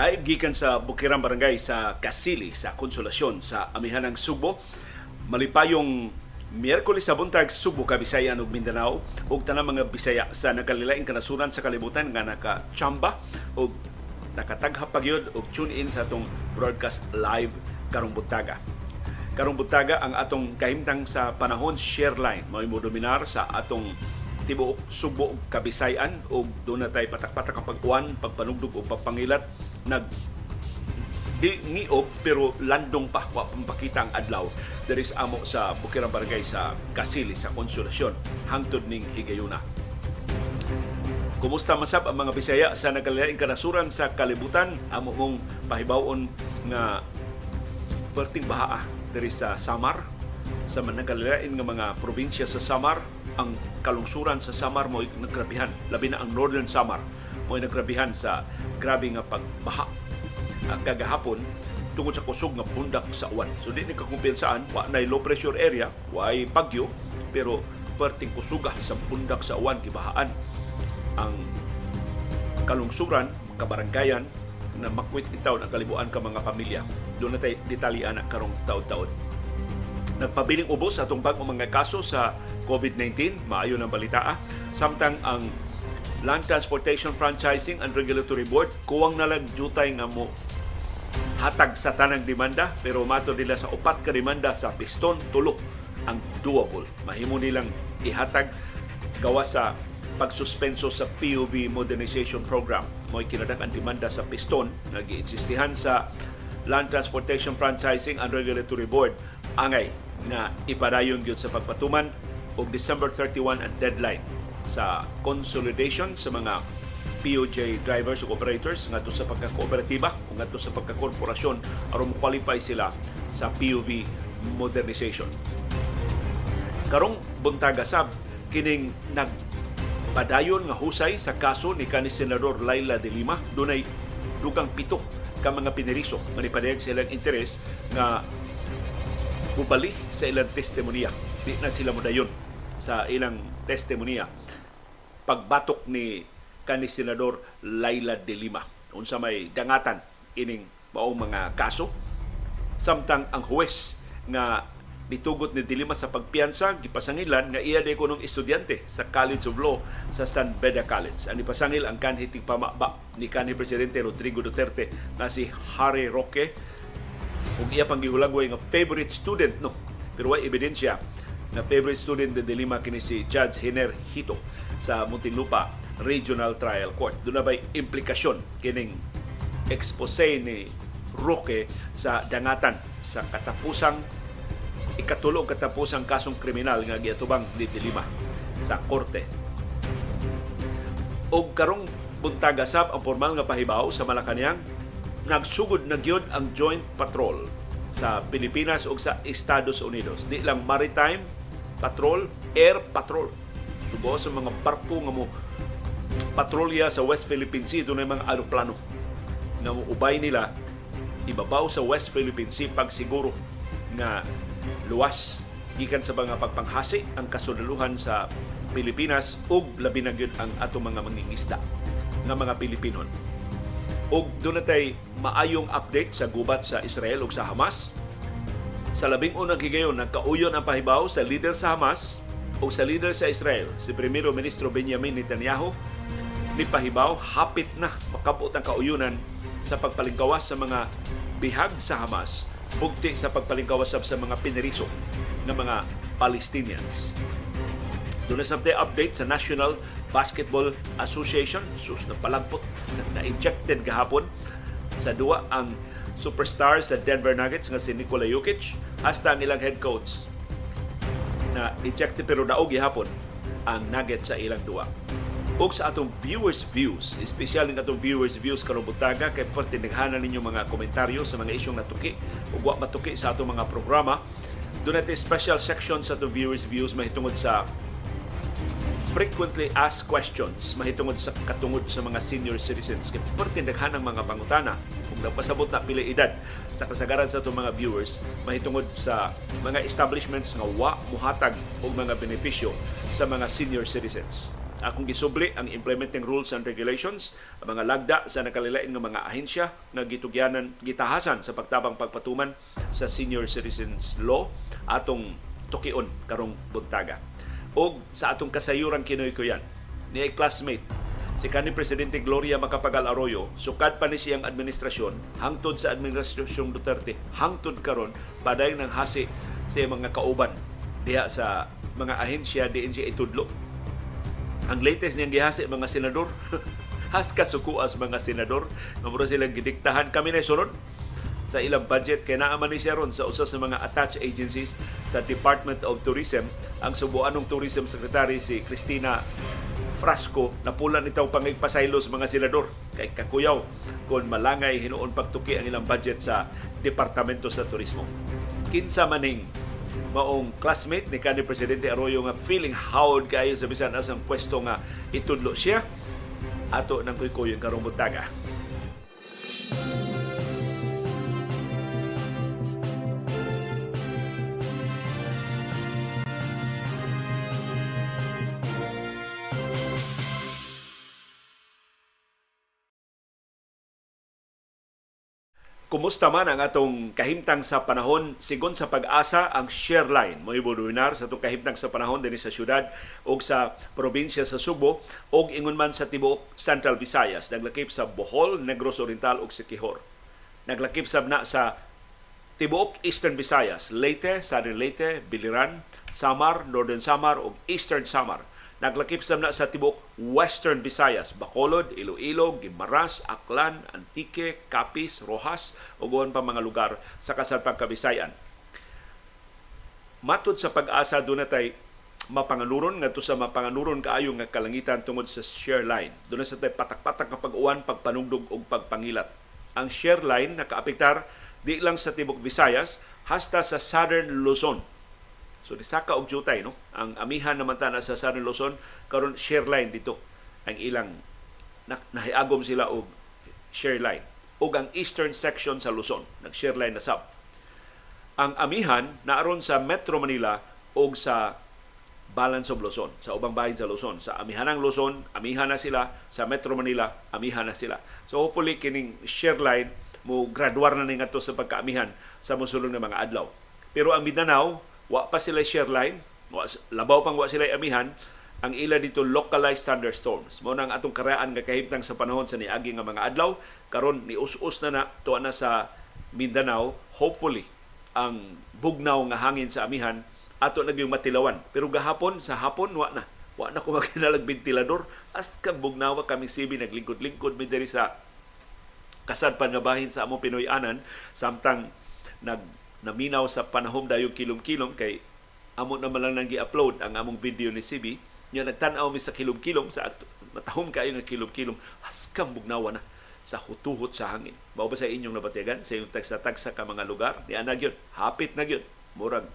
Live gikan sa Bukirang Barangay sa Kasili sa Konsolasyon sa Amihanang Subo. Malipayong Miyerkules sa buntag Subo ka Bisayan ug Mindanao ug tanang mga Bisaya sa nakalilaing kanasuran sa kalibutan nga naka-chamba ug nakatagha pagyud og tune in sa atong broadcast live karong buntaga. Karong buntaga ang atong kahimtang sa panahon share line mao dominar sa atong tibuok Subo ug Kabisayan ug doon na tay patak-patak ang pagkuan, pagpanugdog ug pagpangilat nag di ngiop pero landong pa wa pampakita ang adlaw diri sa amo sa Bukirang Barangay sa Kasili sa Konsolasyon hangtod ning higayuna. Kumusta masab ang mga Bisaya sa nagkalaing kanasuran sa kalibutan? Amo mong pahibawon nga perting bahaa diri sa Samar sa nagkalain nga mga probinsya sa Samar ang kalungsuran sa Samar mo nagkrabihan labi na ang Northern Samar mo nagkrabihan sa grabe nga pagbaha uh, kagahapon tungod sa kusog nga bundak sa uwan. So di ni kakumpensaan, wa na low pressure area, wa ay bagyo, pero perting kusuga sa bundak sa uwan gibahaan ang kalungsuran, kabaranggayan na makwit itaw ang kalibuan ka mga pamilya. Doon na tayo detalya na karong taon-taon. Nagpabiling ubos atong bagong mga kaso sa COVID-19, maayo ng balita. Samtang ang Land Transportation Franchising and Regulatory Board kuwang na lang jutay nga mo hatag sa tanang demanda pero mato nila sa upat ka demanda sa piston tulo ang doable. Mahimo nilang ihatag gawa sa pagsuspenso sa PUV Modernization Program. Mo'y kinadak ang demanda sa piston giinsistihan sa Land Transportation Franchising and Regulatory Board angay na ipadayon gyud sa pagpatuman og December 31 ang deadline sa consolidation sa mga POJ drivers o operators ngadto sa pagka-kooperatiba o ngadto sa pagka-korporasyon aron qualify sila sa POV modernization. Karong buntaga sab kining nag padayon nga husay sa kaso ni kanis senador Laila de Lima dunay dugang pito ka mga piniriso manipadayag sa ilang interes nga mubali sa ilang testimonya. Di na sila modayon sa ilang testimonya pagbatok ni kani senador Laila de Lima unsa may dangatan ining maong mga kaso samtang ang huwes nga nitugot ni Dilima sa pagpiansa gipasangilan nga iya de kunong estudyante sa College of Law sa San Beda College. Ani pasangil ang kanhiting pamaba ni kanhi presidente Rodrigo Duterte na si Harry Roque ug iya pang gihulagway nga favorite student no pero way ebidensya na favorite student ni Dilima kini si Judge Hiner Hito sa Muntinlupa Regional Trial Court. Doon na ba'y implikasyon kining expose ni Roque sa dangatan sa katapusang ikatulong katapusang kasong kriminal nga giatubang ni Dilima sa korte. O karong buntaga sab ang formal nga pahibaw sa Malacañang nagsugod na gyud ang joint patrol sa Pilipinas ug sa Estados Unidos. Di lang maritime patrol, air patrol. Subo sa mga barko nga mo patrolya sa West Philippine Sea dunay mga aeroplano nga ubay nila ibabaw sa West Philippine Sea pag siguro nga luwas gikan sa mga pagpanghasi ang kasudaluhan sa Pilipinas ug labi na gyud ang ato mga mangingisda nga mga Pilipinon. Ug doon natay maayong update sa gubat sa Israel ug sa Hamas. Sa labing unang higayon, nagkauyon ang pahibaw sa leader sa Hamas o sa leader sa Israel, si Primero Ministro Benjamin Netanyahu, ni pahibaw hapit na makabot ang kauyunan sa pagpalingkawas sa mga bihag sa Hamas bugti sa pagpalingkawas sa mga pineriso ng mga Palestinians. Doon na update sa National Basketball Association. Sus na palagpot na-ejected gahapon sa duwa ang superstar sa Denver Nuggets nga si Nikola Jokic hasta ang ilang head coach na ejected pero daog gihapon ang Nuggets sa ilang duwa ug sa atong viewers views espesyal ng atong viewers views karong butaga kay parte naghanan ninyo mga komentaryo sa mga isyong natuki ug wa matuki sa atong mga programa natin special section sa atong viewers views mahitungod sa frequently asked questions mahitungod sa katungod sa mga senior citizens. Kay parte naghanang mga pangutana kung nagpasabot na pila edad sa kasagaran sa atong mga viewers mahitungod sa mga establishments nga wa muhatag og mga benepisyo sa mga senior citizens. Akong gisubli ang implementing rules and regulations ang mga lagda sa nakalilain nga mga ahensya nga gitugyanan gitahasan sa pagtabang pagpatuman sa senior citizens law atong tukion karong buntaga og sa atong kasayuran kinoy ko yan ni classmate si kanhi presidente Gloria Macapagal Arroyo sukad pa ni siyang administrasyon hangtod sa administrasyon Duterte hangtod karon paday ng hasi sa mga kauban diha sa mga ahensya diin siya itudlo. Ang latest niyang gihasi mga senador has kasukuas mga senador. Nga mura silang gidiktahan. Kami na sunod sa ilang budget kay naaman ni siya ron sa usa sa mga attached agencies sa Department of Tourism ang subuanong tourism secretary si Christina Frasco na pula nitaw pangigpasaylos mga senador kay kakuyaw kung malangay hinuon pagtuki ang ilang budget sa Departamento sa Turismo. Kinsa maning maong classmate ni kanhi presidente Arroyo nga feeling howd kayo sa bisan asang pwesto nga itudlo siya ato nang kuy karong buntaga. Kumusta man ang atong kahimtang sa panahon? Sigon sa pag-asa ang share line. Mo ibudunar sa atong kahimtang sa panahon dinhi sa syudad o sa probinsya sa Subo o ingon man sa tibuok Central Visayas. Naglakip sa Bohol, Negros Oriental ug Siquijor. Naglakip sab na sa tibuok Eastern Visayas, Leyte, Southern Leyte, Biliran, Samar, Northern Samar ug Eastern Samar Naglakip sa na sa tibok Western Visayas, Bacolod, Iloilo, Gimaras, Aklan, Antique, Capiz, Rojas ug pa mga lugar sa kasalpang Kabisayan. Matod sa pag-asa natay mapanganuron ngadto sa mapanganuron kaayo nga kalangitan tungod sa share line. Doon sa tay patak-patak nga pag-uwan, pagpanungdog ug pagpangilat. Ang share line nakaapektar di lang sa tibok Visayas hasta sa Southern Luzon So nisaka og jutay no. Ang amihan naman ta sa Southern Luzon karon share line dito ang ilang nahiagom sila og share line ug ang eastern section sa Luzon nag share line na sab. Ang amihan naaron sa Metro Manila og sa Balance of Luzon, sa ubang bahin sa Luzon. Sa amihanang Luzon, amihan na sila. Sa Metro Manila, amihan na sila. So hopefully kining share line mo graduar na ning sa pagkaamihan sa mosulong nga mga adlaw. Pero ang Mindanao, wa pa sila share line, wa, labaw pang wa sila amihan, ang ila dito localized thunderstorms. Mo nang atong karaan nga kahimtang sa panahon sa niagi nga mga adlaw, karon ni us-us na na tuwa na sa Mindanao, hopefully ang bugnaw nga hangin sa amihan ato na yung matilawan. Pero gahapon sa hapon wa na. Wa na ko magkinalag ventilador. As kang bugnaw kami sibi naglingkod-lingkod mi diri sa kasadpan nga bahin sa among Pinoy-anan samtang nag naminaw sa panahom dayong kilom-kilom kay amo na lang nang gi-upload ang among video ni CB nya nagtan-aw mi sa kilom-kilom sa matahom kayo nga kilom-kilom haskam bugnawa na sa hutuhot sa hangin. Mao ba sa inyong nabatigan sa inyong tagsa-tagsa ka mga lugar? Di ana gyud, hapit na gyud. Murag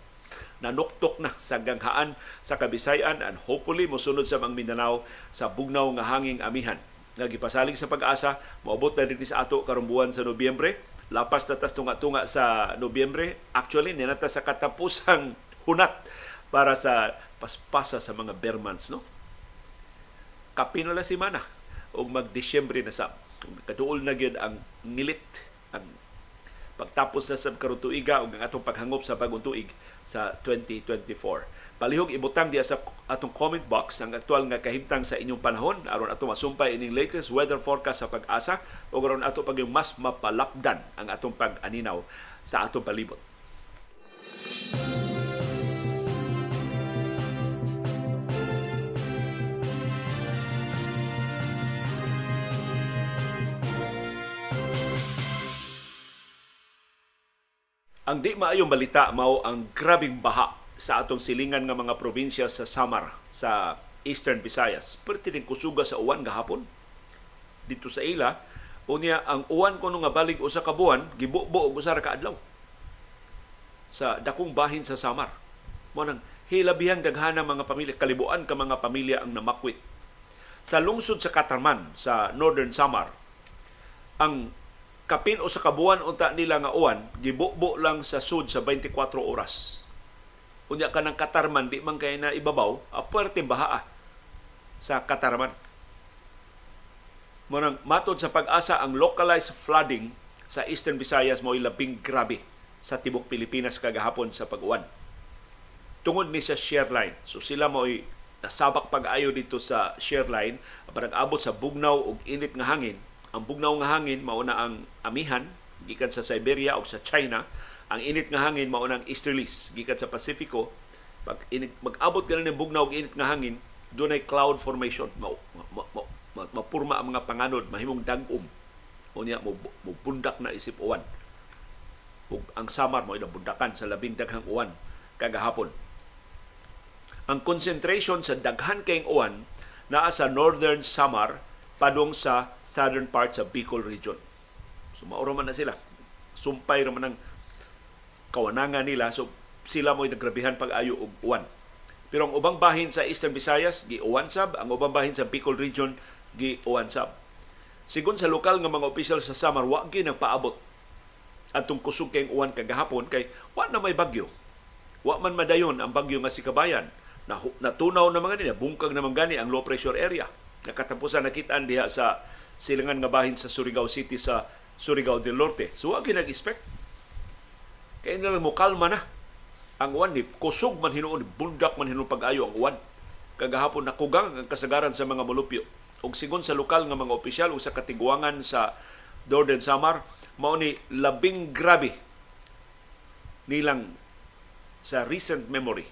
nanuktok na sa ganghaan sa Kabisayan and hopefully mosunod sa mga Mindanao sa bugnaw nga hanging amihan nga gipasalig sa pag-asa moabot na din sa ato karong buwan sa Nobyembre lapas na tas tunga-tunga sa Nobyembre. Actually, ninata sa katapusang hunat para sa paspasa sa mga Bermans. No? Kapino la simana o mag-Disyembre na sa katuol na gyud ang ngilit ang pagtapos na sa karong tuiga ug ang atong paghangop sa bagong tuig sa 2024. Palihog ibutang diya sa atong comment box ang aktual nga kahimtang sa inyong panahon aron ato masumpay ining latest weather forecast sa pag-asa ug aron ato pag mas mapalapdan ang atong pag-aninaw sa atong palibot. Ang di maayong balita mao ang grabing baha sa atong silingan nga mga probinsya sa Samar sa Eastern Visayas. Perti din kusuga sa uwan gahapon. Dito sa ila, unya ang uwan kuno nga balig usa ka buwan gibubo og usa ka. Sa dakong bahin sa Samar. Mo nang hilabihang daghana mga pamilya, kalibuan ka mga pamilya ang namakwit. Sa lungsod sa Katarman sa Northern Samar, ang kapin o sa kabuan unta nila nga uwan gibubo lang sa sud sa 24 oras unya ka ng katarman di man kay na ibabaw a puwerte baha sa Katarman. Munang matod sa pag-asa ang localized flooding sa Eastern Visayas mo labing grabe sa tibok Pilipinas kagahapon sa pag-uwan. Tungod ni sa share line. So sila mo nasabak pag-ayo dito sa share line para abot sa bugnaw ug init nga hangin. Ang bugnaw nga hangin mao na ang amihan gikan sa Siberia o sa China. Ang init nga hangin mao na ang easterlies gikan sa Pasifiko. Pag init, mag-abot ganin ng bugnaw ug init nga hangin, doon ay cloud formation. Mao, ma, ma, ma, mapurma ang mga panganod, mahimong dagom. O niya, mo, bundak na isip uwan. Ug ang samar mo bundakan sa labing daghang uwan kagahapon. Ang concentration sa daghan kayong uwan naa sa northern Samar padung sa southern part sa Bicol region. So mauro man na sila. Sumpay ra man ang kawanangan nila. So sila mo'y nagrabihan pag-ayo og uwan. Pero ang ubang bahin sa Eastern Visayas, gi-uwan sab. Ang ubang bahin sa Bicol region, gi-uwan sab. Sigun sa lokal nga mga opisyal sa Samar, wa gyud paabot atong kusog kayong uwan kagahapon kay wa na may bagyo. Wa man madayon ang bagyo nga si Kabayan na natunaw na mga nila, bungkag naman gani ang low pressure area. Nakatapusan nakitaan diha sa silangan nga bahin sa Surigao City sa Surigao del Norte. So, wag nag-expect. Kaya nila mo kalma na ang uwan ni kusog man hinuon bundak man hinuon pag-ayo ang uwan kagahapon nakugang ang kasagaran sa mga molupyo ug sigon sa lokal nga mga opisyal o sa katiguangan sa Northern Samar mao ni labing grabe nilang sa recent memory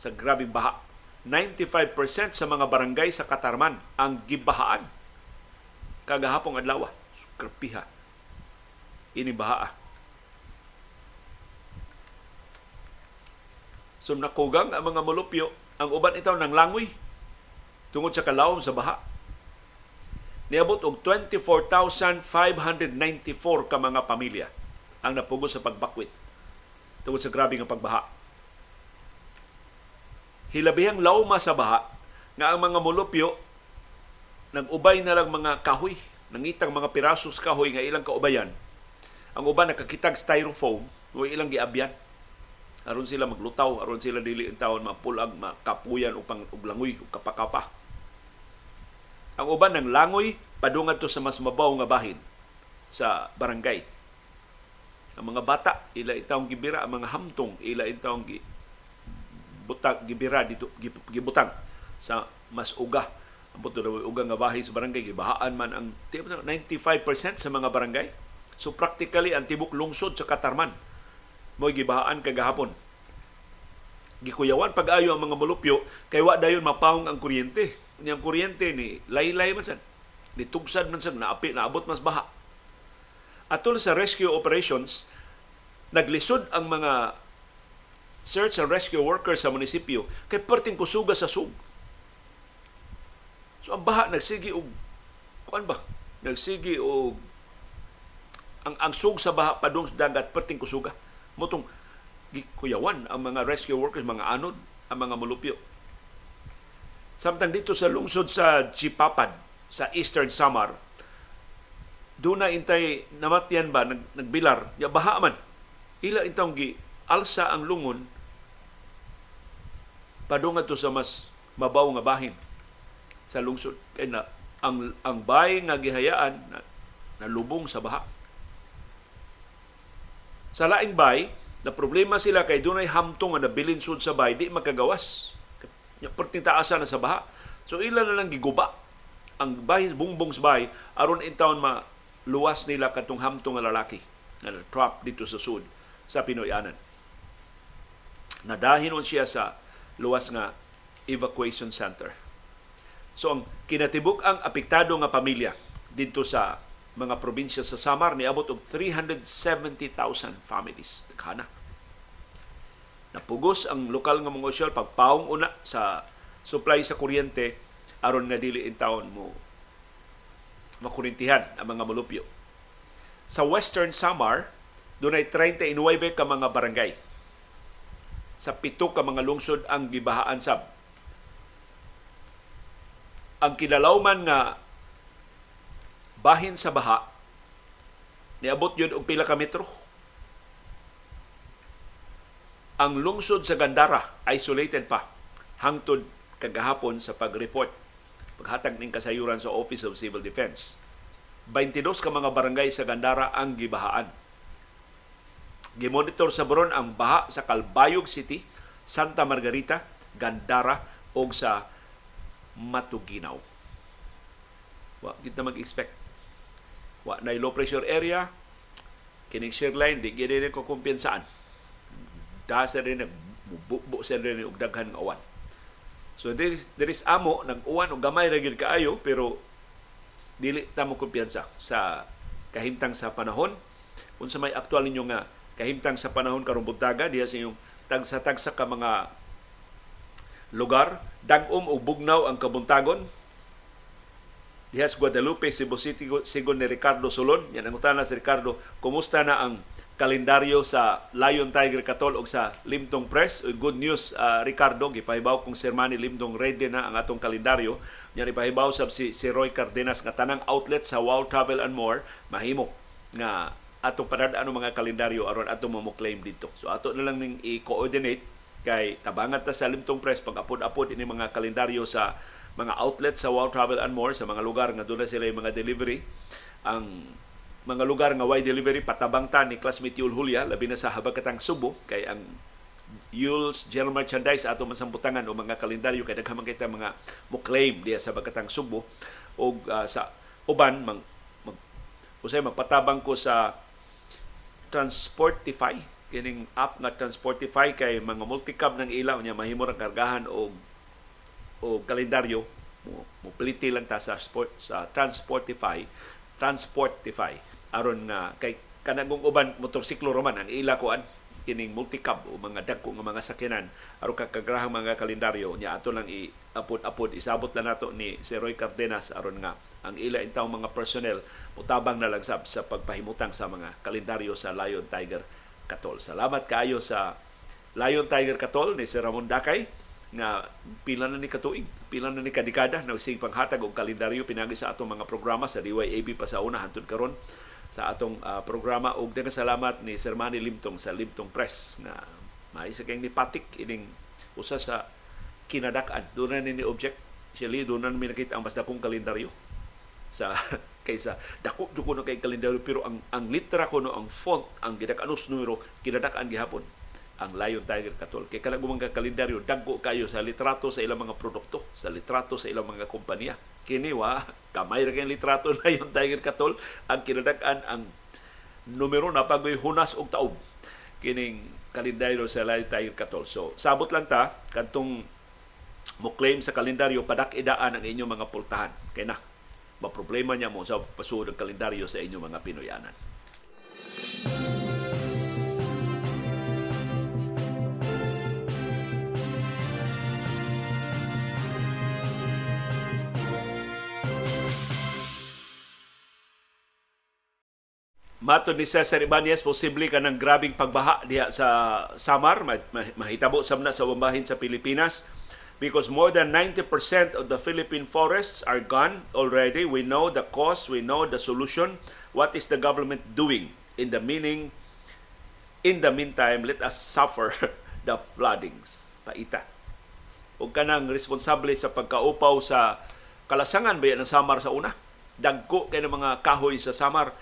sa grabing baha. 95% sa mga barangay sa Katarman ang gibahaan kagahapong adlaw. Krapiha. Ini baha. So nakugang ang mga molupyo, ang uban itaw ng langoy tungod sa kalawom sa baha. Niabot og 24,594 ka mga pamilya ang napugos sa pagbakwit tungod sa grabe nga pagbaha hilabihang lawma sa baha nga ang mga molupyo nag-ubay na lang mga kahoy, nangitang mga pirasos kahoy nga ilang kaubayan. Ang uban nakakitag styrofoam, o ilang giabyan. Aron sila maglutaw, aron sila dili ang taon mapulag, makapuyan upang uglangoy, ug kapakapa. Ang uban ng langoy padungad to sa mas mabaw nga bahin sa barangay. Ang mga bata, ila itawong gibira, ang mga hamtong, ila itawong butang gibira dito gibutang sa mas uga ambot daw uga nga bahay sa barangay gibahaan man ang 95% sa mga barangay so practically ang tibok lungsod sa Katarman mo gibahaan kagahapon gikuyawan pag-ayo ang mga molupyo kay wa dayon mapawong ang kuryente niyang kuryente ni laylay man sad ni tugsad man sad naapi naabot mas baha atol sa rescue operations naglisod ang mga search and rescue workers sa munisipyo kay perting kusuga sa sug. So ang baha nagsigi og kuan ba? Nagsigi og ang ang sug sa baha padung dagat perting kusuga. Motong gikuyawan ang mga rescue workers, mga anod, ang mga mulupyo. Samtang dito sa lungsod sa Chipapad, sa Eastern Samar, doon na intay namatyan ba, nag, nagbilar, ya baha man. Ila intong gi alsa ang lungon padungat to sa mas mabaw nga bahin sa lungsod kay na ang ang bay nga gihayaan na, nalubong sa baha sa laing bay na problema sila kay dunay hamtong nga nabilin sud sa bay di makagawas. Perting taasan na sa baha. So ila na lang giguba ang bahin bungbong sa bay aron in town ma luwas nila katong hamtong nga lalaki na trap dito sa sud sa Pinoyanan. Nadahinon siya sa luwas nga evacuation center. So ang kinatibuk ang apektado nga pamilya dito sa mga probinsya sa Samar ni abot og 370,000 families. Daghana. Napugos ang lokal nga mga osyal pagpaong una sa supply sa kuryente aron nga dili in town mo makurintihan ang mga malupyo. Sa Western Samar, dunay 39 ka mga barangay sa pito ka mga lungsod ang gibahaan sab. Ang kinalawman nga bahin sa baha niabot yun og pila ka metro. Ang lungsod sa Gandara isolated pa hangtod kagahapon sa pag-report paghatag ning kasayuran sa Office of Civil Defense. 22 ka mga barangay sa Gandara ang gibahaan. Gimonitor sa Boron ang baha sa Calbayog City, Santa Margarita, Gandara o sa Matuginaw. Wa kita mag-expect. Wa na low pressure area, kining shear line di gid ko kumpiyansaan. Da sa rin bukbo sa rin og daghan nga uwan. So there is, there is amo nag-uwan og gamay ra gid kaayo pero dili ta mo kumpiyansa sa kahimtang sa panahon unsa may aktual ninyo nga kahimtang sa panahon karong buntaga diha sa inyong tagsa-tagsa ka mga lugar dag-om og bugnaw ang kabuntagon diha sa Guadalupe, Cebu City, sigon ni Ricardo Solon. Yan ang utana si Ricardo, kumusta na ang kalendaryo sa Lion Tiger Katol o sa Limtong Press. Good news, uh, Ricardo, gipahibaw kung Sir Manny Limtong ready na ang atong kalendaryo. Yan ipahibaw sab si, si Roy Cardenas nga tanang outlet sa Wow Travel and More mahimo nga atong padadaan mga kalendaryo aron atong mo claim dito. So ato na lang ning i-coordinate kay tabangan ta sa Limtong Press pag apod-apod ini mga kalendaryo sa mga outlet sa Wow Travel and More sa mga lugar nga doon sila yung mga delivery. Ang mga lugar nga wide delivery patabang ta ni classmate Yul Julia labi na sa Habagatang Subo kay ang Yul's General Merchandise ato masambutangan o mga kalendaryo kay daghan kita mga mo claim diya sa Bagatang Subo o uh, sa uban mang mag, usay magpatabang ko sa Transportify kining app nga Transportify kay mga multicab ng ilaw niya mahimo ra kargahan og o kalendaryo mo, pliti lang ta sa sport sa Transportify Transportify. Aron nga kay kanagong uban motorsiklo roman ang ila ko an kining multicab o mga dagko nga mga sakyanan. Aron kakagrahang mga kalendaryo nya ato lang i-apod-apod isabot lang nato ni si Roy Cardenas. Aron nga ang ila intawong mga personnel mutabang na lang sab sa pagpahimutang sa mga kalendaryo sa Lion Tiger Katol. Salamat kaayo sa Lion Tiger Katol ni si Ramon Dakay nga pila na ni katuig, pila na ni kadekada na sig panghatag og kalendaryo pinagi sa atong mga programa sa DYAB pa sa una hantud karon sa atong uh, programa. Og daghang salamat ni Sir Manny Limtong sa Limtong Press nga maisa kay ni patik ining usa sa kinadak-an. Doon na ni object siya doon na mi ang mas dakong kalendaryo sa kaysa dako jud ko kay kalendaryo. Pero ang ang litra ko no ang font ang gidak-anos numero kinadak-an gihapon ang Lion Tiger Katol. Kay kanang mga kalendaryo, dagko kayo sa litrato sa ilang mga produkto, sa litrato sa ilang mga kompanya. Kini wa, kamay ra kay litrato Lion Tiger Katol, ang kinadak-an ang numero na pagoy hunas og taob. Kining kalendaryo sa Lion Tiger Katol. So, sabot lang ta, kantong mo claim sa kalendaryo, padak-idaan ang inyong mga pultahan. Kaya na, problema niya mo sa pasuod ng kalendaryo sa inyong mga Pinoyanan. Mato ni Cesar Ibanez, posible ka ng grabing pagbaha diha sa Samar, mahitabo sa na sa bambahin sa Pilipinas because more than 90% of the Philippine forests are gone already. We know the cause, we know the solution. What is the government doing? In the meaning, in the meantime, let us suffer the floodings. Paita. O kanang responsable sa pagkaupaw sa kalasangan ba ng Samar sa una? Dagko kay ng mga kahoy sa Samar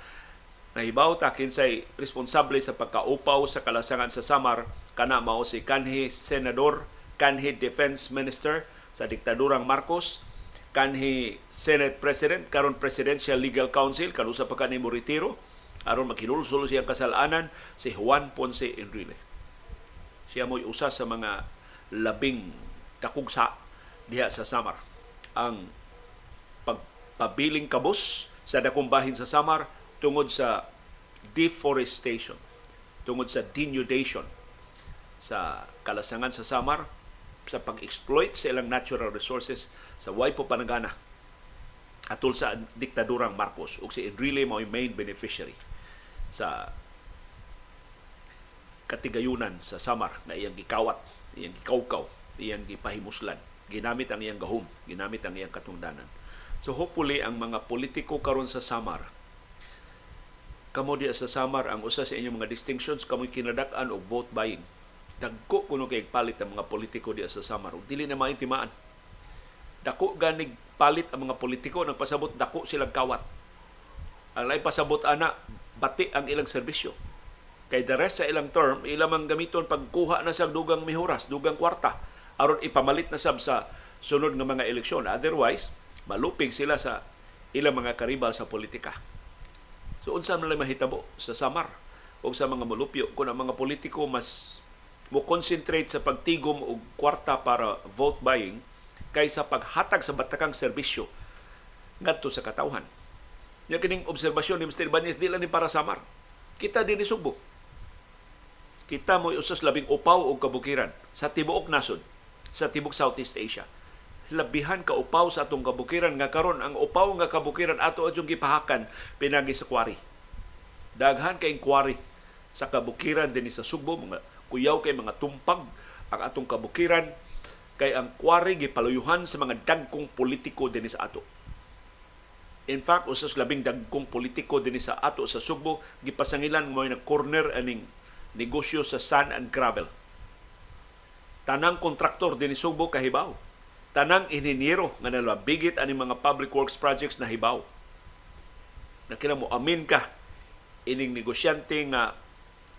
Nahibaw ta kinsay responsable sa pagkaupaw sa kalasangan sa Samar kana mao si kanhi senador, kanhi defense minister sa diktadurang Marcos, kanhi Senate President karon Presidential Legal Council kanusa pa kanhi mo retiro aron makinulsol siyang kasalanan si Juan Ponce Enrile. Siya mo'y usa sa mga labing kakugsa diha sa Samar. Ang pagpabiling kabus sa dakong bahin sa Samar tungod sa deforestation, tungod sa denudation sa kalasangan sa Samar, sa pag-exploit sa ilang natural resources sa way po panagana atul sa diktadurang Marcos ug si Enrile mao main beneficiary sa katigayunan sa Samar na iyang gikawat, iyang gikawkaw, iyang gipahimuslan. Ginamit ang iyang gahom, ginamit ang iyang katungdanan. So hopefully ang mga politiko karon sa Samar kamo diya sa Samar ang usa sa inyong mga distinctions kamoy kinadak-an og vote buying. Dagko kuno kay palit ang mga politiko diya sa Samar ug dili na maintimaan. Dako ganig nagpalit ang mga politiko, nagpasabot dako silang kawat. Ang lain pasabot ana, bati ang ilang serbisyo. Kay the rest sa ilang term, ilang mang gamiton pagkuha na sa dugang mihuras, dugang kwarta, aron ipamalit na sab sa sunod nga mga eleksyon. Otherwise, malupig sila sa ilang mga karibal sa politika. So unsa man mahitabo sa Samar o sa mga mulupyo kung ang mga politiko mas mo concentrate sa pagtigom og kwarta para vote buying kaysa paghatag sa batakang serbisyo ngadto sa katawhan. Nya kining obserbasyon ni Mr. Ibanez di lang ni para samar. Kita din ni Sugbo. Kita mo usas labing upaw og kabukiran sa tibuok nasod, sa tibok Southeast Asia. Labihan ka upaw sa atong kabukiran nga karon ang upaw nga kabukiran ato adyong gipahakan pinagi sa kwari. Daghan kay kwari sa kabukiran dinhi sa Sugbo mga kuyaw kay mga tumpag ang atong kabukiran kay ang kwari gipaluyuhan sa mga dagkong politiko dinhi sa ato. In fact, usas labing dagkong politiko dinhi sa ato sa Sugbo gipasangilan mo na corner aning negosyo sa sand and gravel. Tanang kontraktor dinhi Sugbo kahibaw. Tanang inhinyero nga nalabigit ani mga public works projects na hibaw. Nakila mo amin ka ining negosyante nga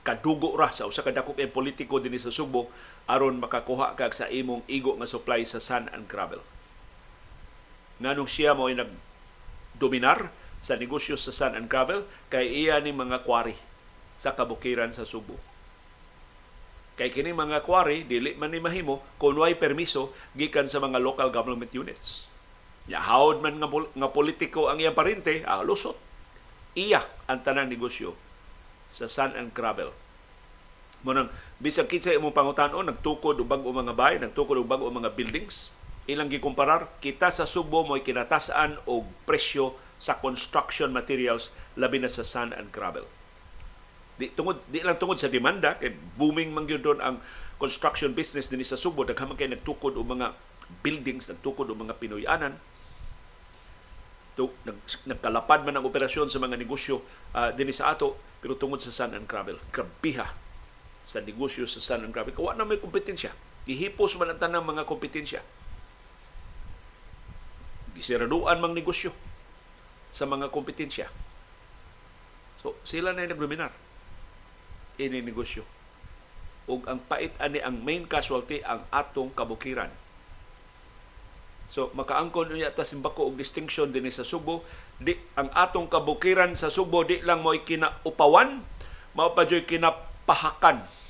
kadugo ra sa usa ka dako kay politiko dinhi sa Sugbo aron makakuha kag sa imong igo nga supply sa sand and gravel. Nganong siya mo ay nagdominar sa negosyo sa sand and gravel kay iya ni mga kwari sa kabukiran sa Subo. Kay kini mga kwari dili man ni mahimo kung way permiso gikan sa mga local government units. Ya hawd man nga, nga politiko ang iyang parente, ah, lusot. Iyak ang tanang negosyo sa sand and gravel. Munang bisag kinsa imong pangutanon nagtukod bag-o mga bahay, nagtukod bag-o mga buildings, ilang gikumparar kita sa Subo mo'y kinatasan og presyo sa construction materials labi na sa sand and gravel. Di tungod di lang tungod sa demanda kay booming man gyud ang construction business dinhi sa Subo daghan man kay nagtukod og mga buildings, nagtukod og mga Pinoyanan. To, nag, nagkalapad man ang operasyon sa mga negosyo uh, dinhi sa ato pero tungod sa sand and gravel. Grabiha sa negosyo sa sand and gravel. Kawa na may kompetensya. Gihipos man ang tanang mga kompetensya. Gisiraduan mang negosyo sa mga kompetensya. So, sila na yung nagdominar ini negosyo. Ug ang pait ani ang main casualty ang atong kabukiran. So makaangkon unya ta simbako og distinction dinhi sa Subo, di ang atong kabukiran sa Subo di lang mo kinaupawan, mao pa kinapahakan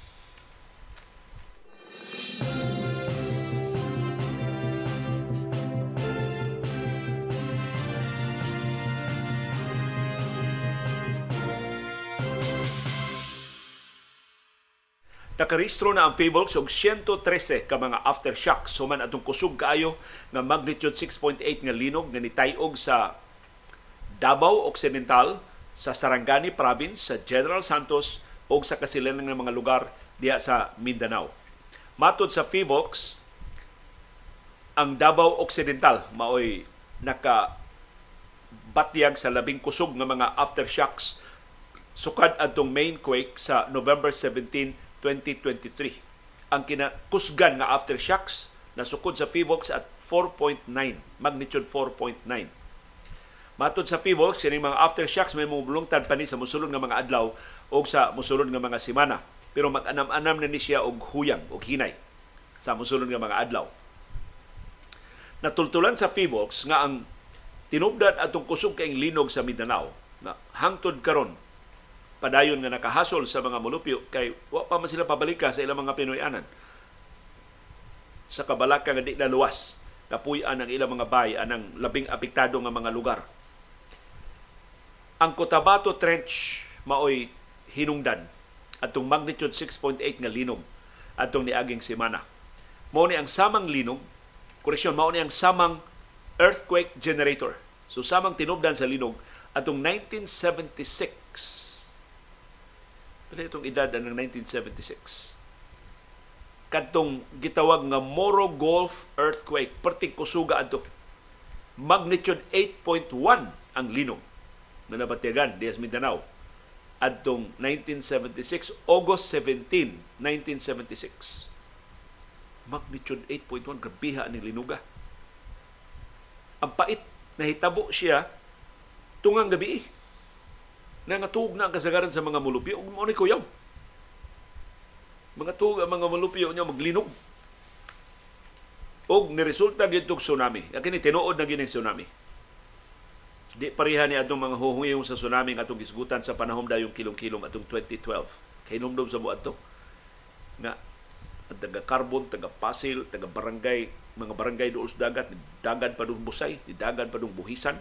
Nakarehistro na ang Fables og 113 ka mga aftershocks human atong kusog kaayo nga magnitude 6.8 nga linog nga nitayog sa Davao Occidental, sa Sarangani Province, sa General Santos o sa kasilanan ng mga lugar diha sa Mindanao. Matod sa FIVOX, ang Davao Occidental maoy naka batyag sa labing kusog nga mga aftershocks sukad adtong main quake sa November 17 2023. Ang kinakusgan nga aftershocks na sukod sa PHIVOX at 4.9, magnitude 4.9. Matod sa PHIVOX, sining mga aftershocks may mumulungtad pa ni sa musulod nga mga adlaw o sa musulod nga mga semana. Pero mag-anam-anam na ni siya og huyang, og hinay sa musulod nga mga adlaw. Natultulan sa PHIVOX nga ang tinubdan atong kusog kaing linog sa Mindanao na hangtod karon padayon nga nakahasol sa mga mulupyo kay wa pa man sila pabalika sa ilang mga Pinoyanan. Sa kabalaka nga di na luwas, kapuy-an ang ilang mga bay anang labing apektado nga mga lugar. Ang Cotabato Trench maoy hinungdan atong magnitude 6.8 nga linog atong niaging semana. Mao ni ang samang linog, koreksyon mao ni ang samang earthquake generator. So samang tinubdan sa linog atong 1976 Pila itong edad ng 1976. Kadtong gitawag nga Moro Gulf Earthquake, perting kusuga ato. Magnitude 8.1 ang linog na nabatyagan dias Mindanao adtong 1976 August 17 1976 magnitude 8.1 grabiha ni linuga ang pait na hitabo siya tungang gabi na nga tuog na ang kasagaran sa mga mulupyo. Ug mo ni kuyaw. Mga tuog ang mga mulupyo niya maglinog og niresulta gid tsunami. Kini tinuod na gini tsunami. Di pareha ni atong mga huhuyong sa tsunami nga atong gisgutan sa panahon dayong kilong-kilong atong 2012 kay numdum sa buadto nga ang taga Carbon, taga Pasil, taga Barangay, mga barangay doon sa dagat, dagan pa doon Busay, dagan pa doon Buhisan,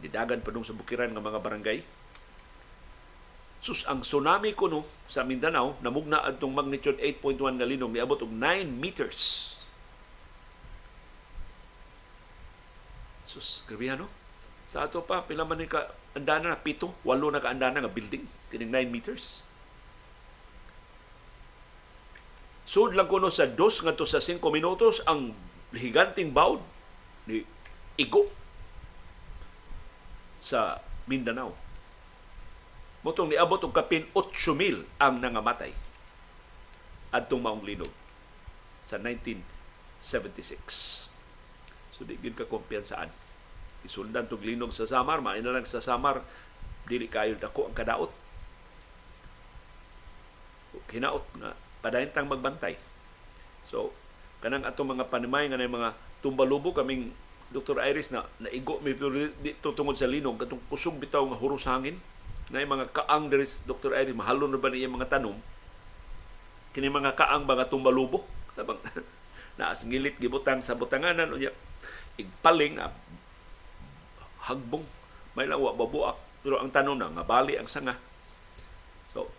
dagan pa doon sa Bukiran ng mga barangay. Sus, ang tsunami ko no, sa Mindanao, namugna adtong magnitude 8.1 nga linong, niabot og 9 meters. Sus, grabe no? Sa ato pa, pila man ka andana na, pito, walo na ka andana nga building, kining 9 meters. Sud lang kuno sa dos ngadto sa 5 minutos ang higanting bawd ni Igo sa Mindanao. Motong niabot og kapin 8,000 ang nangamatay adtong maong linog sa 1976. So di gid ka kumpiyansaan. Isuldan tog linog sa Samar, maina lang sa Samar dili kayo dako ang kadaot. Hinaot nga padayntang magbantay. So, kanang atong mga panimay nga mga tumbalubo kaming Dr. Iris na naigo mi tungod sa linog katong kusog bitaw nga huros hangin na mga kaang diri Dr. Iris mahalon na ba niya mga tanom? Kini mga kaang mga tumbalubo tabang naas ngilit gibutang sa butanganan unya igpaling ah, hagbong. May lang wa babuak. Pero ang tanom na nga bali ang sanga. So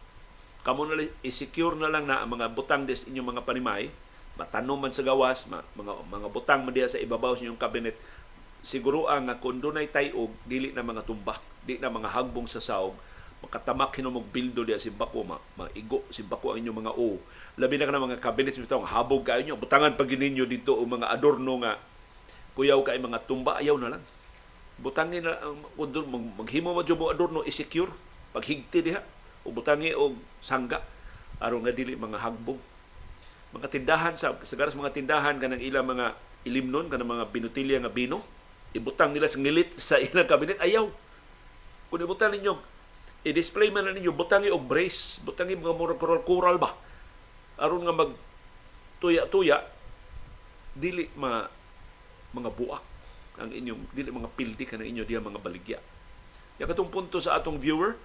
kamo na i-secure na lang na ang mga butang des inyong mga panimay. Matanom man sa gawas mga mga butang man sa ibabaw sa inyong kabinet siguro ang kung dunay tayog dili na mga tumbak di na mga hagbong sa saog makatamak hinumog bildo diya simbako ma, maigo simbako ang inyong mga o. Labi na ka ng mga cabinet bitaw habog kayo nyo butangan pag ninyo dito o mga adorno nga kuyaw kay mga tumba ayaw na lang. Butangin na kung maghimo mo mo adorno i-secure paghigti diha. O butangi og sangga aron nga dili mga hagbog mga tindahan sa sagaras mga tindahan kanang ilang mga ilimnon kanang mga binutilya nga bino ibutang nila sa ngilit sa ilang kabinet. Ayaw. Kung ibutang ninyo i-display man na ninyo butangi og brace butangi mga murag coral ba? Aron nga mag tuya-tuya dili ma mga buak ang inyong dili mga pildi kanang inyo diya mga baligya. Ya katong punto sa atong viewer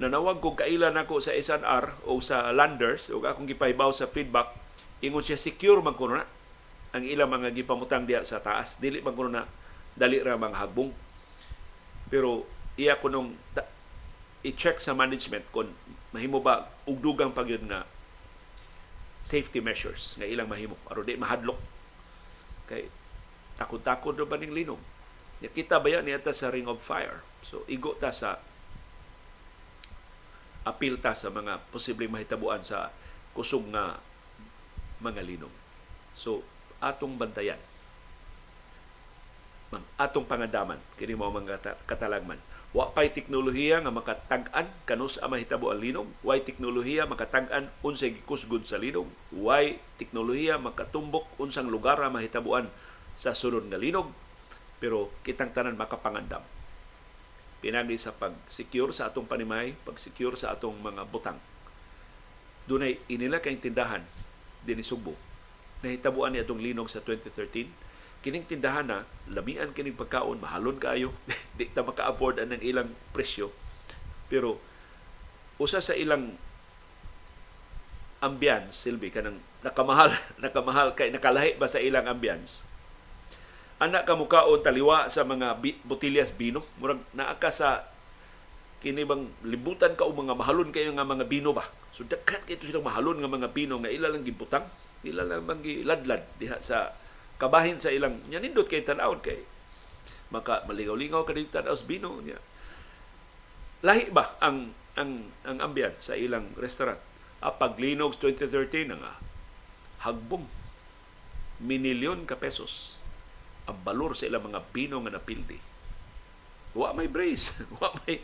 nanawag ko kailan ako sa SNR o sa Landers o akong gipahibaw sa feedback ingon siya secure man kuno na ang ilang mga gipamutang diha sa taas dili man kuno na dali ra mga hagbong pero iya ko nung i-check sa management kung mahimo ba ugdugang pag nga safety measures nga ilang mahimo. Aron di mahadlok. Kay takod-takod ba ning linog? Nakita ba yan niya sa ring of fire? So igo ta sa apil ta sa mga posibleng mahitabuan sa kusog nga mga linog. So, atong bantayan. Atong pangandaman, kini mo mga katalagman. Wa pay teknolohiya nga makatag-an kanus ang mahitabo ang linog. Way teknolohiya makatag-an unsay gikusgod sa linog. Way teknolohiya makatumbok unsang lugar ang mahitabuan sa sulod nga linog. Pero kitang tanan makapangandam pinagi sa pag-secure sa atong panimay, pag-secure sa atong mga butang. Dunay inila kay tindahan dinhi Subo. Nahitabuan ni atong linog sa 2013. Kining tindahan na lamian kining pagkaon, mahalon kaayo, di ta maka-afford ang ilang presyo. Pero usa sa ilang ambience, Silvi, kanang nakamahal, nakamahal kay nakalahi ba sa ilang ambience anak ka mukaon taliwa sa mga botilyas bino. Murag naa ka sa kini bang libutan ka o mga mahalon kayo nga mga bino ba? So daghan kay silang mahalon nga mga bino nga ila lang gibutang ila lang bang giladlad diha sa kabahin sa ilang nya nindot kay tan-awon kay maka maligaw-lingaw ka dito tan bino nya lahi ba ang ang ang ambyan sa ilang restaurant apag Linox 2013 nga hagbong minilyon ka pesos ang balor sa ilang mga bino nga napildi. Wa may brace, wa may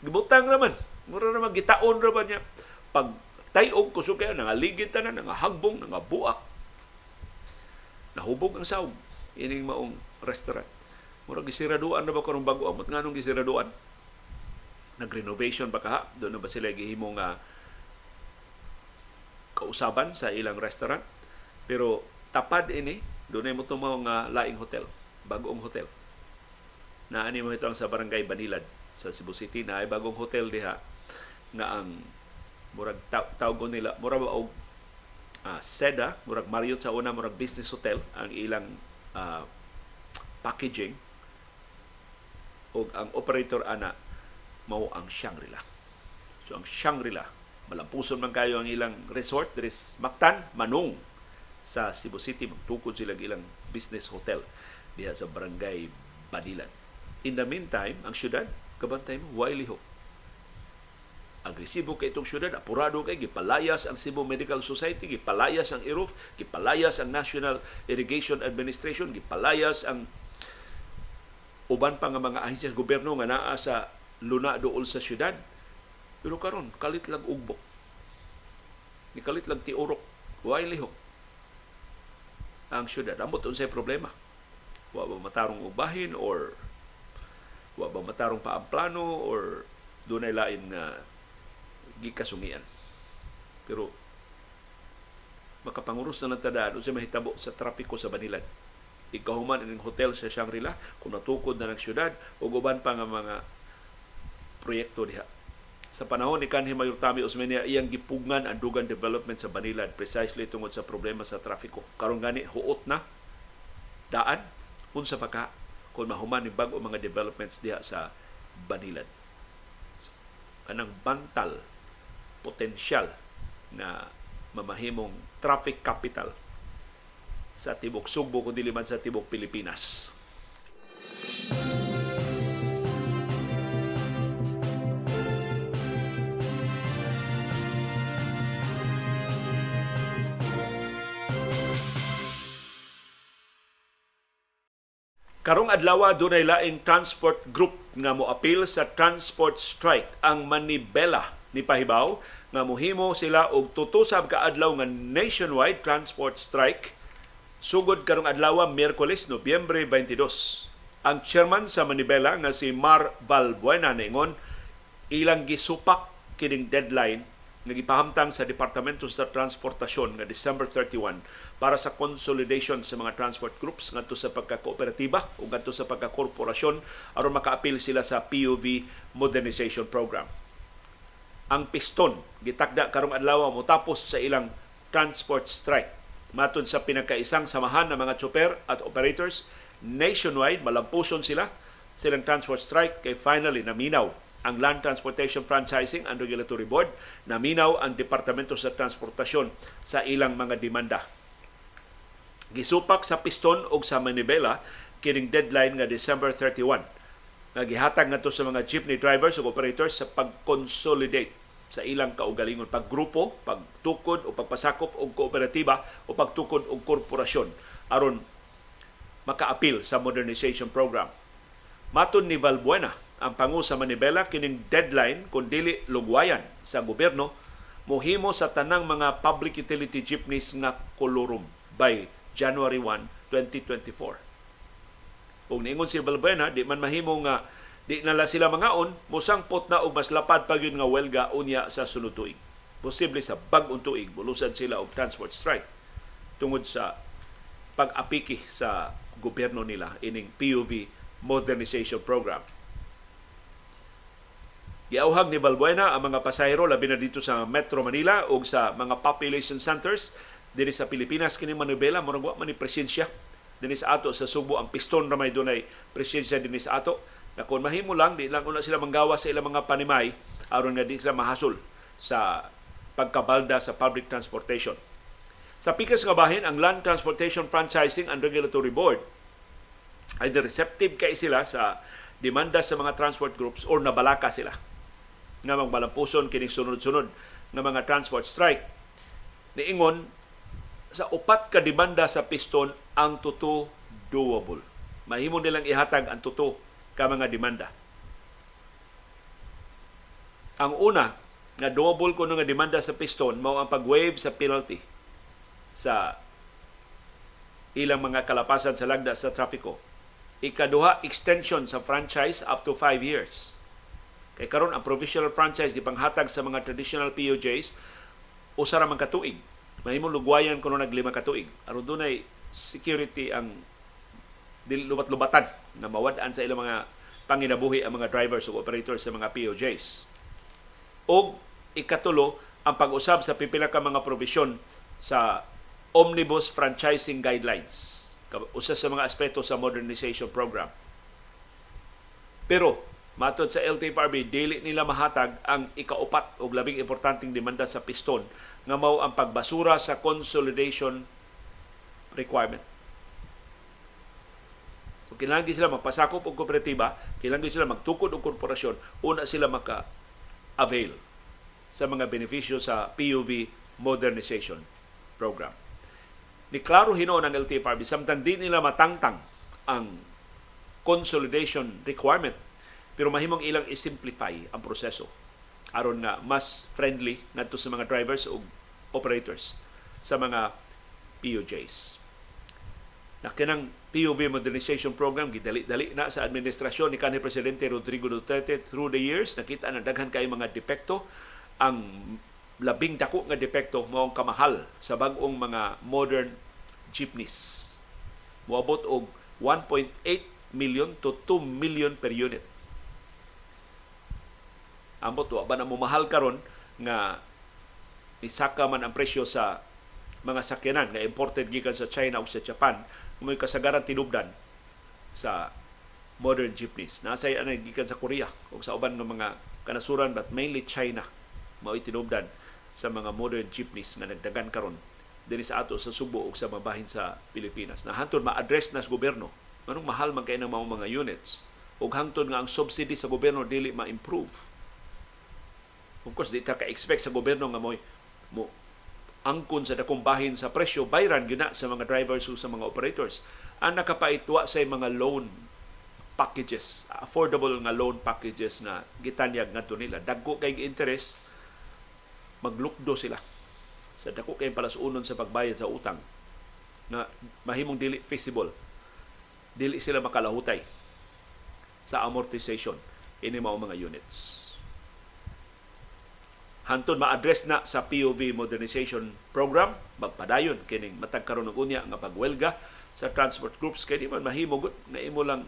gibutang naman. Mura naman gitaon ra ba niya pag tayog kusog kayo nangaligid tanan nga hagbong nga buak. Nahubog ang sawg ining maong restaurant. Murag gisiraduan na ba karong bago amot nganong gisiraduan? Nag-renovation ba kaha? Doon na ba sila gihimo nga kausaban sa ilang restaurant? Pero tapad ini, doon ay mo tumaw nga laing hotel, bagong hotel. Na ani mo ito ang sa barangay Banilad sa Cebu City na ay bagong hotel diha nga ang murag ta- tawgon nila murag og uh, Seda, murag Marriott sa una, murag business hotel ang ilang uh, packaging o ang operator ana mao ang Shangri-La. So ang Shangri-La, malampuson man kayo ang ilang resort, there is Mactan, Manong sa Cebu City, magtukod sila ilang business hotel diha sa barangay Badilan. In the meantime, ang syudad, kabantay mo, Wiley Hope agresibo kay itong syudad, apurado kay gipalayas ang Cebu Medical Society, gipalayas ang IRUF, gipalayas ang National Irrigation Administration, gipalayas ang uban pa nga mga ahensyas gobyerno nga naa sa luna dool sa syudad. Pero karon kalit lang ugbok. Ni kalit lang tiurok. Why lihok? Ang syudad. Ambot unsay problema. Wa ba matarong ubahin or wa ba matarong paamplano or dunay lain nga gikasungian. Pero makapanguros na lang tadaan sa mahitabo sa trapiko sa Banilan. Ikahuman ining hotel sa Shangri-La kung natukod na ng syudad o uban pa nga mga proyekto diha. Sa panahon ni Kanhi Mayor Tami Osmeña, iyang gipugngan ang dugan development sa Banilan precisely tungod sa problema sa trafiko. Karon gani huot na daan unsa pa ka kung mahuman ni bag-o mga developments diha sa Banilan. Kanang bantal potensyal na mamahimong traffic capital sa tibok Sugbo kundi liman sa tibok Pilipinas. Karong adlaw dunay laing transport group nga moapil sa transport strike ang Manibela ni pahibaw nga mohimo sila og tutusab ka adlaw nga nationwide transport strike sugod karong adlaw Miyerkules Nobyembre 22. Ang chairman sa Manibela nga si Mar Valbuena ningon ilang gisupak kining deadline nga gipahamtang sa Departamento sa Transportasyon nga December 31 para sa consolidation sa mga transport groups ngadto sa pagka-kooperatiba o ngadto sa pagka-korporasyon aron makaapil sila sa PUV modernization program. Ang piston. Gitakda karong adlaw mo tapos sa ilang transport strike. Matod sa pinagkaisang samahan ng mga chopper at operators nationwide malampuson sila silang transport strike kay finally naminaw ang Land Transportation Franchising and Regulatory Board. Naminaw ang Departamento sa Transportasyon sa ilang mga demanda. Gisupak sa piston o sa manibela kining deadline nga December 31 nga gihatag ngadto sa mga jeepney drivers ug operators sa pag-consolidate sa ilang kaugalingon paggrupo, pagtukod o pagpasakop og kooperatiba o pagtukod og korporasyon aron makaapil sa modernization program. Maton ni Valbuena, ang pangu sa Manibela kining deadline kung dili lugwayan sa gobyerno mohimo sa tanang mga public utility jeepneys nga kolorum by January 1, 2024. Kung niingon si Balbuena, di man mahimo nga di nala sila mangaon, musangpot na og mas lapad pa nga welga unya sa sunod tuig. Posible sa bag-ong tuig, bulusan sila og transport strike tungod sa pag-apiki sa gobyerno nila ining PUV modernization program. Giauhag ni Balbuena ang mga pasahero labi na dito sa Metro Manila o sa mga population centers dinhi sa Pilipinas kini manubela murag wa man ni presensya dinhi sa ato sa Subo ang piston ra may dunay presensya dinhi sa ato na kung mahimo lang di lang una sila manggawa sa ilang mga panimay aron nga di sila mahasol sa pagkabalda sa public transportation. Sa pikas nga bahin ang Land Transportation Franchising and Regulatory Board ay receptive kay sila sa demanda sa mga transport groups or nabalaka sila nga magmalampuson kini sunod-sunod nga mga transport strike niingon sa upat ka demanda sa piston ang tuto doable. Mahimo nilang ihatag ang tuto ka mga demanda. Ang una nga doable kuno nga demanda sa piston mao ang pag-waive sa penalty sa ilang mga kalapasan sa lagda sa trafiko Ikaduha, extension sa franchise up to 5 years. Kay karon ang provisional franchise gipanghatag sa mga traditional POJs usa ra man ka tuig. Mahimong lugwayan kuno naglima ka tuig. Aron dunay security ang dili lubat-lubatan na mawad-an sa ilang mga panginabuhi ang mga drivers o operators sa mga POJs. O ikatulo, ang pag-usab sa pipila ka mga probisyon sa Omnibus Franchising Guidelines. Usa sa mga aspeto sa modernization program. Pero, matod sa LTFRB, dili nila mahatag ang ikaupat o labing importanteng demanda sa piston nga mao ang pagbasura sa consolidation requirement. So, kailangan sila magpasakop og kooperatiba, kailangan sila magtukod og korporasyon, una sila maka-avail sa mga benepisyo sa PUV modernization program. Ni klaro hinuon ang LTFRB samtang di nila matangtang ang consolidation requirement pero mahimong ilang i-simplify ang proseso aron nga mas friendly ngadto sa mga drivers o operators sa mga POJs. Nakinang POV modernization program gidali-dali na sa administrasyon ni kanhi presidente Rodrigo Duterte through the years nakita na daghan kay mga depekto ang labing dako nga depekto mao ang kamahal sa bag-ong mga modern jeepneys. Moabot og 1.8 million to 2 million per unit. Ambot wa ba na mahal karon nga isaka man ang presyo sa mga sakyanan nga imported gikan sa China o sa Japan may kasagaran tinubdan sa modern jeepneys. Nasa anay gikan sa Korea o sa uban ng mga kanasuran but mainly China mao tinubdan sa mga modern jeepneys nga nagdagan karon dinhi sa ato sa Subo ug sa mabahin sa Pilipinas. Na hantod ma-address na sa gobyerno anong mahal man kay ng mga mga units ug hangtod nga ang subsidy sa gobyerno dili ma-improve Of course, di ta ka-expect sa gobyerno nga mo, mo angkon sa dakong sa presyo, bayran gina sa mga drivers o sa mga operators. Ang nakapaitwa sa mga loan packages, affordable nga loan packages na gitanyag ngadto nila. Dagko kay interest, maglukdo sila sa dako kay palasunon sa pagbayad sa utang na mahimong dili feasible dili sila makalahutay sa amortization ini mao mga units hantod ma-address na sa POV modernization program magpadayon kining matag karon og unya nga pagwelga sa transport groups kay di man mahimo nga imo lang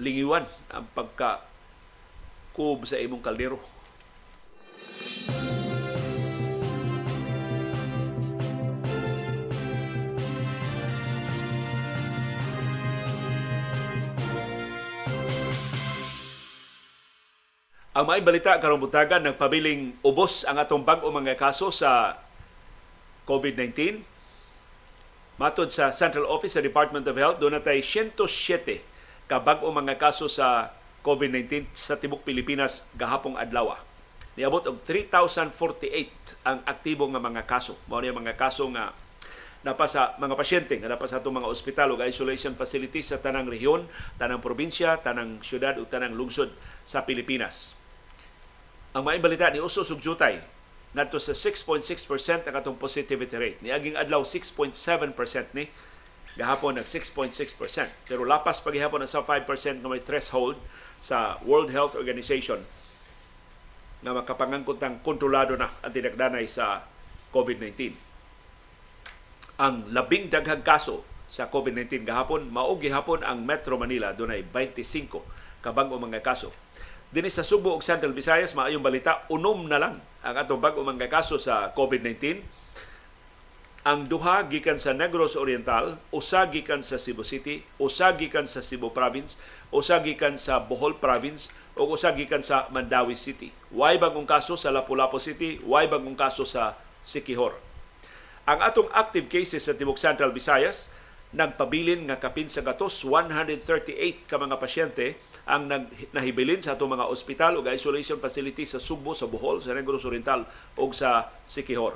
lingiwan ang pagka kub sa imong kaldero. Ang may balita karong butagan nagpabiling ubos ang atong bag-o mga kaso sa COVID-19. Matod sa Central Office sa Department of Health, doon natay 107 ka bag-o mga kaso sa COVID-19 sa tibok Pilipinas gahapong adlaw. Niabot og 3,048 ang aktibo nga mga kaso. Mao ni mga kaso nga napa sa mga pasyente nga napa sa atong mga ospital ug isolation facilities sa tanang rehiyon, tanang probinsya, tanang syudad ug tanang lungsod sa Pilipinas ang maayong balita ni Uso Sugjutay ngadto sa 6.6% ang atong positivity rate. Ni aging adlaw 6.7% ni gahapon nag 6.6%. Pero lapas pagihapon na sa 5% nga may threshold sa World Health Organization na makapangangkot ng kontrolado na ang tinagdanay sa COVID-19. Ang labing daghang kaso sa COVID-19 gahapon, mao gihapon ang Metro Manila dunay 25 kabag-o mga kaso Dinis sa Subo ug Central Visayas maayong balita unom na lang ang atong bag-o mga kaso sa COVID-19. Ang duha gikan sa Negros Oriental, usa gikan sa Cebu City, usa gikan sa Cebu Province, usa gikan sa Bohol Province ug usa gikan sa Mandawi City. Way bagong kaso sa Lapu-Lapu City, way bagong kaso sa Siquijor. Ang atong active cases sa Tibok Central Visayas nagpabilin nga kapin sa gatos 138 ka mga pasyente ang nahibilin sa atong mga ospital o isolation facilities sa Subo, sa Bohol, sa Negros Oriental o sa Siquijor.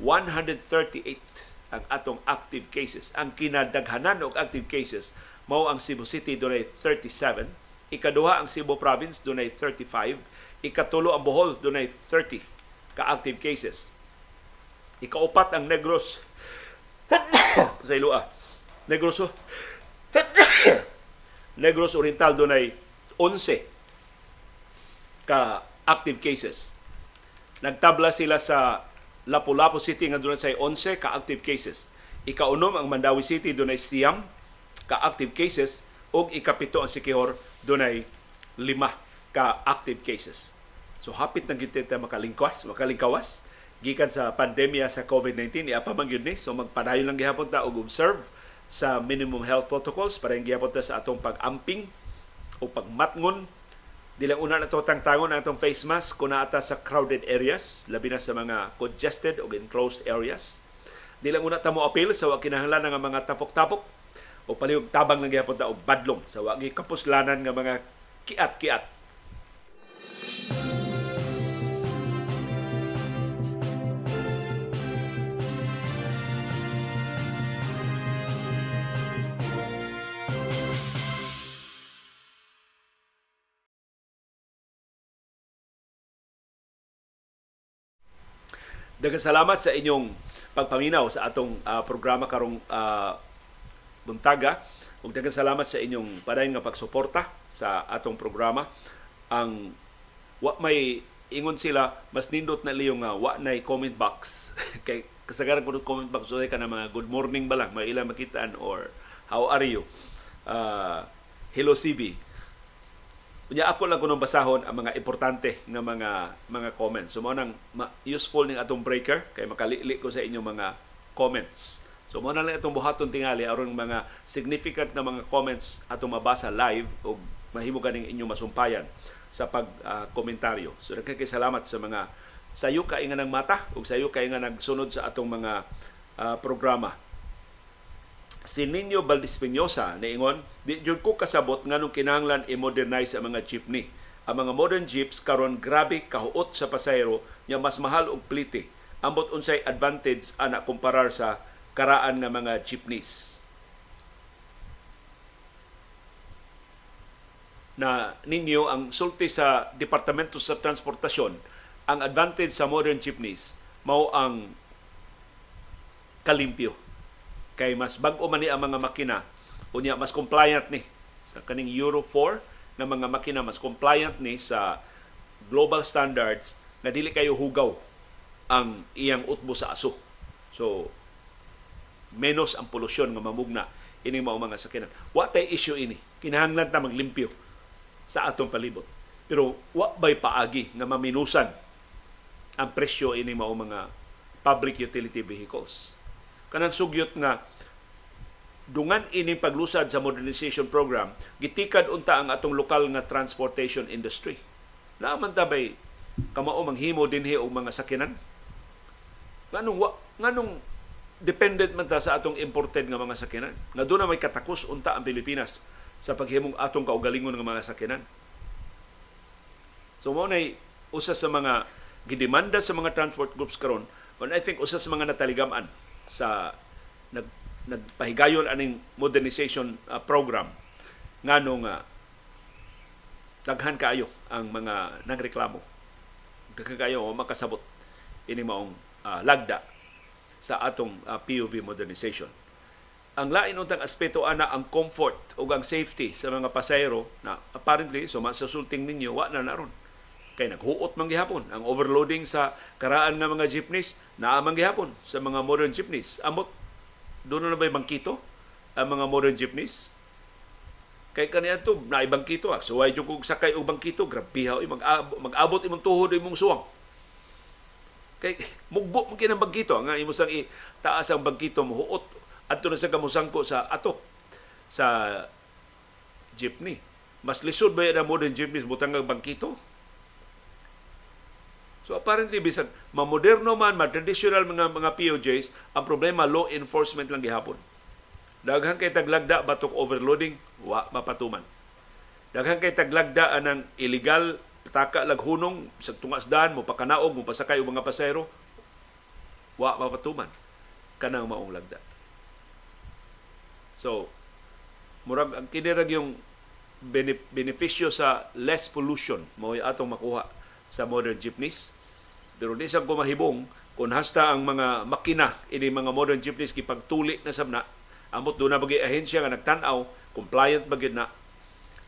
138 ang atong active cases. Ang kinadaghanan og active cases mao ang Cebu City dunay 37, ikaduha ang Cebu Province dunay 35, ikatulo ang Bohol dunay 30 ka active cases. Ikaupat ang Negros sa Ilua Negros Negros Oriental dunay 11 ka active cases. Nagtabla sila sa Lapu-Lapu City nga dunay say 11 ka active cases. Ikaunom ang Mandawi City dunay siyam ka active cases ug ikapito ang Sikihor dunay lima ka active cases. So hapit na gyud ta makalingkwas, makalingkawas gikan sa pandemya sa COVID-19 iya man gyud ni so magpadayon lang gihapon ta og observe sa minimum health protocols para gihapon ta sa atong pag-amping o pagmatngon. Dili una na to tangtangon ang atong face mask kung naata sa crowded areas labi na sa mga congested o enclosed areas. Dili una ta mo appeal sa wa kinahanglan nga mga tapok-tapok o palihog tabang lang gihapon ta og badlong sa wa kapuslanan nga mga kiat-kiat Daghang salamat sa inyong pagpaminaw sa atong uh, programa karong uh, buntaga. Ug daghang salamat sa inyong padayon nga pagsuporta sa atong programa. Ang wa may ingon sila mas nindot na liyo nga wa nay comment box. Kay kasagaran ko comment box so ka na mga good morning ba lang? May ilang makitaan or how are you? Uh, hello CB Unya ako lang kunong basahon ang mga importante nga mga mga comments. So nang useful ning atong breaker kay makalili ko sa inyong mga comments. So mo na lang itong buhaton tingali aron mga significant na mga comments atong mabasa live o mahimo ganing inyong masumpayan sa pag-komentaryo. Uh, so nagkakay salamat sa mga sayo kay nga ng mata ug sayo kay nga nagsunod sa atong mga uh, programa si Nino Valdez Peñosa niingon di jud ko kasabot nganong kinahanglan i-modernize ang mga jeepney. Ang mga modern jeeps karon grabe kahuot sa pasayro nya mas mahal og plite. Ambot unsay advantage ana kumparar sa karaan nga mga jeepneys. Na ninyo ang sulti sa Departamento sa Transportasyon, ang advantage sa modern jeepneys mao ang kalimpyo kay mas bag-o man ni ang mga makina unya mas compliant ni sa kaning Euro 4 nga mga makina mas compliant ni sa global standards na dili kayo hugaw ang iyang utbo sa aso. So menos ang polusyon nga mamugna ini mao mga sakyanan. Wa tay issue ini. Kinahanglan ta maglimpyo sa atong palibot. Pero wa bay paagi nga maminusan ang presyo ini mao mga public utility vehicles kanang sugyot nga dungan ini paglusad sa modernization program gitikad unta ang atong lokal nga transportation industry. Naaman ta bay kamao manghimo dinhi og mga sakyanan nganong nganong dependent man ta sa atong imported nga mga sakyanan nga doon na may katakos unta ang Pilipinas sa paghimong atong kaugalingon nga mga sakyanan so mo nay usa sa mga gidemanda sa mga transport groups karon and I think usa sa mga nataligaman sa nag nagpahigayon aning modernization uh, program nganong uh, daghan kaayo ang mga nagreklamo. Daghan o makasabot ini maong uh, lagda sa atong uh, POV modernization. Ang lain untang aspeto ana ang comfort ug ang safety sa mga pasahero na apparently so masasulting ninyo wa na naron kay naghuot man gihapon ang overloading sa karaan nga mga jeepneys naa man gihapon sa mga modern jeepneys. Amot doon na ba bangkito ang mga modern jeepneys? Kay kaniya to na bangkito ah. Suway jud sakay og bangkito? Grabe ha mag mag-abot imong tuhod imong suwang. Kay mugbo man kinang bangkito nga imo sang taas ang bangkito mohuot adto na sa kamusangko sa atop sa jeepney. Mas lisod ba yan ang modern jeepneys butang ang bangkito So apparently bisag mamoderno man, ma-traditional mga mga POJs, ang problema law enforcement lang gihapon. Daghan kay taglagda batok overloading, wa mapatuman. Daghan kay taglagda anang illegal taka laghunong sa tungasdan mo pakanaog mo pasakay og mga pasahero, wa mapatuman kanang maong lagda. So, murag ang kinirag yung benepisyo sa less pollution mo atong makuha sa modern jeepneys pero di sa kumahibong kung hasta ang mga makina ini mga modern jeepneys kipagtuli na sabna Amot doon na bagi ahensya nga nagtanaw, compliant ba gid na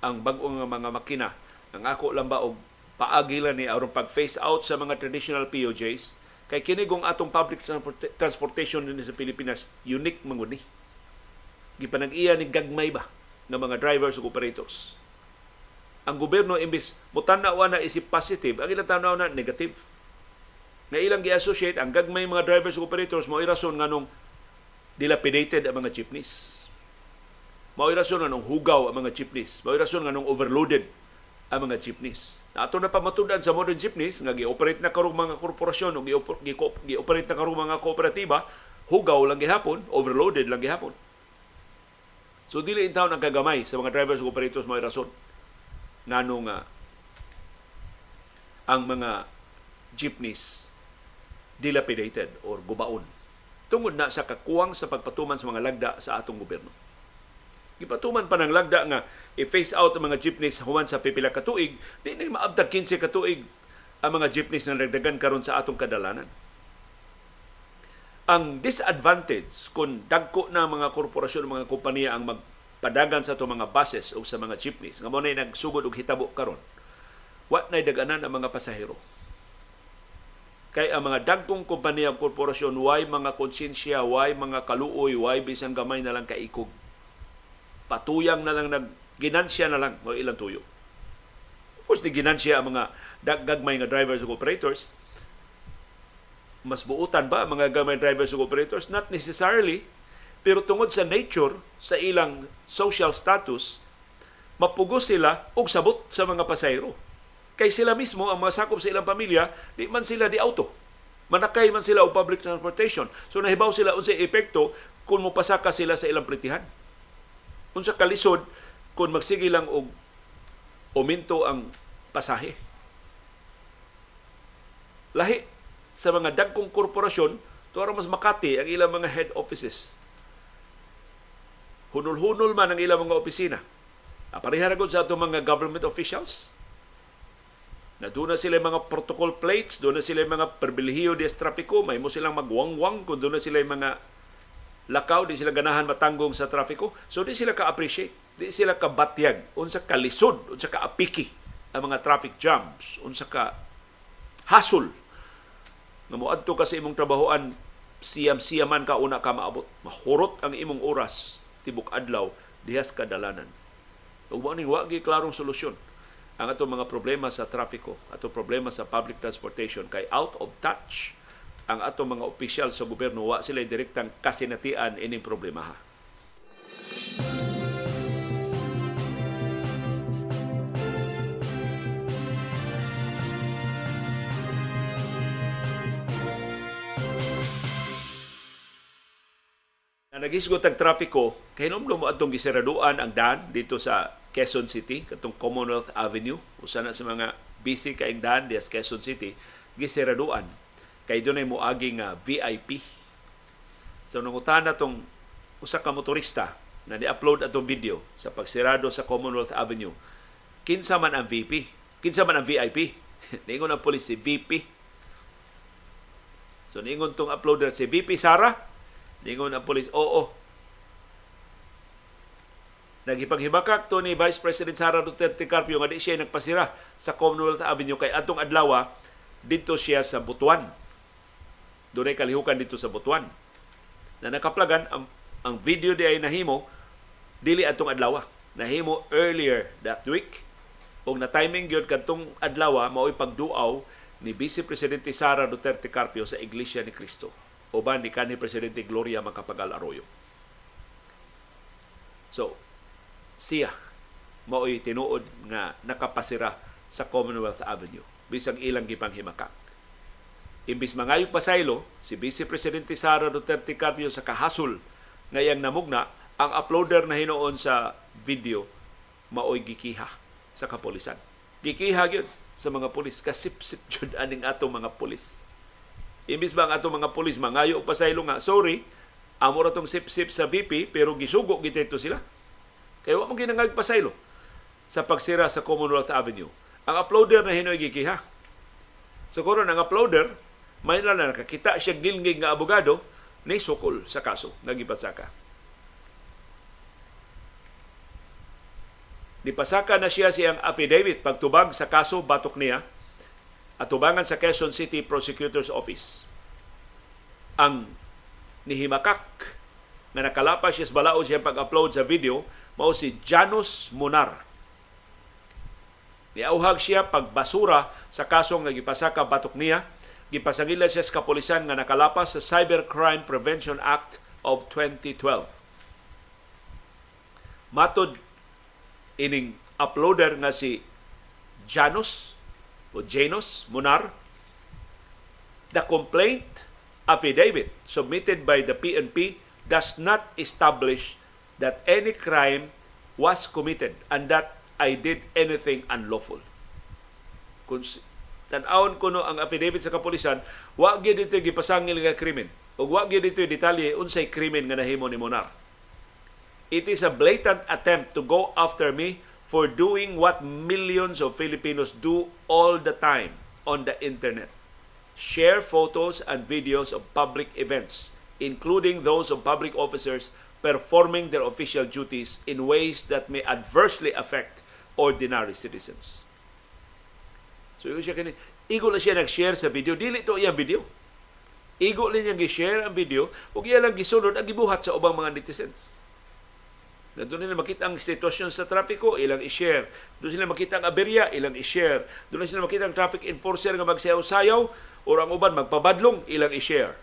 ang bag-o nga mga makina. Ang ako lang ba og paagilan ni aron pag face out sa mga traditional POJs kay kini kung atong public transport- transportation din sa Pilipinas unique manguni. Gipanag-iya ni gagmay ba ng mga drivers ug operators. Ang gobyerno imbis mutanaw na isip positive, ang ilang tanaw na negative. Nga ilang gi-associate ang gagmay mga drivers operators mao rason nganong dilapidated ang mga jeepneys. Mao rason nganong hugaw ang mga jeepneys. Mao rason nganong overloaded ang mga jeepneys. Ato na pamatudan sa modern jeepneys nga gi-operate na karong mga korporasyon o gi-operate na karong mga kooperatiba, hugaw lang gihapon, overloaded lang gihapon. So dili in town ang kagamay sa mga drivers operators mao rason nganong nga ang mga jeepneys dilapidated or gubaon tungod na sa kakuwang sa pagpatuman sa mga lagda sa atong gobyerno. Gipatuman pa ng lagda nga i-face out ang mga jeepneys human sa pipila ka tuig, di na maabdag 15 ka tuig ang mga jeepneys na nagdagan karon sa atong kadalanan. Ang disadvantage kung dagko na mga korporasyon mga kompanya ang magpadagan sa itong mga buses o sa mga jeepneys, nga mo na nagsugod og hitabo karon, wa na daganan ang mga pasahero. Kay ang mga dagkong kompanya korporasyon, why mga konsensya, why mga kaluoy, why bisan gamay na lang kaikog. Patuyang na lang nag ginansya na lang o ilang tuyo. Of course, di ginansya ang mga daggagmay nga drivers ug operators. Mas buutan ba ang mga gamay drivers ug operators? Not necessarily. Pero tungod sa nature, sa ilang social status, mapugos sila og sabot sa mga pasayro. Kay sila mismo, ang mga sakop sa ilang pamilya, di man sila di auto. Manakay man sila og public transportation. So nahibaw sila unsay epekto kung mopasaka sila sa ilang pritihan. Unsa kalisod kung magsige lang og uminto ang pasahe. Lahi sa mga dagkong korporasyon, tuwara mas makati ang ilang mga head offices. Hunol-hunol man ang ilang mga opisina. Apareha na sa itong mga government officials. Na doon na sila mga protocol plates, doon na sila mga perbilihiyo de trafiko, may mo silang magwangwang kung doon na sila mga lakaw, di sila ganahan matanggong sa trafiko. So di sila ka-appreciate, di sila kabatyag, unsa ka lisod, unsa ka apiki ang mga traffic jams, unsa ka hasol. Nga mo adto kasi imong trabahoan, siyam-siyaman ka una ka maabot. Mahurot ang imong oras, tibok adlaw, dihas kadalanan. Ug mo ning wa klarong solusyon ang ato mga problema sa trafiko, ato problema sa public transportation kay out of touch ang ato mga opisyal sa gobyerno wa sila direktang kasinatian ining problema ha. na nagisgot ang trapiko, kay mo atong giseraduan ang daan dito sa Quezon City, katong Commonwealth Avenue, usa na sa mga busy kaing daan diya sa Quezon City, giseraduan. Kay doon ay moaging uh, VIP. So nangutan na tong usa ka motorista na ni-upload atong video sa pagsirado sa Commonwealth Avenue. Kinsa man ang VP? Kinsa man ang VIP? ningon ang police si VP. So ningon tong uploader si VP Sara, Ningon ang polis, oo. Nagipaghibakak to ni Vice President Sara Duterte Carpio nga di siya nagpasira sa Commonwealth Avenue kay atong adlaw dito siya sa Butuan. Doon ay kalihukan dito sa Butuan. Na nakaplagan ang, ang video di ay nahimo dili atong adlaw. Nahimo earlier that week og na timing gyud kadtong adlaw mao'y pagduaw ni Vice Presidente Sara Duterte Carpio sa Iglesia ni Cristo uban ni kanhi presidente Gloria Macapagal Arroyo. So, siya mao'y tinuod nga nakapasira sa Commonwealth Avenue bisag ilang gipanghimakak. Imbis mangayog pasaylo, si Vice Presidente Sara Duterte Carpio sa kahasol ngayang namugna, ang uploader na hinoon sa video mao'y gikiha sa kapolisan. Gikiha gyud sa mga pulis. Kasipsip jud aning ato mga pulis Imbis ba ang ato mga pulis mangayo pasaylo nga, sorry, amo ra tong sip-sip sa VP pero gisugo giteto sila. Kaya wa mong ginangag pasaylo sa pagsira sa Commonwealth Avenue. Ang uploader na hinoy gikiha. Siguro nang uploader, may na lang nakakita siya gilngig nga abogado ni Sokol sa kaso nagipasaka. Nipasaka na siya siyang affidavit pagtubag sa kaso batok niya at tubangan sa Quezon City Prosecutor's Office. Ang nihimakak na nakalapa siya sa balao siya pag-upload sa video mao si Janus Munar. Niauhag siya pagbasura sa kaso nga gipasaka batok niya. Gipasangila siya sa kapulisan nga nakalapas sa Cybercrime Prevention Act of 2012. Matod ining uploader nga si Janus o Janus Munar, the complaint affidavit submitted by the PNP does not establish that any crime was committed and that I did anything unlawful. Kung tan-awon ko no ang affidavit sa kapulisan, wa gyud dito gipasangil nga krimen ug wa gyud dito detalye unsay krimen nga nahimo ni Munar. It is a blatant attempt to go after me for doing what millions of Filipinos do all the time on the internet. Share photos and videos of public events, including those of public officers performing their official duties in ways that may adversely affect ordinary citizens. So, siya kani, igo lang siya nag-share sa video. Dili to iyang video. Igo lang niya gi-share ang video ug iya lang gisunod ang gibuhat sa ubang mga netizens. Na doon nila makita ang sitwasyon sa trapiko, ilang i-share. Doon sila makita ang aberya, ilang i-share. Doon sila makita ang traffic enforcer nga magsayaw-sayaw o ang uban magpabadlong, ilang i-share.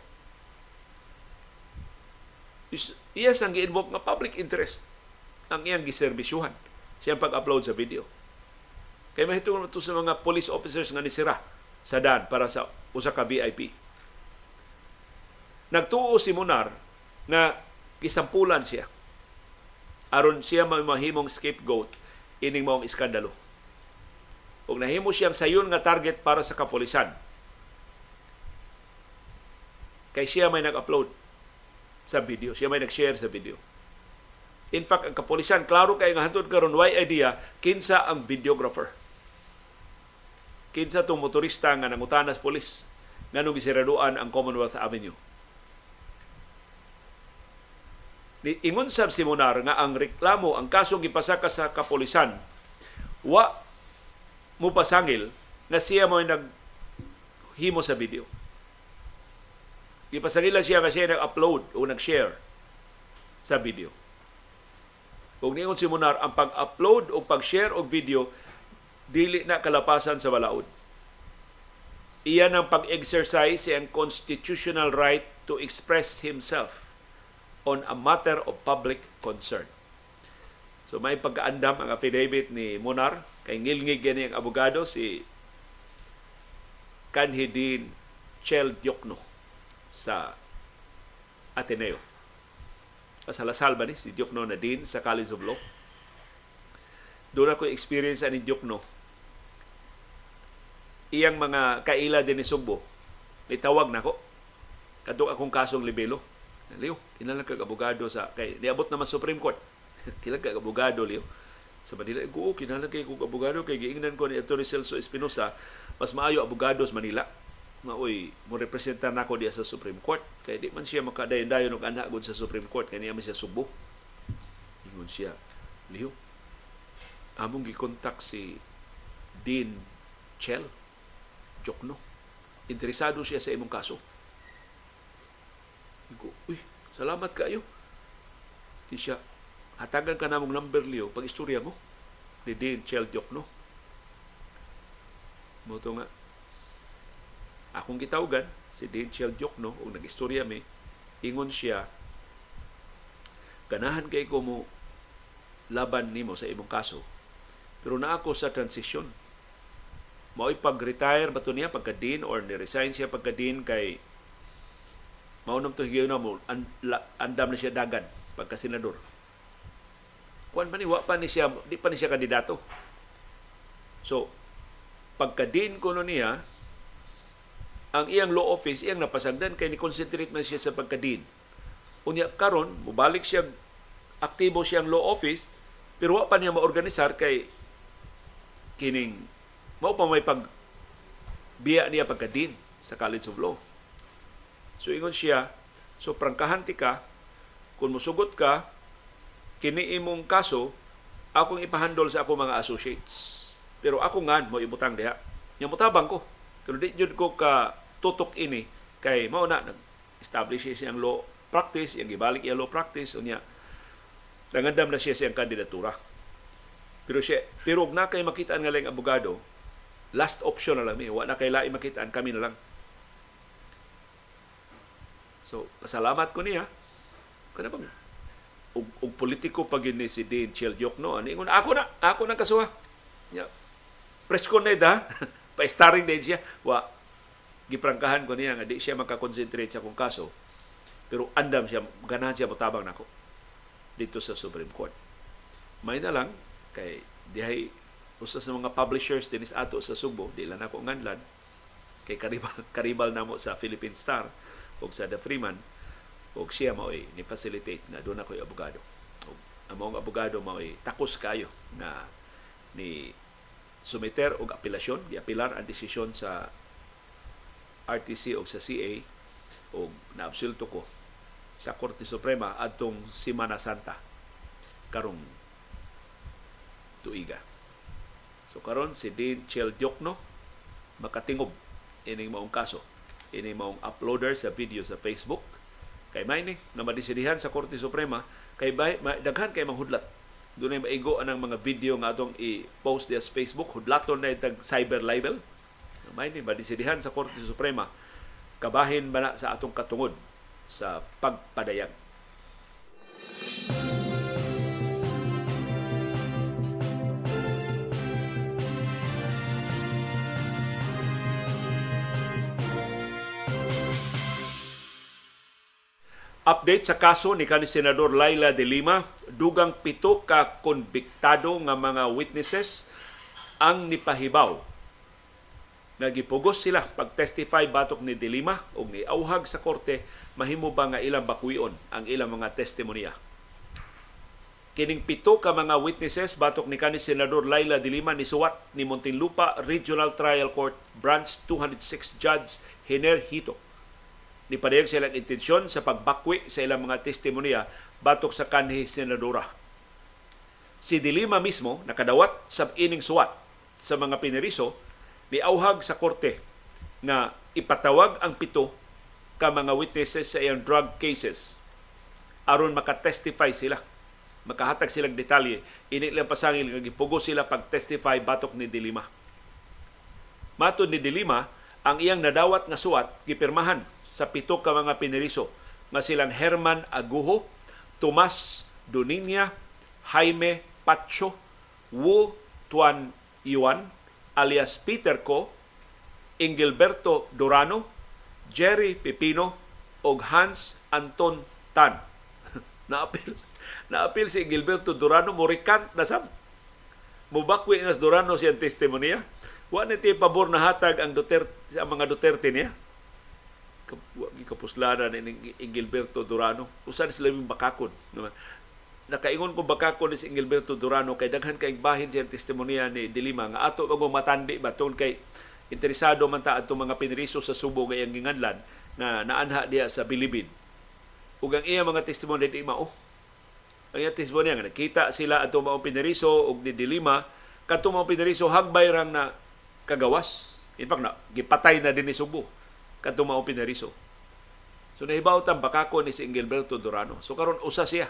Iya sang gi-invoke nga public interest ang iyang giserbisyuhan siya pag-upload sa video. Kaya mahitungod ito sa mga police officers nga nisira sa DAN para sa usa ka VIP. Nagtuo si Munar nga gisampulan siya aron siya mahimong scapegoat ining maong iskandalo. Ug nahimo siyang sayon nga target para sa kapulisan. Kay siya may nag-upload sa video, siya may nag-share sa video. In fact, ang kapulisan, klaro kay nga hantod karon why idea kinsa ang videographer. Kinsa tong motorista nga nangutanas pulis nganong gisiraduan ang Commonwealth Avenue. Ingon sab si nga ang reklamo, ang kasong gipasaka sa kapulisan, wa mo pasangil nga siya mo naghimo sa video. Gipasangil siya nga nag-upload o nag-share sa video. Kung niingon si Munar, ang pag-upload o pag-share og video, dili na kalapasan sa balaod. Iyan ang pag-exercise ang constitutional right to express himself on a matter of public concern. So may pagkaandam ang affidavit ni Munar kay ngilngig gani ang abogado si Kanhidin Chel Diokno sa Ateneo sa Lasal ba ni si Diokno na din sa College of Law. Doon ako experience ani Diokno. Iyang mga kaila din ni Sugbo. Itawag na ko. Kadto akong kasong libelo. Leo, kinalang kag abogado sa kay niabot naman Supreme Court. Kilag kag abogado Leo. Sa Manila, ko kinalang kay kog abogado kay giingnan ko ni Attorney Celso Espinosa, mas maayo abogado sa Manila nga oy mo representar nako diya sa Supreme Court kay di man siya makadayon-dayon og anak gud sa Supreme Court kay niya man siya subo ingon siya liho among gikontak si Dean Chell Jokno interesado siya sa imong kaso Igo, uy, salamat kayo. Di siya, hatagan ka namong number liyo pag istorya mo ni Dean Chell Jokno. Mo nga, akong gitawgan si Dean Chell Jokno ug nag-istorya mi ingon siya ganahan kay ko mo laban nimo sa imong kaso pero na ako sa transition mao'y pag-retire ba to niya pagka dean or ni-resign siya pagka dean kay maunam to higayon na mo and, andam na siya dagan pagka senador. Kuan pa ni wa pa ni siya di pa ni siya kandidato. So pagka dean ko no niya ang iyang law office iyang napasagdan kay ni concentrate man siya sa pagkadin. Unya karon mubalik siya aktibo siyang law office pero wa pa niya maorganisar kay kining mao pa may pag biya niya pagkadin sa College of Law. So ingon siya, so prangkahan ti ka kung musugot ka kini imong kaso akong ipahandol sa ako mga associates. Pero ako nga mo ibutang diha. Nya mutabang ko. Pero di jud ko ka tutok ini kay mao na nag establish siyang law practice, yung gibalik yung law practice unya nangandam na siya siyang kandidatura. Pero siya pero na kay makita nga lang abogado, last option na lang mi, wa na kay lain makitaan kami na lang. So, pasalamat ko niya. Kana bang og, og politiko pag ni si Dean Chelyok no ani ako na ako nang kasuha ya presko na da pa starring din siya wa giprangkahan ko niya nga di siya makakonsentrate sa kong kaso pero andam siya ganahan siya motabang nako dito sa Supreme Court may na lang kay dihay usa sa mga publishers dinis ato sa Subo di lang ako nganlan kay karibal karibal namo sa Philippine Star ug sa The Freeman og siya mao ni facilitate na doon ako'y abogado. Og ang mga abogado mao takos kayo nga ni sumiter og apelasyon, giapilar ang desisyon sa RTC o sa CA o naabsulto ko sa Korte Suprema adtong Semana Santa karong tuiga. So karon si Dean Chel Diokno makatingob ining maong kaso. Ining maong uploader sa video sa Facebook Kay may ni na sa Korte Suprema kay bay, daghan kay manghudlat. Doon ay maigo anang mga video nga atong i-post sa Facebook, hudlaton na itag cyber libel. May ni madisidihan sa Korte Suprema kabahin ba na sa atong katungod sa pagpadayag. Update sa kaso ni kanhi Senador Laila de Lima, dugang pito ka konbiktado nga mga witnesses ang nipahibaw. Nagipugos sila pag-testify batok ni De Lima o ni auhag sa korte mahimo ba nga ilang bakwion ang ilang mga testimonya. Kining pito ka mga witnesses batok ni kanhi Senador Laila de Lima ni suwat ni Muntinlupa Regional Trial Court Branch 206 Judge Hiner Hito ni padayag silang intensyon sa pagbakwi sa ilang mga testimonya batok sa kanhi senadora. Si Dilima mismo nakadawat sa ining suwat sa mga pineriso ni auhag sa korte nga ipatawag ang pito ka mga witnesses sa iyang drug cases aron makatestify sila makahatag silang detalye ini lang pasangil nga gipugo sila pag-testify batok ni Dilima. Matod ni Dilima, ang iyang nadawat nga suwat gipirmahan sa pito ka mga piniriso nga silang Herman Aguho, Tomas Doninia, Jaime Pacho, Wu Tuan Yuan alias Peter Ko, Ingilberto Durano, Jerry Pipino ug Hans Anton Tan. naapil naapil si Ingilberto Durano murikant na sab. Mubakwi nga Durano siyang testimonya. Wa ni pabor na hatag ang Duterte ang mga Duterte niya gikapuslana ni Ingilberto Durano. Usan sila yung bakakon nakaingon ko bakakon ni si Ingilberto Durano kay daghan kay bahin siya testimonya ni Dilima. Nga ato bago matandi ba? Tungod kay interesado man ta adto mga pinriso sa Subo nga iyang ginganlan nga naanha diya sa Bilibid. Ug ang iya mga testimonya di mao. Ang iya testimonya nga nakita sila adto mga pinriso ug ni Dilima kadto mga pinriso hagbay rang na kagawas. In fact na gipatay na din ni Subo kadto mao pinariso. So nahibaw tang bakako ni si Ingilberto Durano. So karon usa siya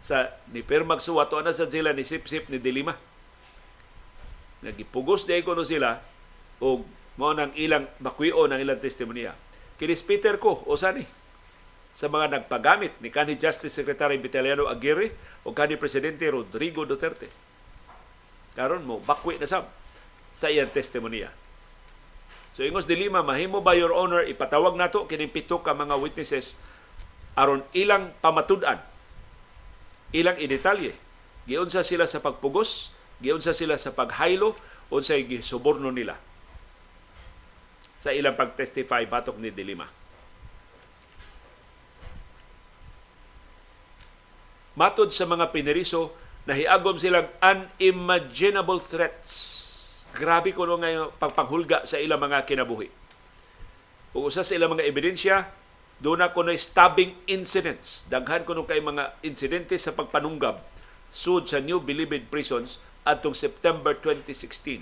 sa ni Permag Suwato na sa sila ni Sip-Sip ni Dilima. Nagipugos day ko no sila o mo nang ilang bakuyo ng ilang testimonya. Kinis Peter ko, usa ni sa mga nagpagamit ni kanhi Justice Secretary Vitaliano Aguirre o kanhi Presidente Rodrigo Duterte. Karon mo bakwi na sab sa iyang testimonya. So ingos dilima mahimo ba your honor ipatawag nato kining pito ka mga witnesses aron ilang pamatud-an ilang idetalye. Giunsa sila sa pagpugos giunsa sila sa paghaylo unsay gisuborno nila. Sa ilang pagtestify batok ni Dilima. Matod sa mga pineriso, nahiagom silang unimaginable threats Grabe ko nga pagpanghulga sa ilang mga kinabuhi. Ug usa sa ilang mga ebidensya, doon na kuno stabbing incidents. Daghan kuno kay mga insidente sa pagpanunggab sud sa New Bilibid Prisons atong September 2016.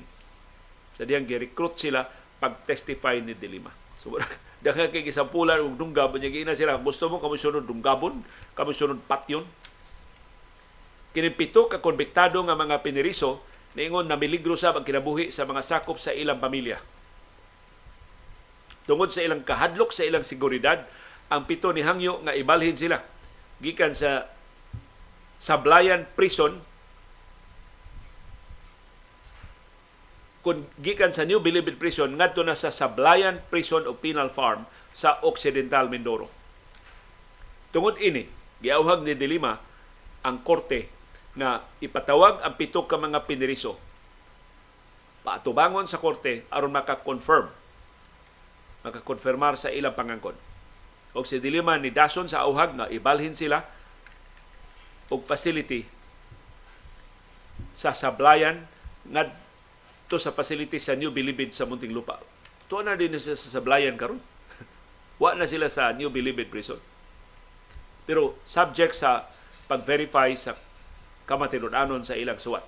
Sa diyang gi-recruit sila pag-testify ni Dilima. So, daghang kay gisampulan og dunggab nya giina sila gusto mo kamo sunod dunggabon kamo sunod patyon kini pito ka konbiktado nga mga piniriso niingon na miligro sa ang kinabuhi sa mga sakop sa ilang pamilya tungod sa ilang kahadlok sa ilang seguridad ang pito ni hangyo nga ibalhin sila gikan sa Sablayan Prison kung gikan sa New Bilibid Prison ngadto na sa Sablayan Prison o Penal Farm sa Occidental Mindoro. Tungod ini, giauhag ni Dilima ang korte na ipatawag ang pito ka mga piniriso paatubangon sa korte aron maka-confirm maka-confirmar sa ilang pangangkon. O si Dilima ni Dason sa auhag na ibalhin sila og facility sa Sablayan nga to sa facility sa New Bilibid sa Muntinlupa. Tuwa na din sa Sablayan karon. Wa na sila sa New Bilibid Prison. Pero subject sa pag-verify sa kamatinudanon sa ilang suwat.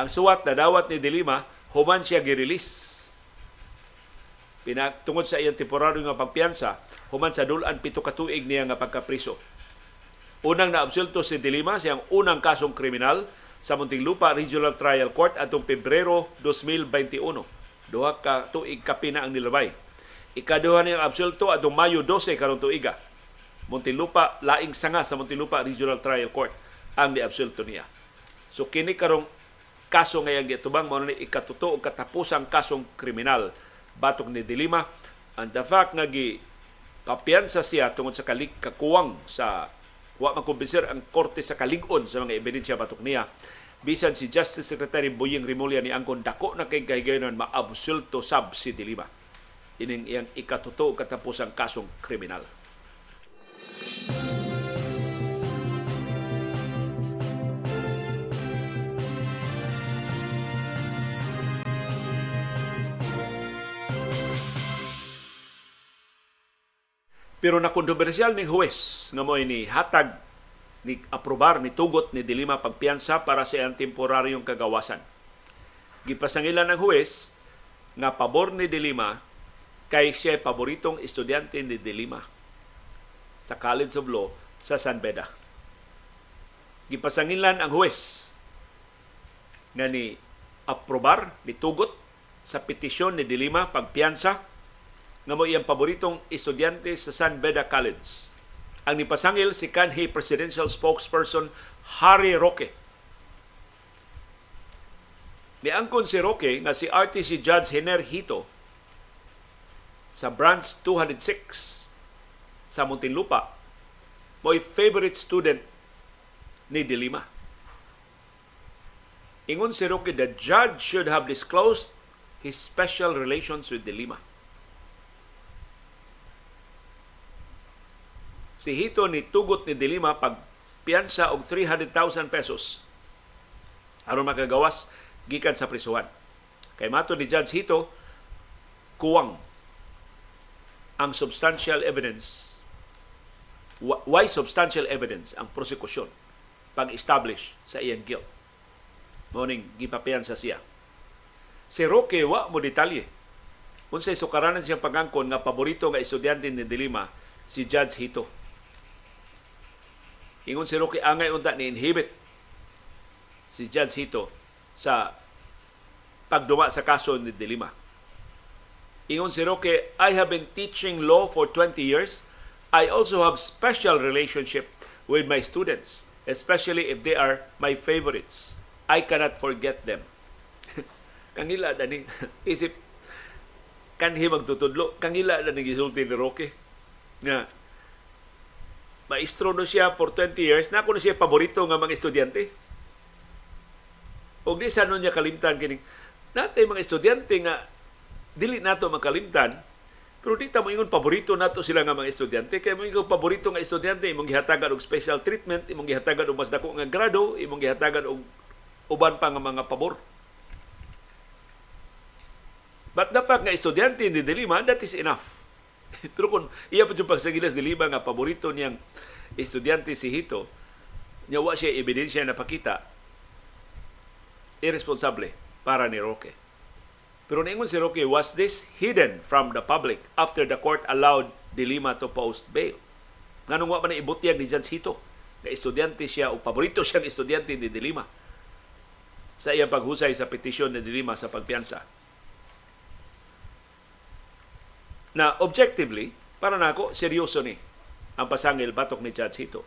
Ang suwat na dawat ni Dilima, human siya gi-release. Pinatungod sa iyang temporaryo nga pagpiyansa, human sa dulan pito ka tuig niya nga pagkapriso. Unang naabsulto si Dilima siyang unang kasong kriminal sa Muntinlupa Regional Trial Court atong Pebrero 2021. Duha ka tuig kapina ang nilabay. Ikaduha niyang absulto atong Mayo 12 karong tuiga. Muntinlupa laing sanga sa Muntinlupa Regional Trial Court ang niabsulto niya. So kini karong kaso ngayang gitubang mao ni ikatuto og katapusang kasong kriminal batok ni Dilima and the fact nga gi kapiyansa siya tungod sa kalik kakuwang sa wa makumbisir ang korte sa kalig-on sa mga ebidensya batok niya bisan si Justice Secretary Boying Rimulya ni angkon dako na kay kahigayonan maabsulto sab si Dilima ining iyang ikatuto katapos ang kasong kriminal. Pero na kontrobersyal ni huwes nga mo ni hatag ni aprobar ni tugot ni Dilima pagpiyansa para sa iyang temporaryong kagawasan. Gipasangilan ng huwes nga pabor ni Dilima kay siya paboritong estudyante ni Dilima sa College of Law sa San Beda. Gipasangilan ang huwes nga ni aprobar ni tugot sa petisyon ni Dilima pagpiyansa nga mo iyang paboritong estudyante sa San Beda College. Ang nipasangil si kanhi presidential spokesperson Harry Roque. Niangkon si Roque nga si RTC Judge Hener Hito sa branch 206 sa Muntinlupa mo'y favorite student ni Dilima. Ingon si Roque, the judge should have disclosed his special relations with Dilima. si Hito ni tugot ni Dilima pag piyansa og 300,000 pesos aron makagawas gikan sa prisuhan. Kay mato ni Judge Hito, kuwang ang substantial evidence why substantial evidence ang prosekusyon pag-establish sa iyang guilt. Morning, gipapiyan sa siya. Si Roque, wa mo detalye. Unsay sukaranan siyang pagangkon nga paborito nga estudyante ni Dilima si Judge Hito Ingon si Rocky angay unta ni inhibit si Judge Hito sa pagduma sa kaso ni Dilima. Ingon si Roque, I have been teaching law for 20 years. I also have special relationship with my students, especially if they are my favorites. I cannot forget them. kangila na ni isip kanhi magtutudlo kangila na ni gisulti ni Roque nga maestro no siya for 20 years, na ako na siya paborito nga mga estudyante. O di sa niya kalimtan kining natay mga estudyante nga dili nato makalimtan pero di ta mo ingon paborito nato sila nga mga estudyante. Kay mo ingon paborito nga estudyante imong gihatagan og special treatment imong gihatagan og mas dako nga grado imong gihatagan og uban pa nga mga pabor. But the fact nga estudyante ni Dilima, that is enough. Pero kung iya pa yung pagsagilas di lima nga paborito niyang estudyante si Hito, nya wa siya ebidensya na pakita irresponsable para ni Roque. Pero ningon si Roque, was this hidden from the public after the court allowed De Lima to post bail? Nganong wa man ibutyag ni Judge Hito na estudyante siya o paborito siyang estudyante ni De Lima sa iyang paghusay sa petisyon ni De Lima sa pagpiyansa. Na objectively, para nako seryoso ni ang pasangil batok ni Judge Hito.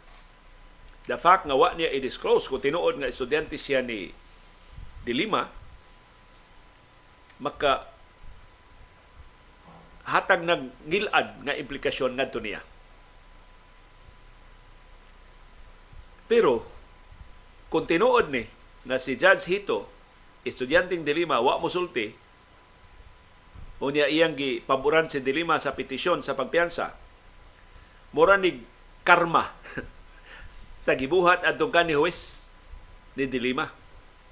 The fact nga wa niya i-disclose kung tinuod nga estudyante siya ni De Lima, maka hatag ng ngilad nga implikasyon ngadto niya. Pero kung tinuod ni na si Judge Hito, estudyanteng Dilima, wa musulti, unya iyang gipaboran si Dilima sa petisyon sa pagpiyansa, mura ni karma sa gibuhat atong kani huwes ni Dilima.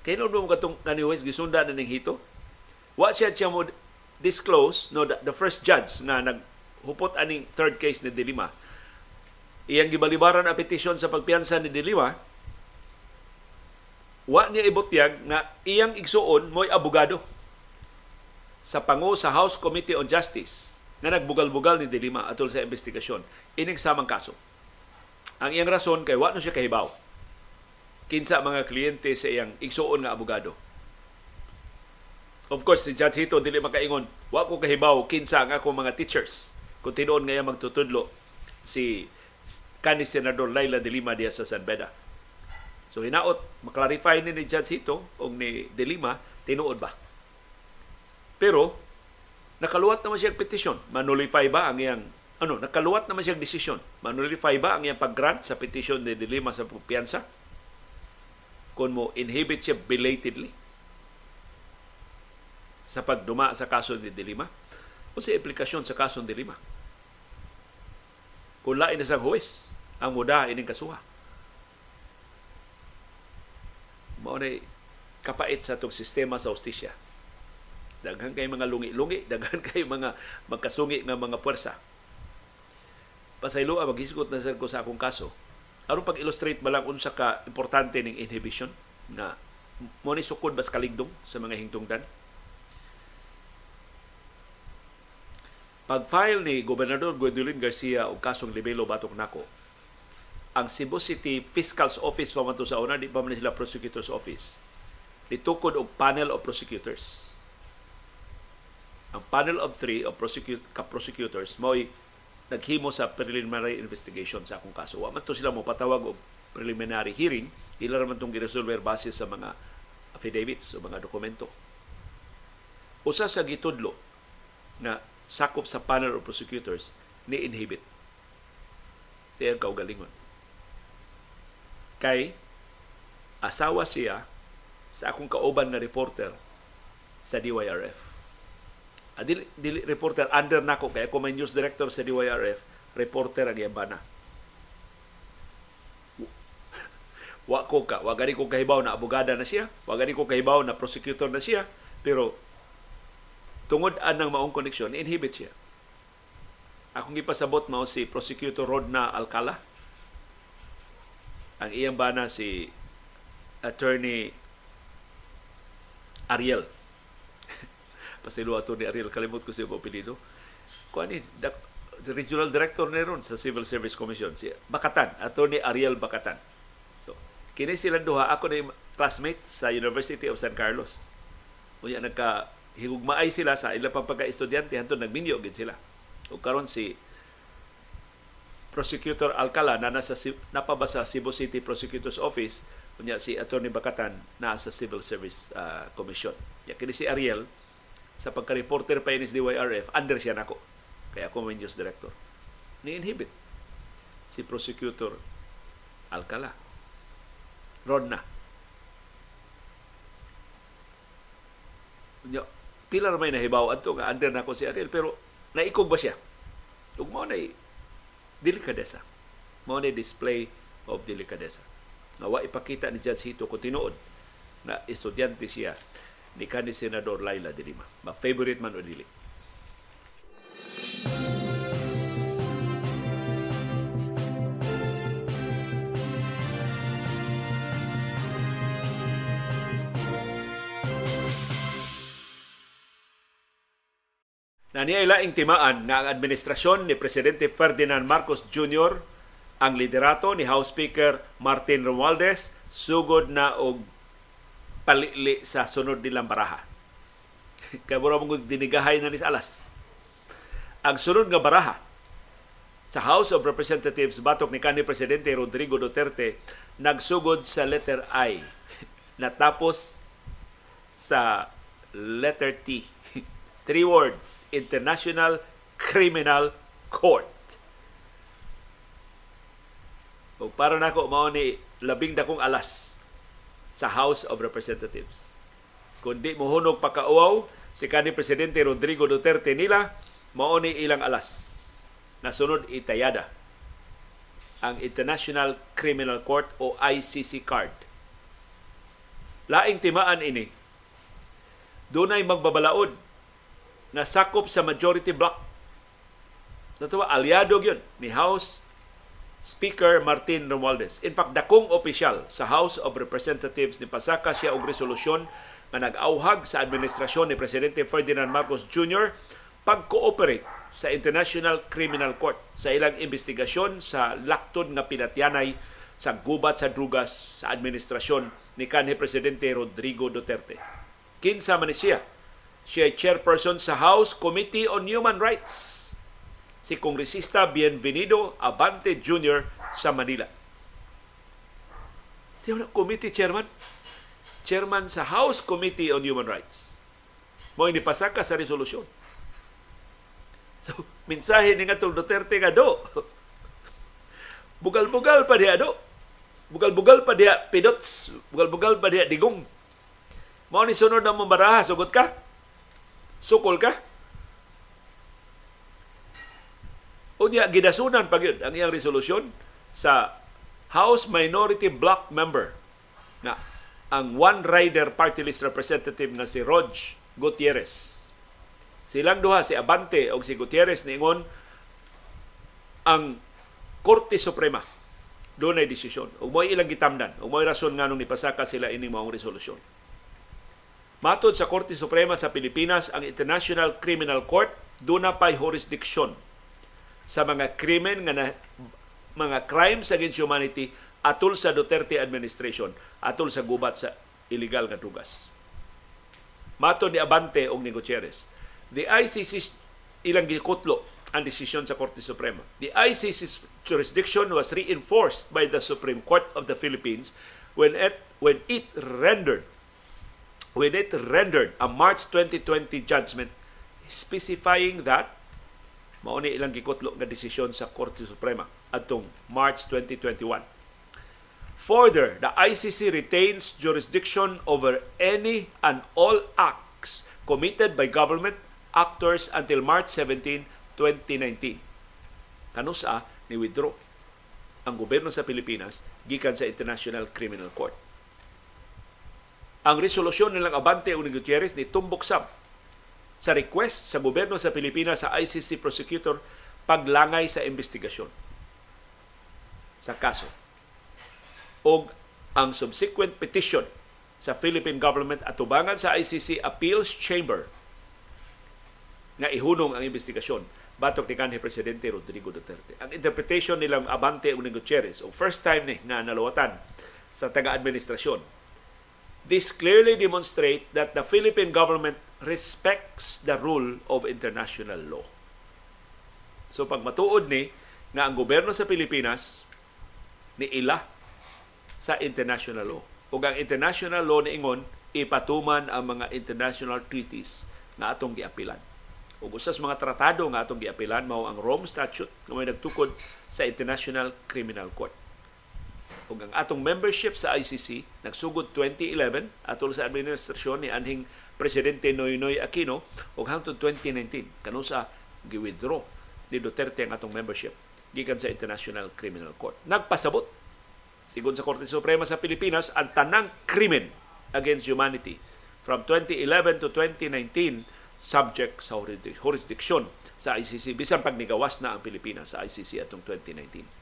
Kaya no mo katong kani huwes gisunda na ning Hito? Wa siya siya mo disclose no the, the first judge na naghupot aning third case ni Dilima iyang gibalibaran ang petisyon sa pagpiyansa ni Dilima wa niya ibutyag na iyang igsuon mo'y abogado sa pangu sa House Committee on Justice nga nagbugal-bugal ni Dilima atol sa investigasyon ining samang kaso. Ang iyang rason kay wa no siya kahibaw. Kinsa mga kliyente sa iyang igsuon nga abogado. Of course, si Judge Hito dili makaingon, wa ko kahibaw kinsa nga akong mga teachers. Kung tinuon nga magtutudlo si kani Senador Laila de Lima diya sa San Beda. So hinaot, maklarify ni ni Judge Hito o ni de Lima, tinuod ba? Pero, nakaluwat naman siya petisyon. Manulify ba ang iyang ano, nakaluwat naman siya desisyon. Manulify ba ang iyang pag-grant sa petisyon ni De Lima sa piyansa? Kung mo inhibit siya belatedly sa pagduma sa kaso ni De Lima? O sa implikasyon sa kaso ni De Lima? Kung lain na sa huwes, ang muda ining kasuha mao na kapait sa itong sistema sa ustisya. Daghan kay mga lungi-lungi, daghan kay mga magkasungi nga mga puwersa. Pasaylo ang maghisgot na ko sa akong kaso. Aron pag-illustrate ba lang unsa ka importante ning inhibition na mo ni sukod bas kaligdong sa mga hingtungdan. Pag-file ni Gobernador Gwendolyn Garcia og kasong libelo batok nako, ang Cebu City Fiscal's Office pa sa una, di pa man sila Prosecutor's Office. Nitukod og panel of prosecutors. Ang panel of three of prosecute, ka-prosecutors mo'y naghimo sa preliminary investigation sa akong kaso. Wa to sila mo patawag og preliminary hearing, ila man tong giresolver base sa mga affidavits o mga dokumento. Usa sa gitudlo na sakop sa panel of prosecutors ni inhibit siya kaugalingon kay asawa siya sa akong kauban na reporter sa DYRF. Ah, dili, reporter under nako kay ako may news director sa DYRF, reporter ang yambana. Wa ko ka, wa gani ko kahibaw na abogada na siya, wa gani ko kahibaw na prosecutor na siya, pero tungod anang maong koneksyon, inhibit siya. Akong ipasabot mao si prosecutor Rodna Alcala ang iyang bana si attorney Ariel. Pasilo attorney Ariel, kalimot ko siya po apelido. Kuan ni, regional director na ron sa Civil Service Commission, si Bakatan, attorney Ariel Bakatan. So, kini sila duha, ako na classmate sa University of San Carlos. Kunya nagka higugmaay sila sa ilang pang pagka-estudyante hanto nagminyo gid sila. O karon si Prosecutor Alcala na nasa napaba sa Cebu City Prosecutor's Office unya si Attorney Bakatan na sa Civil Service uh, Commission. Ya kini si Ariel sa pagka-reporter pa inis DYRF under siya nako kaya ako may news director. Ni inhibit si Prosecutor Alcala. Rodna. Unya pila may nahibaw adto nga under nako si Ariel pero naikog ba siya? Ug mao na delikadesa. Mao ni display of delikadesa. Nga wa ipakita ni Judge Hito kung tinuod na estudyante siya ni kanhi Senador Laila de Lima. Ma-favorite man o dili. Na niya ilaing timaan nga ang administrasyon ni Presidente Ferdinand Marcos Jr. ang liderato ni House Speaker Martin Romualdez sugod na og palili sa sunod nilang baraha. Kaya mura mong dinigahay na ni alas. Ang sunod nga baraha sa House of Representatives batok ni kanhi Presidente Rodrigo Duterte nagsugod sa letter I natapos sa letter T. Three words, International Criminal Court. O para nako mao ni labing dakong alas sa House of Representatives. Kung di mohunog pakauaw si kanhi Presidente Rodrigo Duterte nila, mao ni ilang alas. Nasunod itayada ang International Criminal Court o ICC card. Laing timaan ini. Dunay magbabalaod na sakop sa majority block. Sa tuwa, aliado yun ni House Speaker Martin Romualdez. In fact, dakong opisyal sa House of Representatives ni pasaka siya og resolusyon nga nag-auhag sa administrasyon ni Presidente Ferdinand Marcos Jr. pag-cooperate sa International Criminal Court sa ilang investigasyon sa laktod nga pinatyanay sa gubat sa drugas sa administrasyon ni kanhi Presidente Rodrigo Duterte. Kinsa man siya? Siya chairperson sa House Committee on Human Rights si Kongresista Bienvenido Abante Jr. sa Manila. Tiyo na, committee chairman. Chairman sa House Committee on Human Rights. Mo inipasaka sa resolusyon. So, mensahe ni nga Duterte nga do. Bugal-bugal pa diya do. Bugal-bugal pa diya pidots. Bugal-bugal pa diya digong. Mao ni sunod na mong baraha, sugot ka? Sukol ka? O niya, gidasunan pa yun ang iyang resolusyon sa House Minority Block Member na ang One Rider Party List Representative nga si Rog Gutierrez. Silang duha, si Abante o si Gutierrez ningon ang Korte Suprema doon ay desisyon. O mo ilang gitamdan. O mo rason nga nung nipasaka sila ini maong resolusyon. Matod sa Korte Suprema sa Pilipinas, ang International Criminal Court doon na pa'y jurisdiction sa mga krimen nga na, mga crimes against humanity atol sa Duterte administration, atol sa gubat sa illegal nga dugas. Mato ni Abante og ni Gutierrez. The ICC ilang gikutlo ang desisyon sa Korte Suprema. The ICC's jurisdiction was reinforced by the Supreme Court of the Philippines when it when it rendered when it rendered a March 2020 judgment specifying that mao ni ilang gikutlo nga desisyon sa Korte Suprema atong March 2021. Further, the ICC retains jurisdiction over any and all acts committed by government actors until March 17, 2019. Kanusa ni withdraw ang gobyerno sa Pilipinas gikan sa International Criminal Court. Ang resolusyon nilang Abante o ni Gutierrez ni tumbok sab sa request sa gobyerno sa Pilipinas sa ICC prosecutor paglangay sa investigasyon sa kaso. O ang subsequent petition sa Philippine government atubangan sa ICC Appeals Chamber nga ihunong ang investigasyon batok ni kanhi Presidente Rodrigo Duterte. Ang interpretation nilang Abante o Gutierrez, o first time ni nga nalawatan sa taga-administrasyon, this clearly demonstrate that the Philippine government respects the rule of international law. So pag matuod ni nga ang gobyerno sa Pilipinas ni ila sa international law. Ug ang international law ni ingon ipatuman ang mga international treaties nga atong giapilan. Ug usas mga tratado nga atong giapilan mao ang Rome Statute nga may nagtukod sa International Criminal Court. Ug ang atong membership sa ICC nagsugod 2011 atol sa administrasyon ni anhing Presidente Noynoy Aquino ug hangtod 2019 kanusa gi-withdraw ni Duterte ang atong membership gikan sa International Criminal Court. Nagpasabot sigon sa Korte Suprema sa Pilipinas ang tanang krimen against humanity from 2011 to 2019 subject sa jurisdiction sa ICC bisan pag nigawas na ang Pilipinas sa ICC atong 2019.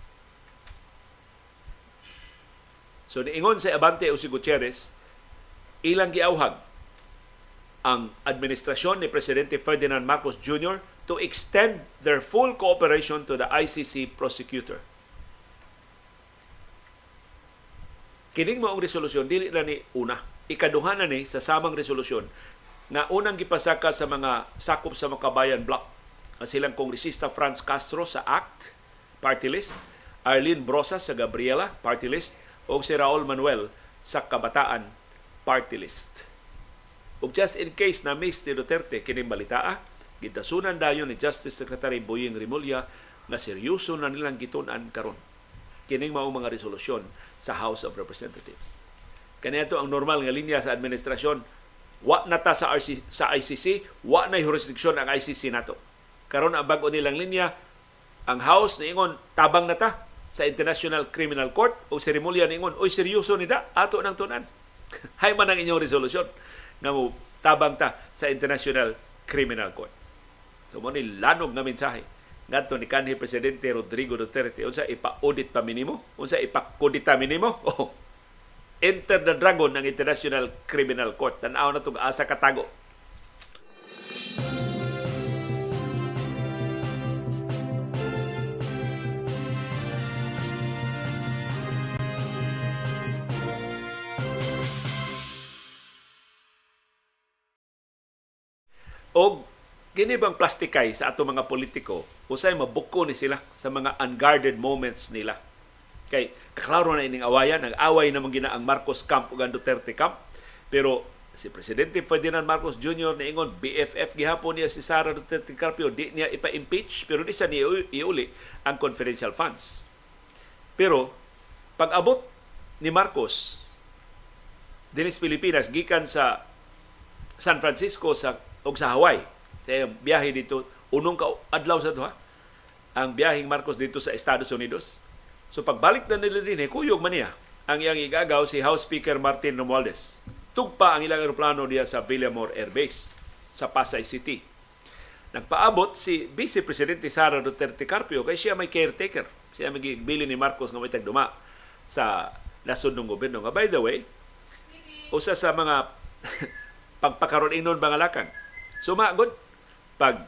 So niingon sa Abante o si Gutierrez, ilang giauhag ang administrasyon ni Presidente Ferdinand Marcos Jr. to extend their full cooperation to the ICC prosecutor. Kining maong resolusyon dili na ni una. Ikaduha na ni sa samang resolusyon na unang gipasaka sa mga sakop sa Makabayan Bloc silang kongresista Franz Castro sa ACT party list, Arlene Brosas sa Gabriela party list o si Raul Manuel sa Kabataan party list. Ug just in case na miss ni Duterte kini balitaa, gitasunan dayon ni Justice Secretary Boying Rimulya nga seryoso na nilang gitun-an karon kining mao mga resolusyon sa House of Representatives. Kaniadto ang normal nga linya sa administrasyon, wa na ta sa, RC, sa ICC, wa na jurisdiction ang ICC nato. Karon ang bag-o nilang linya, ang House niingon tabang na ta sa International Criminal Court o seremolya niingon, oy seryoso ni da, ato nang tunan. Hay man ang inyong resolusyon. Nga mo tabang ta sa International Criminal Court. So mo ni lanog nga mensahe. Ngadto ni kanhi presidente Rodrigo Duterte unsa ipa-audit pa minimo unsa ipa-kodita minimo oh. Enter the dragon ng International Criminal Court. Tan-aw na tong asa katago og kini bang plastikay sa ato mga politiko? Usay mabuko ni sila sa mga unguarded moments nila. Kay kaklaro na ining awayan ang away naman gina ang Marcos Camp ug ang Duterte Camp. Pero si Presidente Ferdinand Marcos Jr. niingon BFF gihapon niya si Sara Duterte Carpio di niya ipa-impeach pero di sa niya iuli ang confidential funds. Pero pag abot ni Marcos dinis Pilipinas gikan sa San Francisco sa og sa Hawaii. Sa biyahe dito unong ka adlaw sa to ha ang biyaheng Marcos dito sa Estados Unidos. So pagbalik na nila din kuyog man niya ang iyang igagaw si House Speaker Martin Romualdez. Tugpa ang ilang eroplano diya sa Villamor Air Base sa Pasay City. Nagpaabot si Vice Presidente Sara Duterte Carpio kay siya may caretaker. Siya may bili ni Marcos nga may tagduma sa nasod ng gobyerno nga by the way usa sa mga pagpakaroon inon bangalakang sumagod pag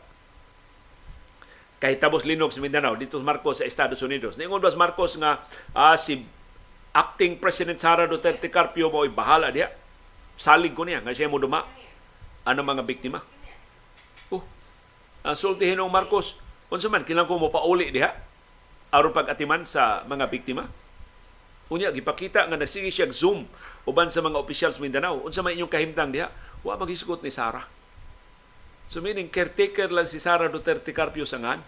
kahitamos linog sa Mindanao dito Marcos sa Estados Unidos. Ningon bas Marcos nga ah, si acting President Sara Duterte Carpio mo bahala diha. Salig ko niya nga siya mo duma ano mga biktima. Oh, ang sultihin ng Marcos, unsa man kinang ko mo pauli diha aron pag-atiman sa mga biktima. Unya gipakita nga nagsige siya zoom uban sa mga sa Mindanao. Unsa may inyong kahimtang diha? Wa maghisgot ni Sara. So meaning caretaker lang si Sara Duterte Carpio Sangan.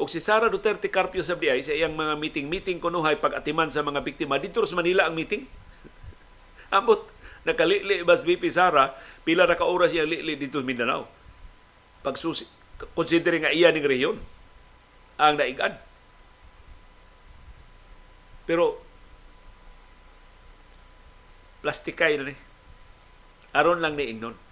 O si Sara Duterte Carpio sa BI sa iyang mga meeting-meeting kunuhay pag-atiman sa mga biktima dito sa Manila ang meeting. Ambot nakalili bas BP Sara pila ra ka oras siya lili dito sa Mindanao. Pagsusi considering nga iya ning rehiyon ang naigan. Pero plastikay na ni. Aron lang ni ingnon.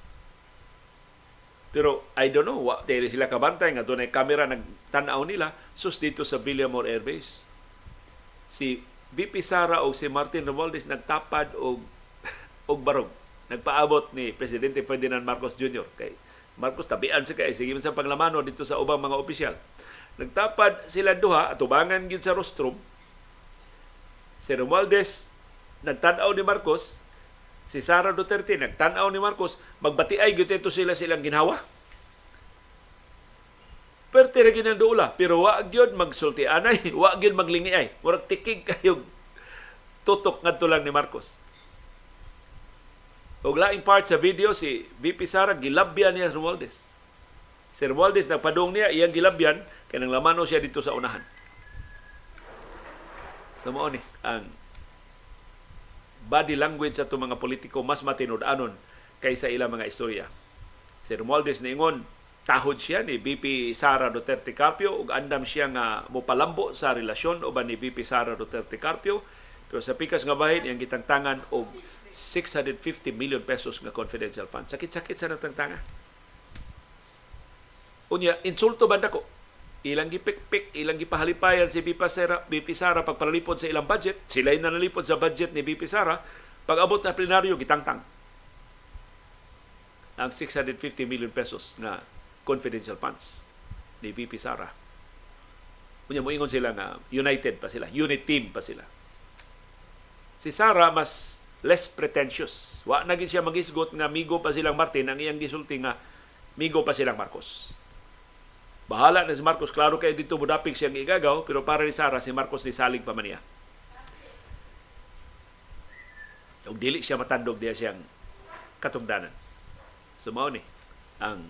Pero I don't know, wa dili sila kabantay nga dunay kamera nagtan-aw nila sus dito sa Villamor Air Base. Si VP Sara o si Martin Romualdez nagtapad og og barog. Nagpaabot ni Presidente Ferdinand Marcos Jr. kay Marcos tabian sa kay sige sa panglamano dito sa ubang mga opisyal. Nagtapad sila duha atubangan gyud sa rostrum. Si Romualdez nagtan-aw ni Marcos si Sara Duterte nagtan-aw ni Marcos magbatiay gyud ito sila silang ginhawa. Perte ra gyud doula pero wa gyud magsulti anay wa gyud maglingi ay murag tikig kayo tutok ngadto lang ni Marcos. Og laing part sa video si VP Sara gilabyan niya Romualdez si Romualdez nagpadong niya iyang gilabyan kay nang siya dito sa unahan. Sa so, ni ang body language sa mga politiko mas matinud-anon kaysa ilang mga istorya. Si Romualdez niingon, tahod siya ni VP Sara Duterte Carpio ug andam siya nga mopalambo sa relasyon uban ni VP Sara Duterte Carpio pero sa pikas nga bahin iyang gitangtangan og 650 million pesos nga confidential fund. Sakit-sakit sa natangtanga. Unya, insulto banda ko ilang gipikpik, ilang gipahalipayan si BP Sara, BP Sara pagpalipod sa ilang budget, sila yung nanalipod sa budget ni BP Sara, pag abot na plenaryo, gitangtang. ang 650 million pesos na confidential funds ni VP Sara. Kunya mo ingon sila nga united pa sila, unit team pa sila. Si Sara mas less pretentious. Wa na gid siya magisgot nga migo pa silang Martin ang iyang gisulti nga migo pa silang Marcos. Bahala na si Marcos, klaro kay dito mudapig siyang igagaw, pero para ni Sara, si Marcos ni salig pa man niya. Ug dili siya matandog diya siyang katungdanan. Sumaw ni ang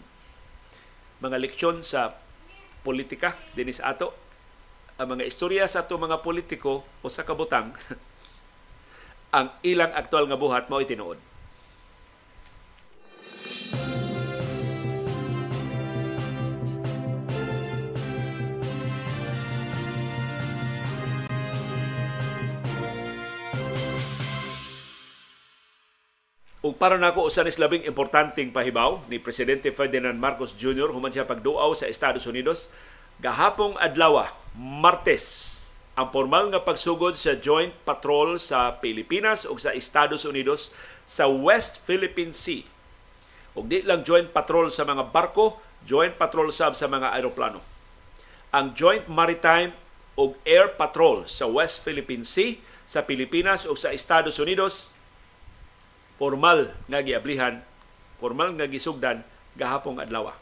mga leksyon sa politika dinis ato ang mga istorya sa ato mga politiko o sa kabutang ang ilang aktual nga buhat mao tinuod. Ug para nako usa ni labing importanteng pahibaw ni presidente Ferdinand Marcos Jr. human siya pagduaw sa Estados Unidos gahapong adlaw Martes ang formal nga pagsugod sa joint patrol sa Pilipinas ug sa Estados Unidos sa West Philippine Sea. Ug di lang joint patrol sa mga barko, joint patrol sab sa mga aeroplano. Ang Joint Maritime ug Air Patrol sa West Philippine Sea sa Pilipinas ug sa Estados Unidos formal nga giablihan, formal nga gisugdan gahapong adlaw.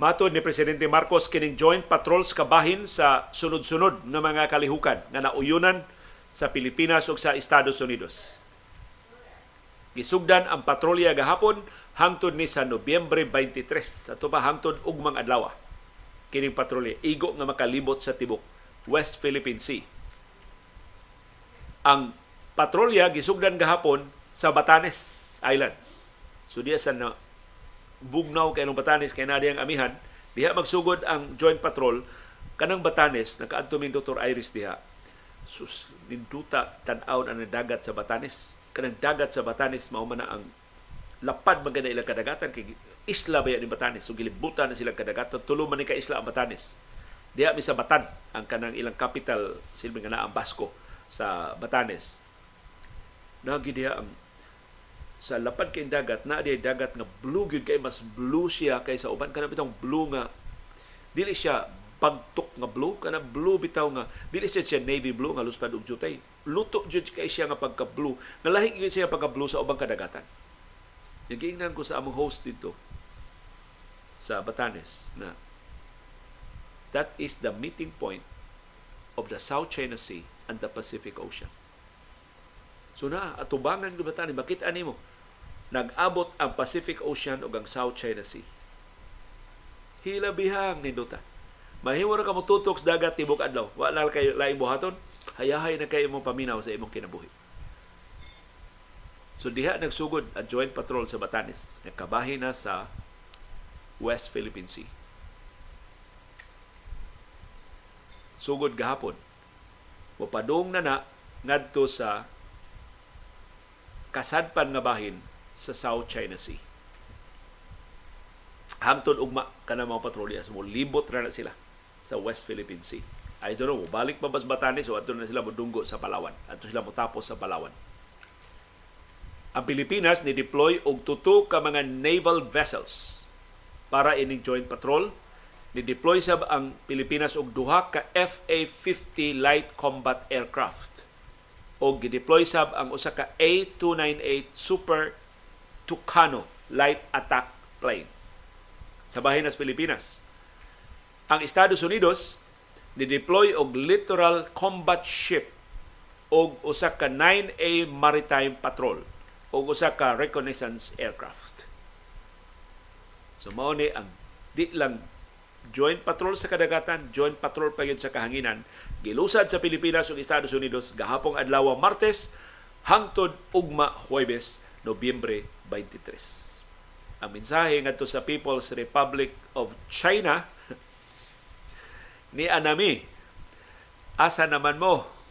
Matod ni Presidente Marcos kining joint patrols kabahin sa sunod-sunod nga mga kalihukan nga nauyunan sa Pilipinas ug sa Estados Unidos. Gisugdan ang patrolya gahapon hangtod ni sa Nobyembre 23 ato pa hangtod ugmang adlaw. Kining patrolya igo nga makalibot sa tibok West Philippine Sea. Ang patrolya gisugdan gahapon sa Batanes Islands. So diya sa na bugnaw kay ng Batanes kay nadiyang amihan, diha magsugod ang joint patrol kanang Batanes nakaadto min Dr. Iris diha. Sus, ninduta tan-aw ang dagat sa Batanes. Kanang dagat sa Batanes mao man ang lapad maganda ilang kadagatan kay isla ba ni Batanes so gilibutan na silang kadagatan tulo man ni ka isla ang Batanes diha mi sa Batan ang kanang ilang capital silbi nga ang Basco sa Batanes nagi diha ang sa lapad kay dagat na diay dagat nga blue gyud kay mas blue siya kaysa uban kana bitong blue nga. Dili siya pagtok nga blue kana blue bitaw nga. Dili siya siya navy blue nga luspad og jutay. Luto jud kay siya nga pagka blue. Nga lahi gyud siya pagka blue sa ubang kadagatan. Nagingnan ko sa among host dito sa Batanes na that is the meeting point of the South China Sea and the Pacific Ocean. So na, atubangan ko Batanes, bakit ani mo? Nag-abot ang Pacific Ocean ug ang South China Sea. Hilabihang ni Duta. Mahimo ra ka mo tutok sa dagat tibok adlaw. Wala kay laing buhaton. Hayahay na kay imong paminaw sa imong kinabuhi. So diha nagsugod ang joint patrol sa Batanes. Nagkabahin na sa West Philippine Sea. Sugod gahapon. Mupadong na na ngadto sa kasadpan nga bahin sa South China Sea. Hangtod ugma kana mga patrolya so libot ra na sila sa West Philippine Sea. I don't know, balik pa bas Batanes o ato na sila modunggo sa Palawan. Ato sila motapos sa Palawan. Ang Pilipinas ni deploy og tuto ka mga naval vessels para ining joint patrol. Ni deploy sab ang Pilipinas og duha ka FA-50 light combat aircraft. Og gideploy sab ang usa ka A298 Super Tucano light attack plane sa bahin nas Pilipinas. Ang Estados Unidos ni deploy og littoral combat ship og usa ka 9A maritime patrol o usa ka reconnaissance aircraft. So mao ni ang di lang joint patrol sa kadagatan, joint patrol pa sa kahanginan, gilusad sa Pilipinas ug Estados Unidos gahapong adlaw Martes hangtod ugma Huwebes, Nobyembre 23. Ang mensahe ngadto sa People's Republic of China ni Anami, asa naman mo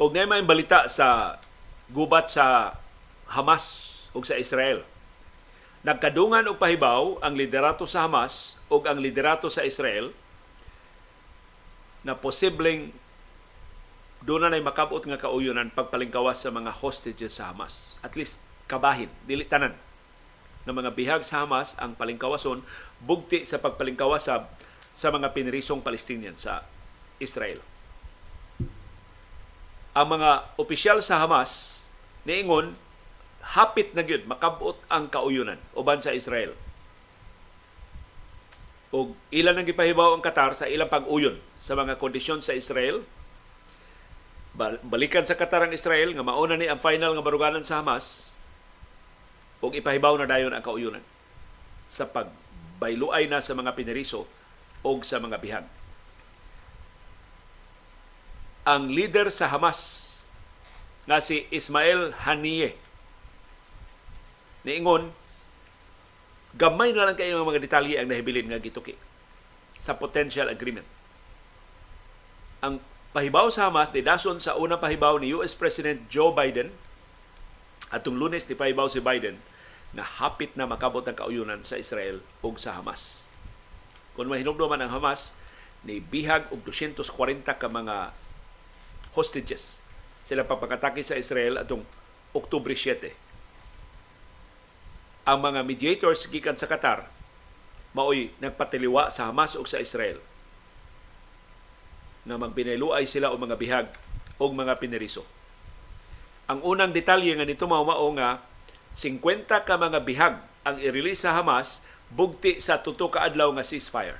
Og ngay may balita sa gubat sa Hamas ug sa Israel. Nagkadungan og pahibaw ang liderato sa Hamas ug ang liderato sa Israel na posibleng doon na makabot nga kauyonan pagpalingkawas sa mga hostages sa Hamas. At least kabahin, dili tanan ng mga bihag sa Hamas ang palingkawason bugti sa pagpalingkawas sa, sa mga pinirisong Palestinian sa Israel. Ang mga opisyal sa Hamas niingon hapit na gyud makabot ang kauyonan uban sa Israel. Og ilan ang gipahibaw ang Qatar sa ilang pag-uyon sa mga kondisyon sa Israel. Balikan sa Qatar ang Israel nga mauna ni ang final nga baruganan sa Hamas ug ipahibaw na dayon ang kauyonan sa pagbayluay na sa mga piniriso o sa mga bihag. Ang leader sa Hamas nga si Ismail Haniyeh niingon gamay na lang kayo mga detalye ang nahibilin nga gituki sa potential agreement. Ang pahibaw sa Hamas ni dason sa unang pahibaw ni US President Joe Biden atong lunes ni pahibaw si Biden na hapit na makabot ang kauyunan sa Israel ug sa Hamas. Kung mahinumduman ang Hamas, ni bihag og 240 ka mga hostages sila pagpakatake sa Israel atong Oktubre 7. Ang mga mediators gikan sa Qatar maoy nagpatiliwa sa Hamas ug sa Israel na magbiniluay sila og mga bihag og mga pineriso. Ang unang detalye nga nito mao mao nga 50 ka mga bihag ang i-release sa Hamas bugti sa tuto ka adlaw nga ceasefire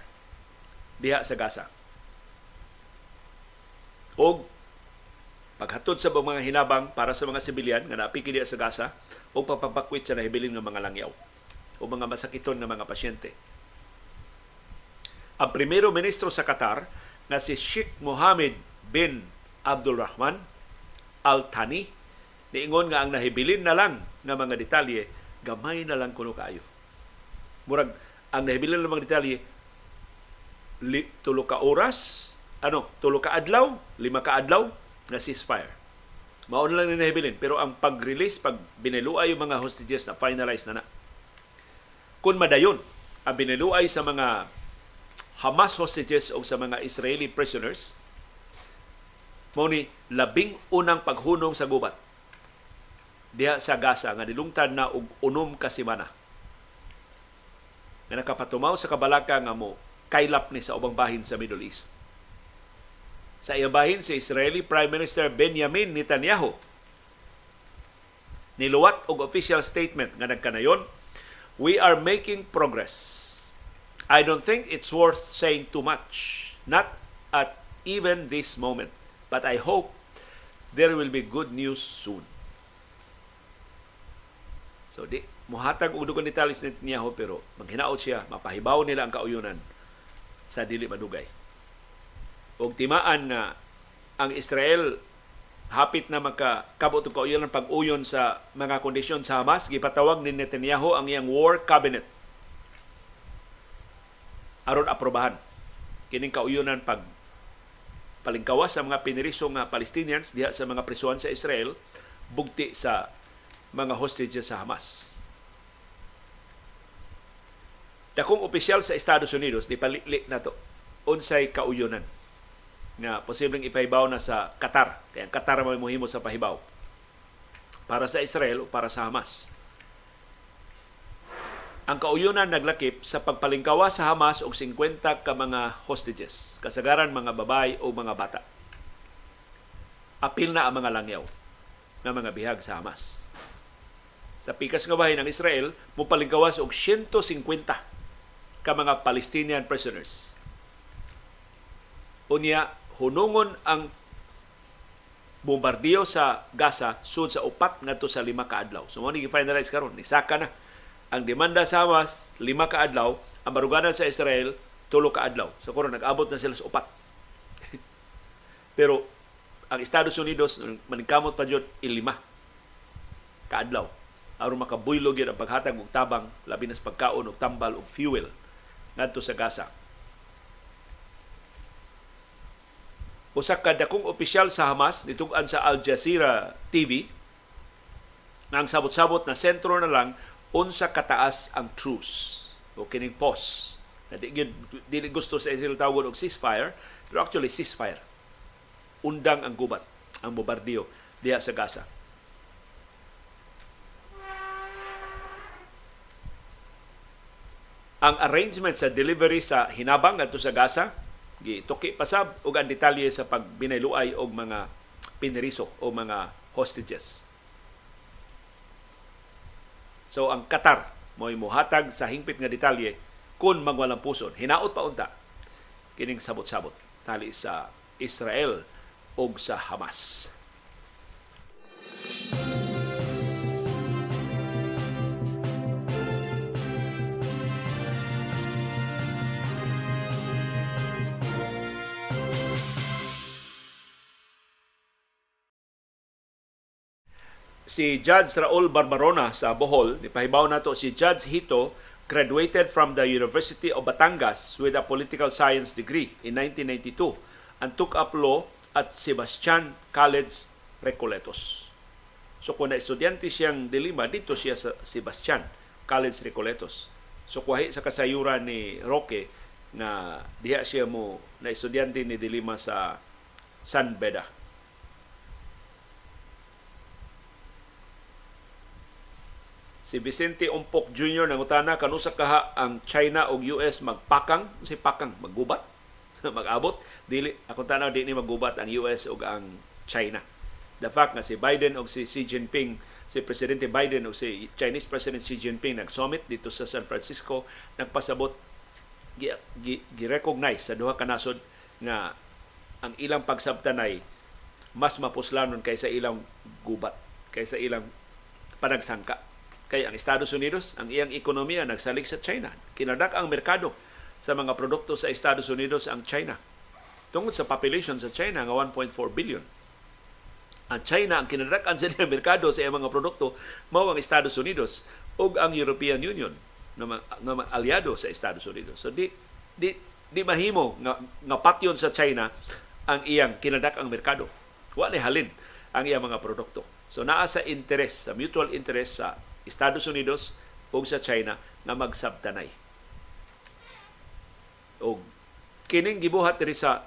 diha sa Gaza. Og paghatod sa mga hinabang para sa mga sibilyan nga napiki diha sa Gaza o pagpapakwit sa nahibilin ng mga langyaw o mga masakiton ng mga pasyente. Ang primero ministro sa Qatar na si Sheikh Mohammed bin Abdul Rahman Al Thani niingon nga ang nahibilin na lang nga mga detalye gamay na lang kuno kaayo. Murag ang nahibilin ng mga detalye li, tulo ka oras, ano, tulo ka adlaw, lima ka adlaw na ceasefire. Mao na lang ni nahibilin pero ang pag-release pag biniluay yung mga hostages na finalize na na. Kung madayon ang biniluay sa mga Hamas hostages o sa mga Israeli prisoners, mao ni labing unang paghunong sa gubat diha sa Gaza nga nilungtad na og unom ka semana. Nga nakapatumaw sa kabalaka nga mo kaylap ni sa ubang bahin sa Middle East. Sa iyang bahin si Israeli Prime Minister Benjamin Netanyahu niluwat og official statement nga nagkanayon, we are making progress. I don't think it's worth saying too much, not at even this moment, but I hope there will be good news soon. So di muhatag og dugon detalles ni Netanyahu pero maghinaot siya mapahibaw nila ang kauyunan sa dili madugay. Og timaan na ang Israel hapit na magkabot og kauyonan pag-uyon sa mga kondisyon sa Hamas. Gipatawag ni Netanyahu ang iyang war cabinet. Aron aprobahan. Kining kauyonan pag palingkawas sa mga piniriso nga Palestinians diha sa mga prisuhan sa Israel bugti sa mga hostages sa Hamas. Dakong opisyal sa Estados Unidos, di palili na to, unsay kauyonan nga posibleng ipahibaw na sa Qatar. Kaya ang Qatar may muhimo sa pahibaw. Para sa Israel o para sa Hamas. Ang kauyonan naglakip sa pagpalingkawa sa Hamas og 50 ka mga hostages, kasagaran mga babay o mga bata. Apil na ang mga langyaw ng mga bihag sa Hamas sa pikas nga bahin ng Israel mo palingkawas og 150 ka mga Palestinian prisoners. Unya hunungon ang bombardiyo sa Gaza sud sa upat ngadto sa lima ka adlaw. So mo ni finalize karon ni saka na ang demanda sa Hamas lima ka adlaw, ang baruganan sa Israel tulo ka adlaw. So karon nag-abot na sila sa upat. Pero ang Estados Unidos maningkamot pa jud ilima ka adlaw aron makabuylog yun ang paghatag og tabang labi na sa pagkaon og tambal og fuel ngadto sa Gaza. Usa ka dakong opisyal sa Hamas nitug-an sa Al Jazeera TV Ang sabot-sabot na sentro na lang unsa kataas ang truce o kining pause. Na di, di gusto sa Israel tawag og ceasefire, pero actually ceasefire. Undang ang gubat, ang bombardiyo diha sa Gaza. Ang arrangement sa delivery sa hinabang adto sa Gaza gituki pasab og ang detalye sa pagbinayluay og mga pineriso o mga hostages. So ang Qatar mo'y muhatag sa hingpit nga detalye kung magwalang puson. Hinaot pa unta kining sabot-sabot tali sa Israel o sa Hamas. Si Judge Raul Barbarona sa Bohol, ipahibaw nato si Judge Hito graduated from the University of Batangas with a political science degree in 1992 and took up law at Sebastian College Recoletos. So kung na-estudyante siyang dilima, dito siya sa Sebastian College Recoletos. So kuwahi sa kasayuran ni Roque na diha siya mo na estudyante ni Dilima sa San Beda. Si Vicente Umpok Jr. nangutana kanusa kaha ang China ug US magpakang? Si pakang maggubat? Magabot? Dili ako tanaw di ni maggubat ang US ug ang China. The fact nga si Biden ug si Xi Jinping si presidente Biden ug si Chinese President Xi Jinping nag-summit dito sa San Francisco nagpasabot gi-recognize sa duha ka nasod nga ang ilang pagsabtanay mas mapuslanon kaysa ilang gubat kaysa ilang panagsangka Kay ang Estados Unidos, ang iyang ekonomiya nagsalik sa China. Kinadak ang merkado sa mga produkto sa Estados Unidos ang China. Tungod sa population sa China nga 1.4 billion. Ang China ang kinadakan sa merkado sa iyang mga produkto mao ang Estados Unidos ug ang European Union na, na aliado sa Estados Unidos. So di di di mahimo nga, nga patyon sa China ang iyang kinadak ang merkado. Wa halin ang iyang mga produkto. So naa sa interest, sa mutual interest sa Estados Unidos ug sa China nga magsabtanay. Og kining gibuhat diri sa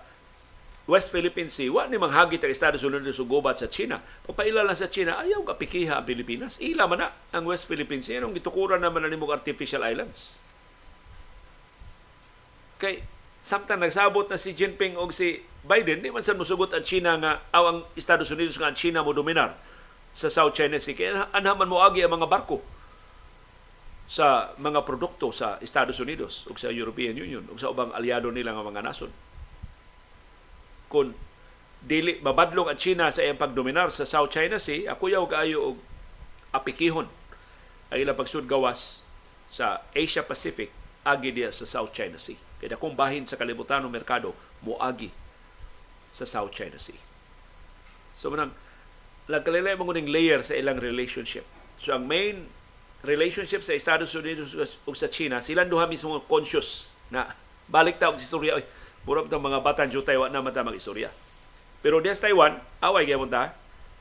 West Philippine Sea, wa ni manghagit ang Estados Unidos ug gubat sa China. Pagpaila lang sa China, ayaw ka pikiha ang Pilipinas. Ila man na ang West Philippine Sea. Anong gitukuran naman na nimong artificial islands? Kay, samtang nagsabot na si Jinping o si Biden, di man sa musugot ang China nga, aw ang Estados Unidos nga ang China mo dominar sa South China Sea. Kaya anhaman mo agi ang mga barko sa mga produkto sa Estados Unidos o sa European Union o sa ubang aliado nila nga mga nasod. Kung dili babadlong ang China sa iyang pagdominar sa South China Sea, ako yaw kaayo og apikihon ang ilang pagsudgawas sa Asia Pacific agi diya sa South China Sea. Kaya kung bahin sa kalibutan ng merkado, moagi sa South China Sea. So manang nagkalilay mo ng layer sa ilang relationship. So ang main relationship sa Estados Unidos ug sa China, silang duha mismo conscious na balik ta og istorya oy murag ta mga batan jutay wa na mata mag istorya. Pero diya sa Taiwan, away gyapon ta.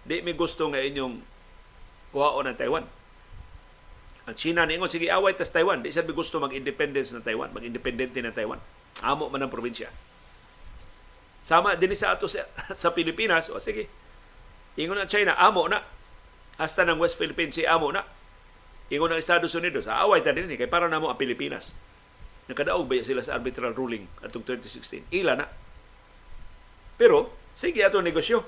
Di mi gusto nga inyong kuhaon ang Taiwan. Ang China ningon sige away ta sa Taiwan, di sa gusto mag-independence na Taiwan, mag-independente na Taiwan. Amo man ang probinsya. Sama din sa ato sa, sa Pilipinas, o sige, Ingon ang China, amo na. Hasta ng West Philippines, si amo na. Ingon ang Estados Unidos, aaway ta din kay para namo ang Pilipinas. Nakadaog ba sila sa arbitral ruling atong 2016? Ila na. Pero, sige ato negosyo.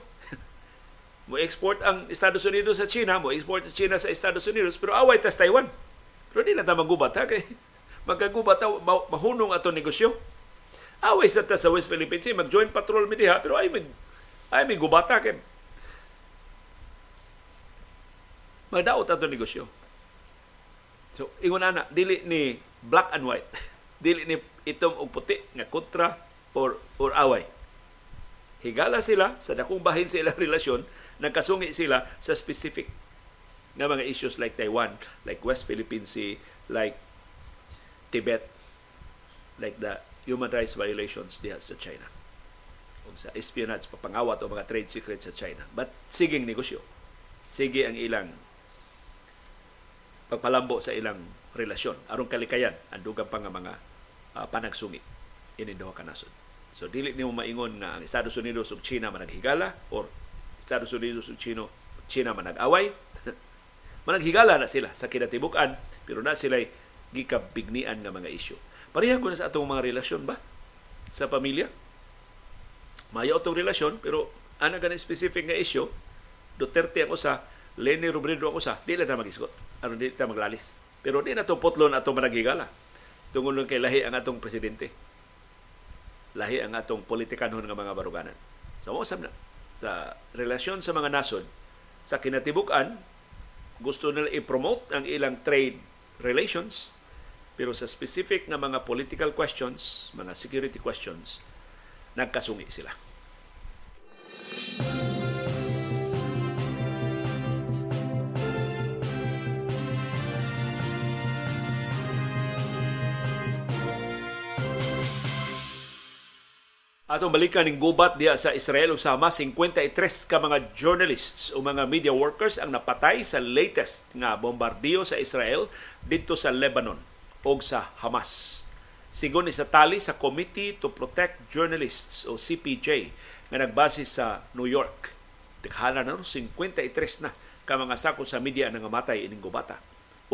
mo export ang Estados Unidos sa China, mo export sa China sa Estados Unidos, pero away ta sa Taiwan. Pero di na ta magubat ha, kay magkagubat ta, mahunong ato negosyo. Away sa ta sa West Philippines, mag-join patrol mi diha, pero ay may ay may gubata kay magdaot ato negosyo. So, ingon ana, dili ni black and white. dili ni itom og puti nga kontra or or away. Higala sila sa dakong bahin sa ilang relasyon, nagkasungi sila sa specific nga mga issues like Taiwan, like West Philippine Sea, like Tibet, like the human rights violations diha sa China. O sa espionage, papangawat o mga trade secrets sa China. But siging negosyo. Sige ang ilang pagpalambo sa ilang relasyon aron kalikayan ang dugang pa nga mga uh, panagsungi ini ka nasod. So dili nimo maingon nga ang Estados Unidos ug China managhigala or Estados Unidos ug China China manag-away. managhigala na sila sa kinatibuk-an pero na sila gikabignian nga mga isyu. Pareha ko na sa atong mga relasyon ba sa pamilya. Mayo atong relasyon pero ana ganin specific nga isyu Duterte ang usa, Leni Robredo ang usa, di lang ta magisgot. Aron di ta maglalis. Pero di na to potlon ato managigala. Tungod kay lahi ang atong presidente. Lahi ang atong politikanhon nga mga baruganan. So mo na sa relasyon sa mga nasod sa kinatibuk-an gusto nila i-promote ang ilang trade relations pero sa specific nga mga political questions, mga security questions, nagkasungi sila. Atong balikan ning gubat diya sa Israel ug sama 53 ka mga journalists o mga media workers ang napatay sa latest nga bombardiyo sa Israel dito sa Lebanon o sa Hamas. Sigon ni sa tali sa Committee to Protect Journalists o CPJ nga nagbase sa New York. Dikhala na 53 na ka mga sako sa media nga namatay ining gubata.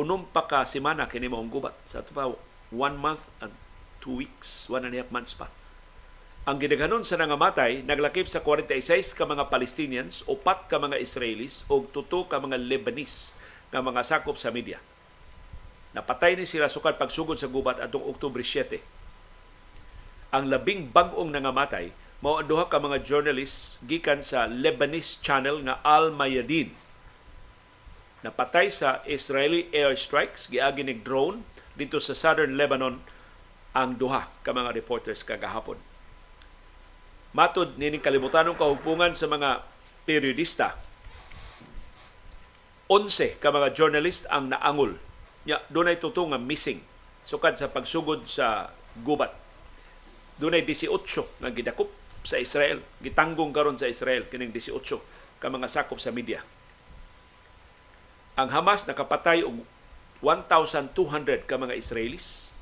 Unom pa ka semana kini maong gubat sa ito pa one month and two weeks, one and a half months pa ang gidaghanon sa nangamatay naglakip sa 46 ka mga Palestinians, upat ka mga Israelis ug tuto ka mga Lebanese nga mga sakop sa media. Napatay ni sila sukad pagsugod sa gubat atong Oktubre 7. Ang labing bag-ong nangamatay mao duha ka mga journalists gikan sa Lebanese channel nga Al Mayadin. Napatay sa Israeli airstrikes giagi ni drone dito sa southern Lebanon ang duha ka mga reporters kagahapon Matod nining kalibutanong kahugpungan sa mga periodista, 11 ka mga journalist ang naangol. Ya, doon ay tutong missing sukad sa pagsugod sa gubat. Doon ay 18 nga gidakop sa Israel, gitanggong karon sa Israel kining 18 ka mga sakop sa media. Ang Hamas nakapatay og 1,200 ka mga Israelis.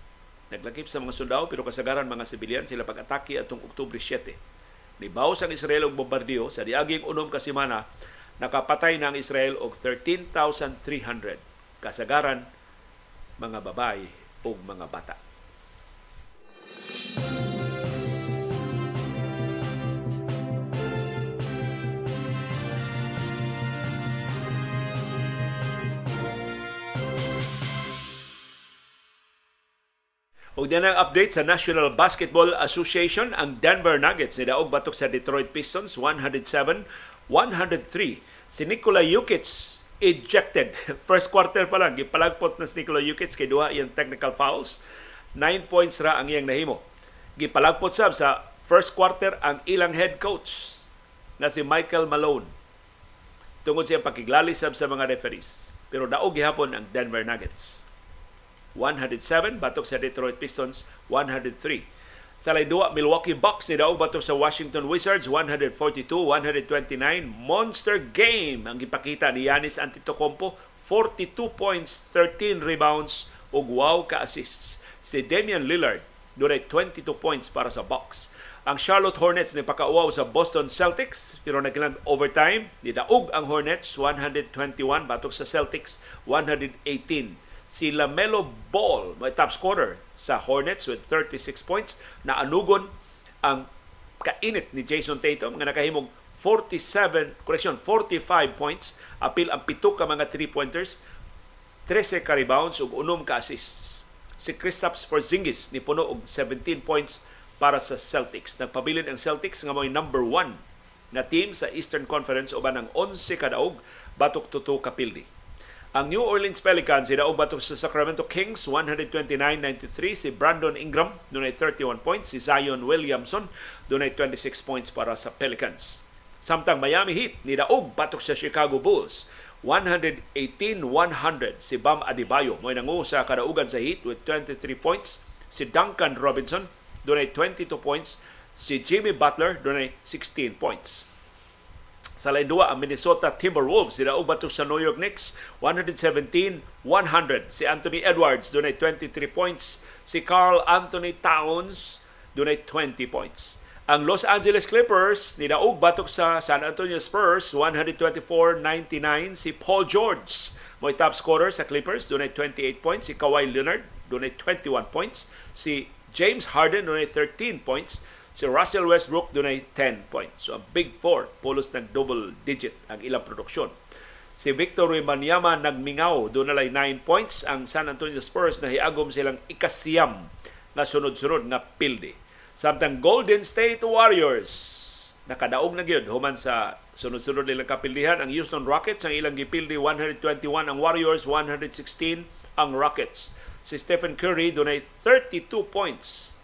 Naglakip sa mga sundao pero kasagaran mga sibilyan sila pag-atake atong Oktubre 7 Nibawas ang Israel og bombardiyo sa diaging unom ka semana nakapatay na Israel og 13,300 kasagaran mga babae ug mga bata. O din ang update sa National Basketball Association, ang Denver Nuggets ni daog batok sa Detroit Pistons 107-103. Si Nikola Jokic ejected. First quarter pa lang, gipalagpot na si Nikola Jokic kay duha iyang technical fouls. 9 points ra ang iyang nahimo. Gipalagpot sab sa first quarter ang ilang head coach na si Michael Malone. Tungod siya pakiglali sab sa mga referees. Pero daog gihapon ang Denver Nuggets. 107 batok sa Detroit Pistons 103. Sa laydua Milwaukee Bucks ni daog batok sa Washington Wizards 142-129 monster game ang gipakita ni Giannis Antetokounmpo 42 points, 13 rebounds ug wow ka assists. Si Damian Lillard dunay 22 points para sa Bucks. Ang Charlotte Hornets ni pakauaw sa Boston Celtics pero nagkilang overtime ni daog ang Hornets 121 batok sa Celtics 118 si Lamelo Ball, may top scorer sa Hornets with 36 points, na anugon ang kainit ni Jason Tatum nga nakahimog 47, correction, 45 points, apil ang pito ka mga three-pointers, 13 ka rebounds ug unom ka assists. Si Kristaps Porzingis ni puno og 17 points para sa Celtics. Nagpabilin ang Celtics nga may number 1 na team sa Eastern Conference uban ang 11 kadaog batok tuto kapildi. Ang New Orleans Pelicans sila batok sa Sacramento Kings 129-93 si Brandon Ingram dunay 31 points. Si Zion Williamson dunay 26 points para sa Pelicans. Samtang Miami Heat ni daog batok sa Chicago Bulls 118-100 si Bam Adebayo mo nangu sa kadaugan sa Heat with 23 points. Si Duncan Robinson dunay 22 points. Si Jimmy Butler dunay 16 points Sa lain duwa, ang Minnesota Timberwolves sila og batok sa New York Knicks 117-100. Si Anthony Edwards dunay 23 points, si Carl Anthony Towns dunay 20 points. Ang Los Angeles Clippers nidaog batok sa San Antonio Spurs 124-99 si Paul George mo top scorer sa Clippers dunay 28 points. Si Kawhi Leonard dunay 21 points. Si James Harden dunay 13 points Si Russell Westbrook dunay 10 points. So ang Big Four, pulos nag double digit ang ilang produksyon. Si Victor Wembanyama nagmingaw, nalay 9 points. Ang San Antonio Spurs nahiagom silang ikasiyam na sunod-sunod nga pildi. Samtang Golden State Warriors nakadaog na gyud human sa sunod-sunod nilang kapildihan ang Houston Rockets ang ilang gipildi 121 ang Warriors 116 ang Rockets si Stephen Curry dunay 32 points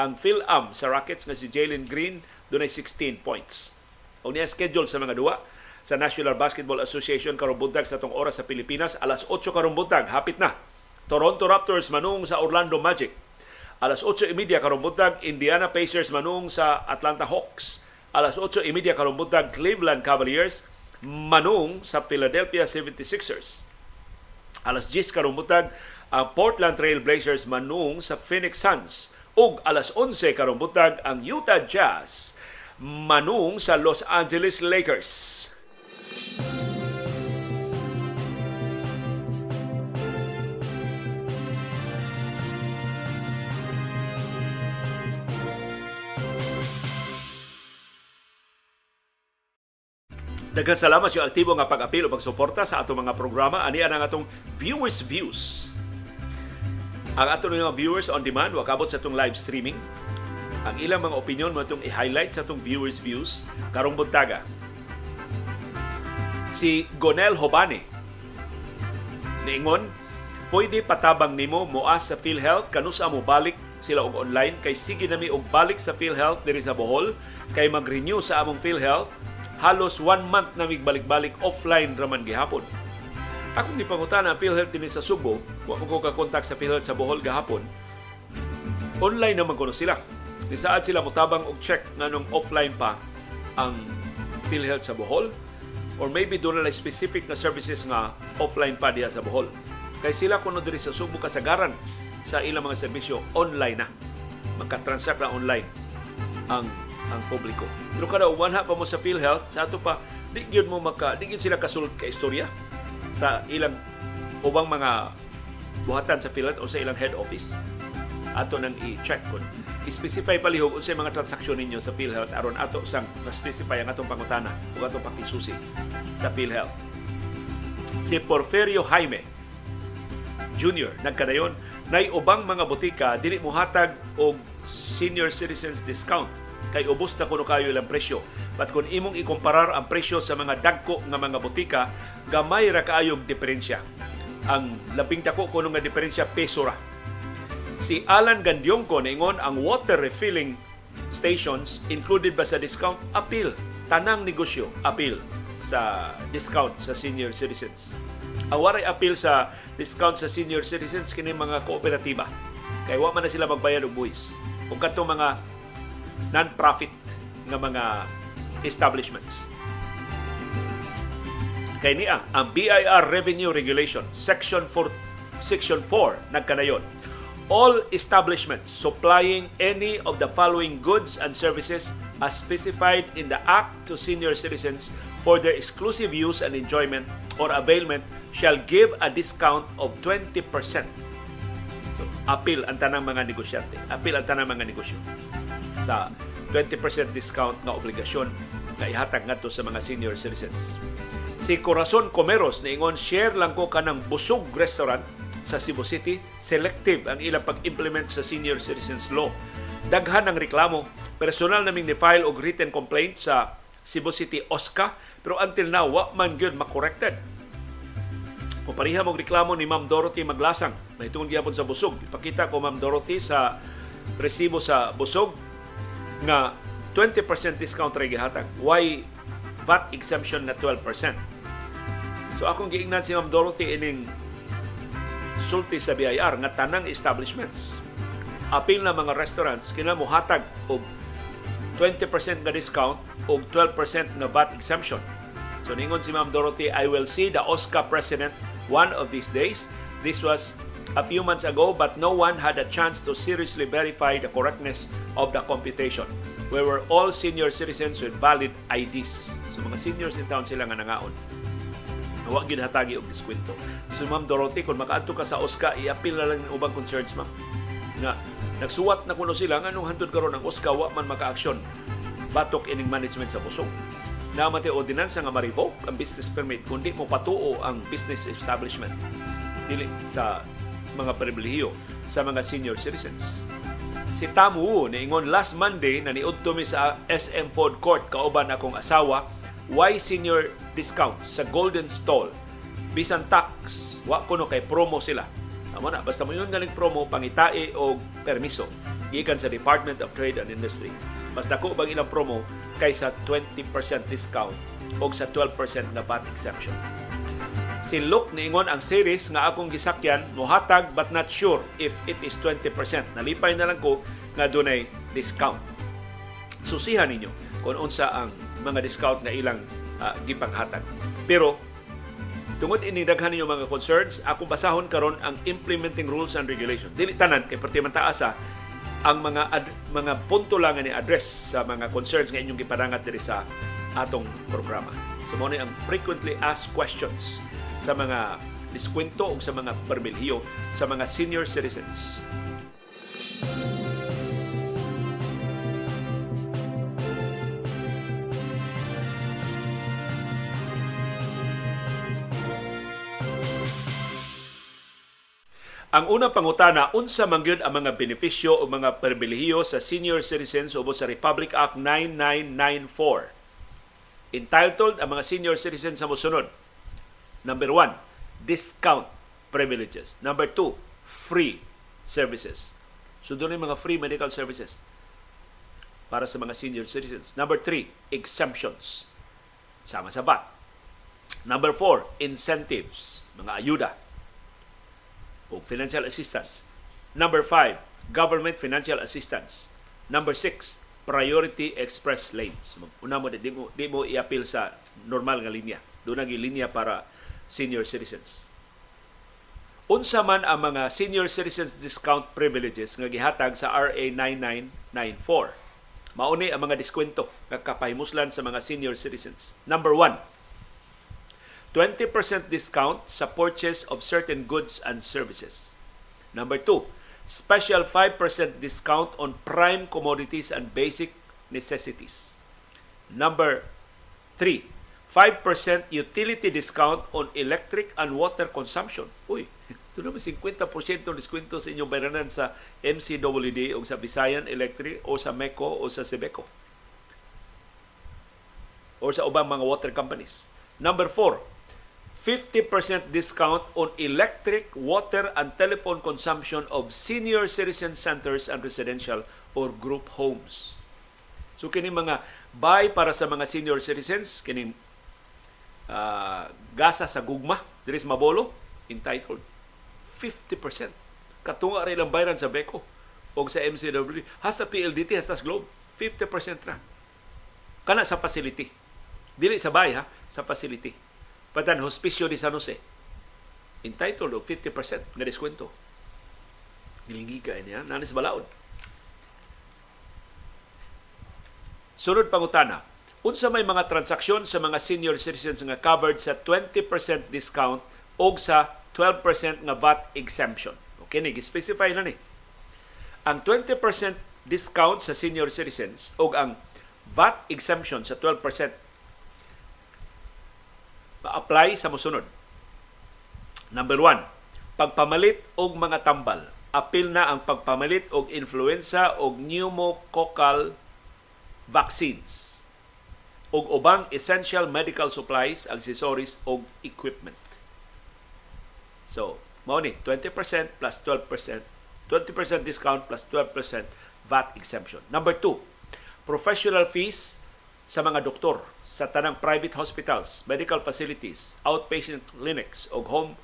ang Phil Am sa Rockets nga si Jalen Green dunay 16 points. O niya schedule sa mga duwa sa National Basketball Association karong buntag sa tong oras sa Pilipinas alas 8 karong buntag hapit na. Toronto Raptors manung sa Orlando Magic. Alas 8:30 karong buntag Indiana Pacers manung sa Atlanta Hawks. Alas 8:30 karong buntag Cleveland Cavaliers manung sa Philadelphia 76ers. Alas 10 karong buntag ang Portland Trail Blazers manung sa Phoenix Suns ug alas 11 karong butag ang Utah Jazz manung sa Los Angeles Lakers. Daghang salamat sa aktibo nga pag-apil o pagsuporta sa atong mga programa. Ani ang atong viewers views ang ato mga viewers on demand, wakabot sa itong live streaming. Ang ilang mga opinion mo itong i-highlight sa itong viewers views karong buntaga. Si Gonel Hobane niingon, pwede patabang nimo moas sa PhilHealth kanus mo balik sila og online kay sige nami og balik sa PhilHealth diri sa Bohol kay mag-renew sa among PhilHealth halos one month na balik-balik offline raman gihapon Akong gipangutan ang PhilHealth din sa Subo, wa ko ka-contact sa PhilHealth sa Bohol gahapon. Online naman kuno sila. Ni saad sila mutabang og check nganong offline pa ang PhilHealth sa Bohol or maybe doon na specific na services nga offline pa diya sa Bohol. Kay sila kuno diri sa Subo kasagaran sa ilang mga serbisyo online na. Magka-transact na online ang ang publiko. Pero kada uwanha pa mo sa PhilHealth, sa ato pa, di mo maka, di sila kasulod ka istorya sa ilang ubang mga buhatan sa PhilHealth o sa ilang head office ato nang i-check kun i-specify palihog unsay mga transaksyon ninyo sa PhilHealth aron ato sang na-specify ang atong pangutana ug atong pakisusi sa PhilHealth si Porfirio Jaime Jr. nagkadayon nay ubang mga butika dili mohatag og senior citizens discount kay ubos na kuno kayo ilang presyo. But kung imong ikumparar ang presyo sa mga dagko nga mga butika, gamay ra kaayog diferensya. Ang labing dako kuno nga diferensya peso ra. Si Alan Gandyongko naingon ang water refilling stations included ba sa discount? Appeal. Tanang negosyo, appeal sa discount sa senior citizens. Ang waray appeal sa discount sa senior citizens kini mga kooperatiba. Kay wa man na sila magbayad og buwis. Kung kadto mga non-profit nga mga establishments. Kay niya, ang BIR Revenue Regulation, Section 4, Section 4 nagkanayon. All establishments supplying any of the following goods and services as specified in the Act to senior citizens for their exclusive use and enjoyment or availment shall give a discount of 20%. So, appeal ang tanang mga negosyante. Appeal ang tanang mga negosyo sa 20% discount nga obligasyon na ihatag ngadto sa mga senior citizens. Si Corazon Comeros niingon share lang ko kanang busog restaurant sa Cebu City, selective ang ilang pag-implement sa senior citizens law. Daghan ang reklamo, personal naming ni-file og written complaint sa Cebu City OSCA, pero until now, wa man gyud makorrected. Pupariha mong reklamo ni Ma'am Dorothy Maglasang, mahitungod gyapon sa busog. Ipakita ko Ma'am Dorothy sa resibo sa busog, nga 20% discount ra gihatag. Why VAT exemption na 12%? So akong giingnan si Ma'am Dorothy ining sulti sa BIR nga tanang establishments apil na mga restaurants kina mohatag og 20% nga discount ug 12% nga VAT exemption. So ningon si Ma'am Dorothy, I will see the OSCA president one of these days. This was a few months ago, but no one had a chance to seriously verify the correctness of the computation. We were all senior citizens with valid IDs. So mga seniors in town sila nga nangaon. Huwag ginhatagi og diskwento. So Ma'am Dorothy, kung makaadto ka sa OSCA, i-appeal na lang ng ubang concerns, ma'am. Nga, nagsuwat na kuno sila nga nung hantod karon ang OSCA wa man maka-aksyon batok ining management sa busog. Naman ti ordinansa nga ma-revoke ang business permit kundi mo patuo ang business establishment dili sa mga pribilehiyo sa mga senior citizens. Si Tamu niingon last Monday na niudto mi sa SM Food Court kauban akong asawa why senior discount sa Golden Stall? Bisan tax wa kuno kay promo sila. Amo na basta mo yun galing promo pangitae o permiso gikan sa Department of Trade and Industry. Mas dako bang ilang promo kaysa 20% discount o sa 12% na VAT exemption si Luke niingon ang series nga akong gisakyan mohatag but not sure if it is 20%. Nalipay na lang ko nga dunay discount. Susihan ninyo kung unsa ang mga discount nga ilang uh, gipanghatag. Pero tungod ini daghan ninyo mga concerns, ako basahon karon ang implementing rules and regulations. Dili tanan kay perti man taasa ang mga ad, mga punto lang ni address sa mga concerns nga inyong gipadangat diri sa atong programa. So mo ang frequently asked questions sa mga diskwento o sa mga perbilhiyo sa mga senior citizens. Ang unang pangutana, unsa man gyud ang mga benepisyo o mga perbilhiyo sa senior citizens ubos sa Republic Act 9994. Entitled ang mga senior citizens sa musunod Number one, discount privileges. Number two, free services. So doon yung mga free medical services para sa mga senior citizens. Number three, exemptions. Sama sa VAT. Number four, incentives. Mga ayuda o financial assistance. Number five, government financial assistance. Number six, priority express lanes. Una mo, di mo, di mo i-appeal sa normal nga linya. Doon ang linya para senior citizens. Unsa man ang mga senior citizens discount privileges nga gihatag sa RA 9994. Mauni ang mga diskwento nga kapahimuslan sa mga senior citizens. Number one, 20% discount sa purchase of certain goods and services. Number two, special 5% discount on prime commodities and basic necessities. Number three, 5% utility discount on electric and water consumption. Uy, ito naman 50% diskwento sa inyong bayranan sa MCWD o sa Visayan Electric o sa MECO o sa Sebeco or sa ubang mga water companies. Number 4, 50% discount on electric, water, and telephone consumption of senior citizen centers and residential or group homes. So kini mga buy para sa mga senior citizens, kining uh, gasa sa gugma diri sa Mabolo entitled 50%. Katunga rin ang bayran sa Beko o sa MCW. Hasta PLDT, hasta sa Globe. 50% ra. Kana sa facility. Dili sa bay ha, sa facility. Patan Hospicio de San Jose. Entitled og 50% nga diskwento. Gilingi ka niya, nanis balaod. Sunod pangutana, unsa may mga transaksyon sa mga senior citizens nga covered sa 20% discount o sa 12% nga VAT exemption. Okay, nag-specify na ni. Ang 20% discount sa senior citizens o ang VAT exemption sa 12% ma-apply sa musunod. Number one, pagpamalit og mga tambal. Apil na ang pagpamalit og influenza og pneumococcal vaccines ug ubang essential medical supplies, accessories ug equipment. So, mao ni 20% plus 12%, 20% discount plus 12% VAT exemption. Number two, professional fees sa mga doktor sa tanang private hospitals, medical facilities, outpatient clinics ug home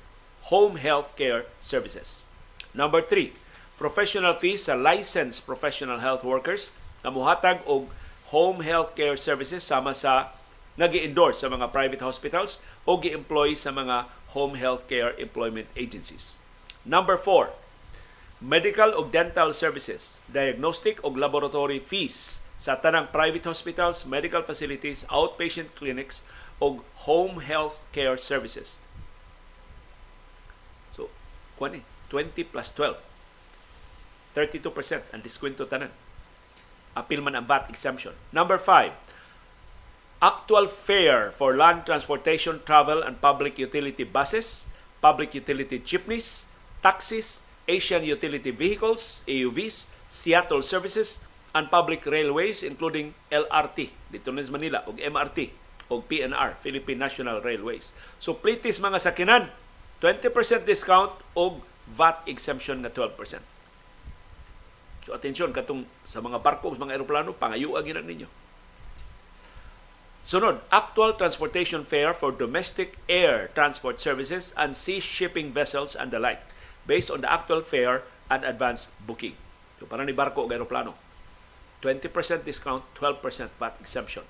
home health care services. Number three, professional fees sa licensed professional health workers na muhatag og home health care services sama sa nag-endorse sa mga private hospitals o gi-employ sa mga home health care employment agencies. Number four, medical o dental services, diagnostic o laboratory fees sa tanang private hospitals, medical facilities, outpatient clinics o home health care services. So, kuan 20 plus 12. 32% ang diskwento tanan. Apil man ang VAT exemption. Number 5, actual fare for land transportation, travel, and public utility buses, public utility jeepneys, taxis, Asian utility vehicles, AUVs, Seattle services, and public railways including LRT dito sa Manila ug MRT ug PNR, Philippine National Railways. So plitis mga sakinan, 20% discount ug VAT exemption nga 12%. So atensyon katong sa mga barko, sa mga eroplano, pangayuan gina ninyo. Sunod, actual transportation fare for domestic air transport services and sea shipping vessels and the like based on the actual fare and advance booking. So para ni barko o aeroplano. 20% discount, 12% VAT exemption.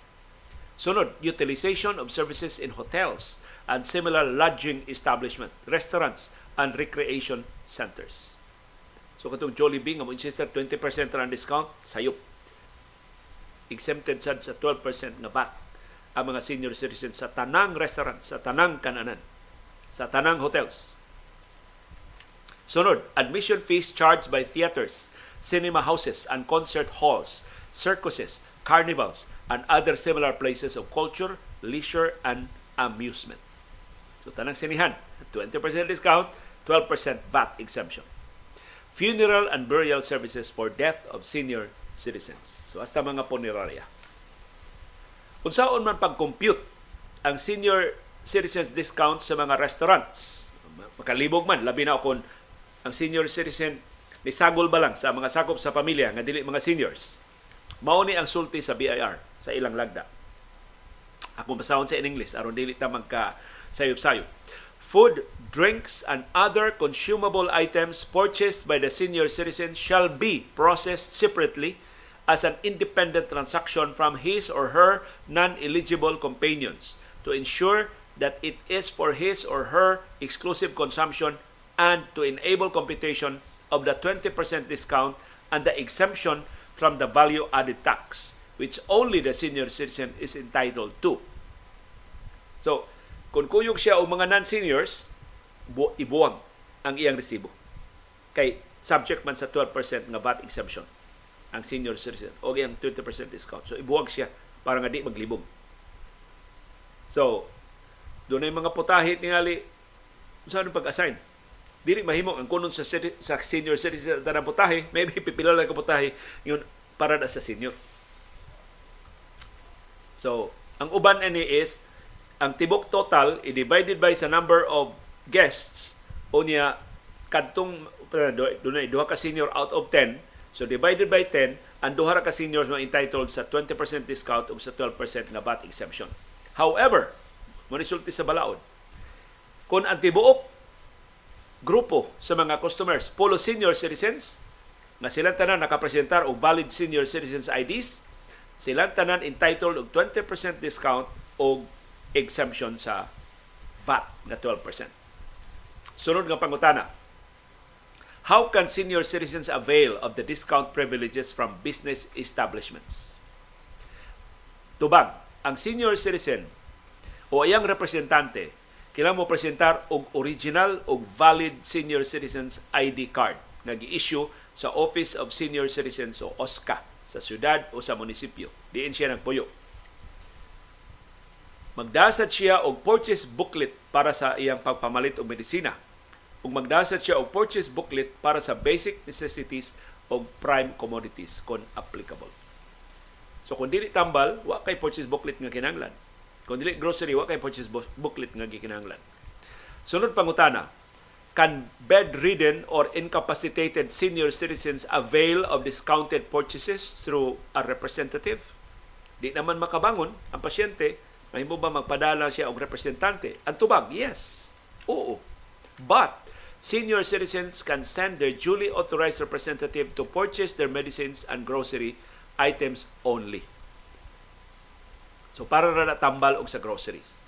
Sunod, utilization of services in hotels and similar lodging establishment, restaurants, and recreation centers. So katong Jollibee nga mo insist 20% ra discount, sayop. Exempted sad sa 12% nga VAT ang mga senior citizens sa tanang restaurant, sa tanang kananan, sa tanang hotels. Sunod, admission fees charged by theaters, cinema houses, and concert halls, circuses, carnivals, and other similar places of culture, leisure, and amusement. So, tanang sinihan, 20% discount, 12% VAT exemption. Funeral and burial services for death of senior citizens. So, hasta mga punerarya. Kung saan man pag-compute ang senior citizens discount sa mga restaurants, makalibog man, labi na kung ang senior citizen ni sagol ba lang sa mga sakop sa pamilya nga dili mga seniors. Mao ni ang sulti sa BIR sa ilang lagda. Ako basahon sa in English aron dili ta magka sayop-sayop. Food, drinks, and other consumable items purchased by the senior citizen shall be processed separately as an independent transaction from his or her non-eligible companions to ensure that it is for his or her exclusive consumption and to enable computation of the 20% discount and the exemption from the value added tax which only the senior citizen is entitled to. So, kung kuyog siya o mga non-seniors, ibuwag ang iyang resibo. Kay subject man sa 12% nga VAT exemption ang senior citizen o ang 20% discount. So ibuwag siya para nga di maglibog. So, doon ay mga putahit ningali saan pag-assign. Dili mahimo ang kunon sa sa senior citizen na putahe, maybe pipila lang putahe yun para na sa senior. So, ang uban ani is ang tibok total i-divided by sa number of guests o niya kadtong doon duha ka senior out of 10 So divided by 10, ang duha ka seniors mo entitled sa 20% discount ug sa 12% nga VAT exemption. However, mo resulti sa balaod. Kung ang tibuok grupo sa mga customers, polo senior citizens, nga silang tanan nakapresentar og valid senior citizens IDs, silang tanan entitled og 20% discount o exemption sa VAT nga 12%. Sunod nga pangutana, How can senior citizens avail of the discount privileges from business establishments? Tubag, ang senior citizen o iyang representante kailangan mo presentar og original og valid senior citizens ID card nga gi-issue sa Office of Senior Citizens o OSCA sa syudad o sa munisipyo. Diin siya nagpuyo. Magdasad siya og purchase booklet para sa iyang pagpamalit og medisina ug magdasad siya og purchase booklet para sa basic necessities o prime commodities kung applicable. So kung dili tambal, wa kay purchase booklet nga kinahanglan. Kung dili grocery, wa kay purchase booklet nga gikinahanglan. Sunod pangutana, can bedridden or incapacitated senior citizens avail of discounted purchases through a representative? Di naman makabangon ang pasyente, mahimo ba magpadala siya og representante? Ang tubag, yes. Oo. But senior citizens can send their duly authorized representative to purchase their medicines and grocery items only. So para ra natambal og sa groceries.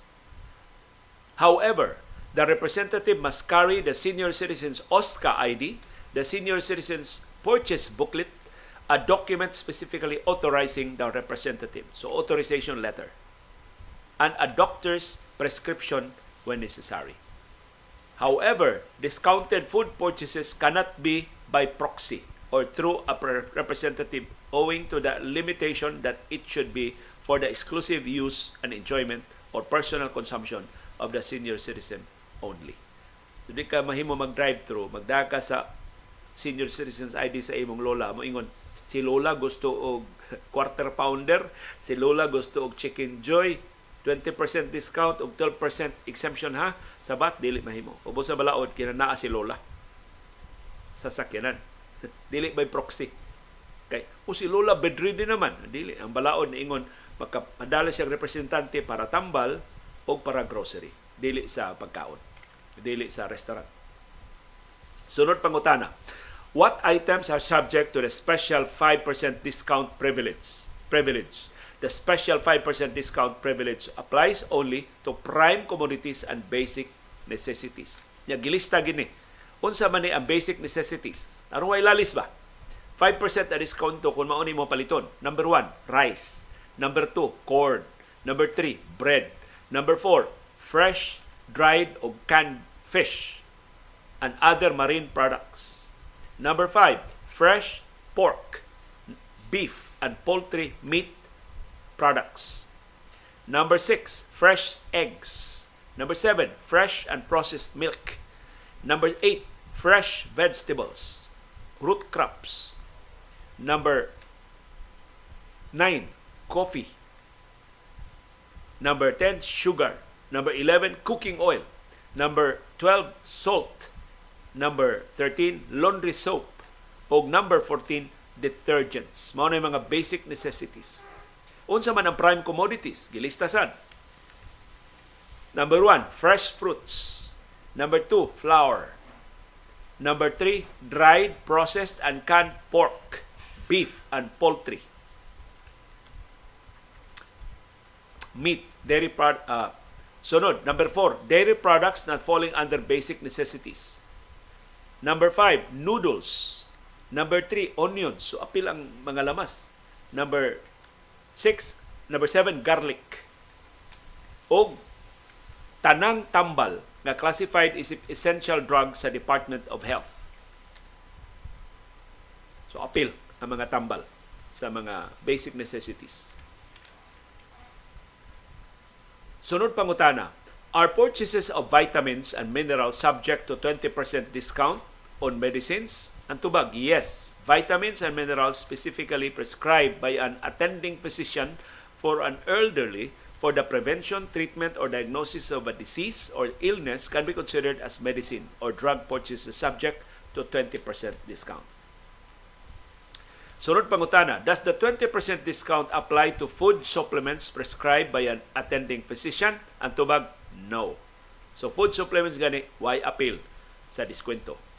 However, the representative must carry the senior citizens OSCA ID, the senior citizens purchase booklet, a document specifically authorizing the representative. So authorization letter. And a doctor's prescription when necessary. However, discounted food purchases cannot be by proxy or through a representative owing to the limitation that it should be for the exclusive use and enjoyment or personal consumption of the senior citizen only. So di ka mahimo mag-drive-thru, magdaka sa senior citizens ID sa imong lola, mo ingon, si lola gusto og quarter pounder, si lola gusto og chicken joy, 20% discount ug 12% exemption ha? Sa bat dili mahimo. Ubos sa balaod kina naa si lola sa sakyanan. Dili by proxy. Kay o si lola bedridden naman. Dili ang balaod ingon makapadala siyang representante para tambal o para grocery. Dili sa pagkaon. Dili sa restaurant. Sunod pangutana what items are subject to the special 5% discount privilege privilege The special 5% discount privilege applies only to prime commodities and basic necessities. Ya gilista gini. Unsa man ni ang basic necessities? Aron way lalis ba? 5% na discount to kung mauni mo paliton. Number 1, rice. Number 2, corn. Number 3, bread. Number 4, fresh, dried or canned fish and other marine products. Number 5, fresh pork, beef and poultry meat products. Number six, fresh eggs. Number seven, fresh and processed milk. Number eight, fresh vegetables, root crops. Number nine, coffee. Number 10, sugar. Number 11, cooking oil. Number 12, salt. Number 13, laundry soap. O number 14, detergents. Mao na mga basic necessities Unsa man ang prime commodities? Gilista sad. Number one, fresh fruits. Number two, flour. Number three, dried, processed, and canned pork, beef, and poultry. Meat, dairy product. Uh, sunod, number four, dairy products not falling under basic necessities. Number five, noodles. Number three, onions. So, apil ang mga lamas. Number Six, number seven, garlic. O tanang tambal nga classified is essential drug sa Department of Health. So apil ang mga tambal sa mga basic necessities. Sunod pangutana, are purchases of vitamins and minerals subject to 20% discount on medicines? Ang tubag, yes. Vitamins and minerals specifically prescribed by an attending physician for an elderly for the prevention, treatment, or diagnosis of a disease or illness can be considered as medicine or drug purchases subject to 20% discount. Sunod pangutana, does the 20% discount apply to food supplements prescribed by an attending physician? Ang tubag, no. So food supplements gani, why appeal sa diskwento?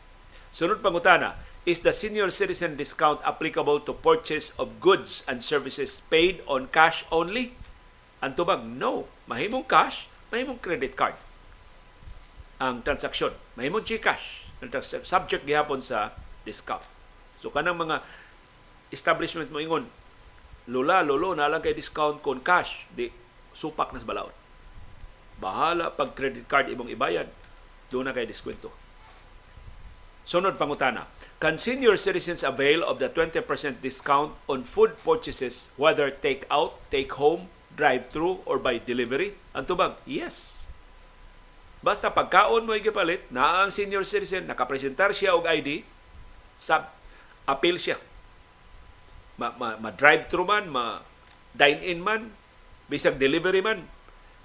Sunod pangutana, is the senior citizen discount applicable to purchase of goods and services paid on cash only? Ang tubag, no. Mahimong cash, mahimong credit card. Ang transaksyon, mahimong Gcash. Subject gihapon sa discount. So kanang mga establishment mo ingon, lula, lolo, nalang kay discount kon cash, di supak na sa balaod. Bahala pag credit card imong ibayad, doon na kay diskwento. Sunod pangutana, can senior citizens avail of the 20% discount on food purchases whether take out, take home, drive-through, or by delivery? Ang tubag, yes. Basta pagkaon mo igipalit, na ang senior citizen, nakapresentar siya og ID, sab appeal siya. Ma, ma, ma drive-through man, ma dine-in man, bisag delivery man,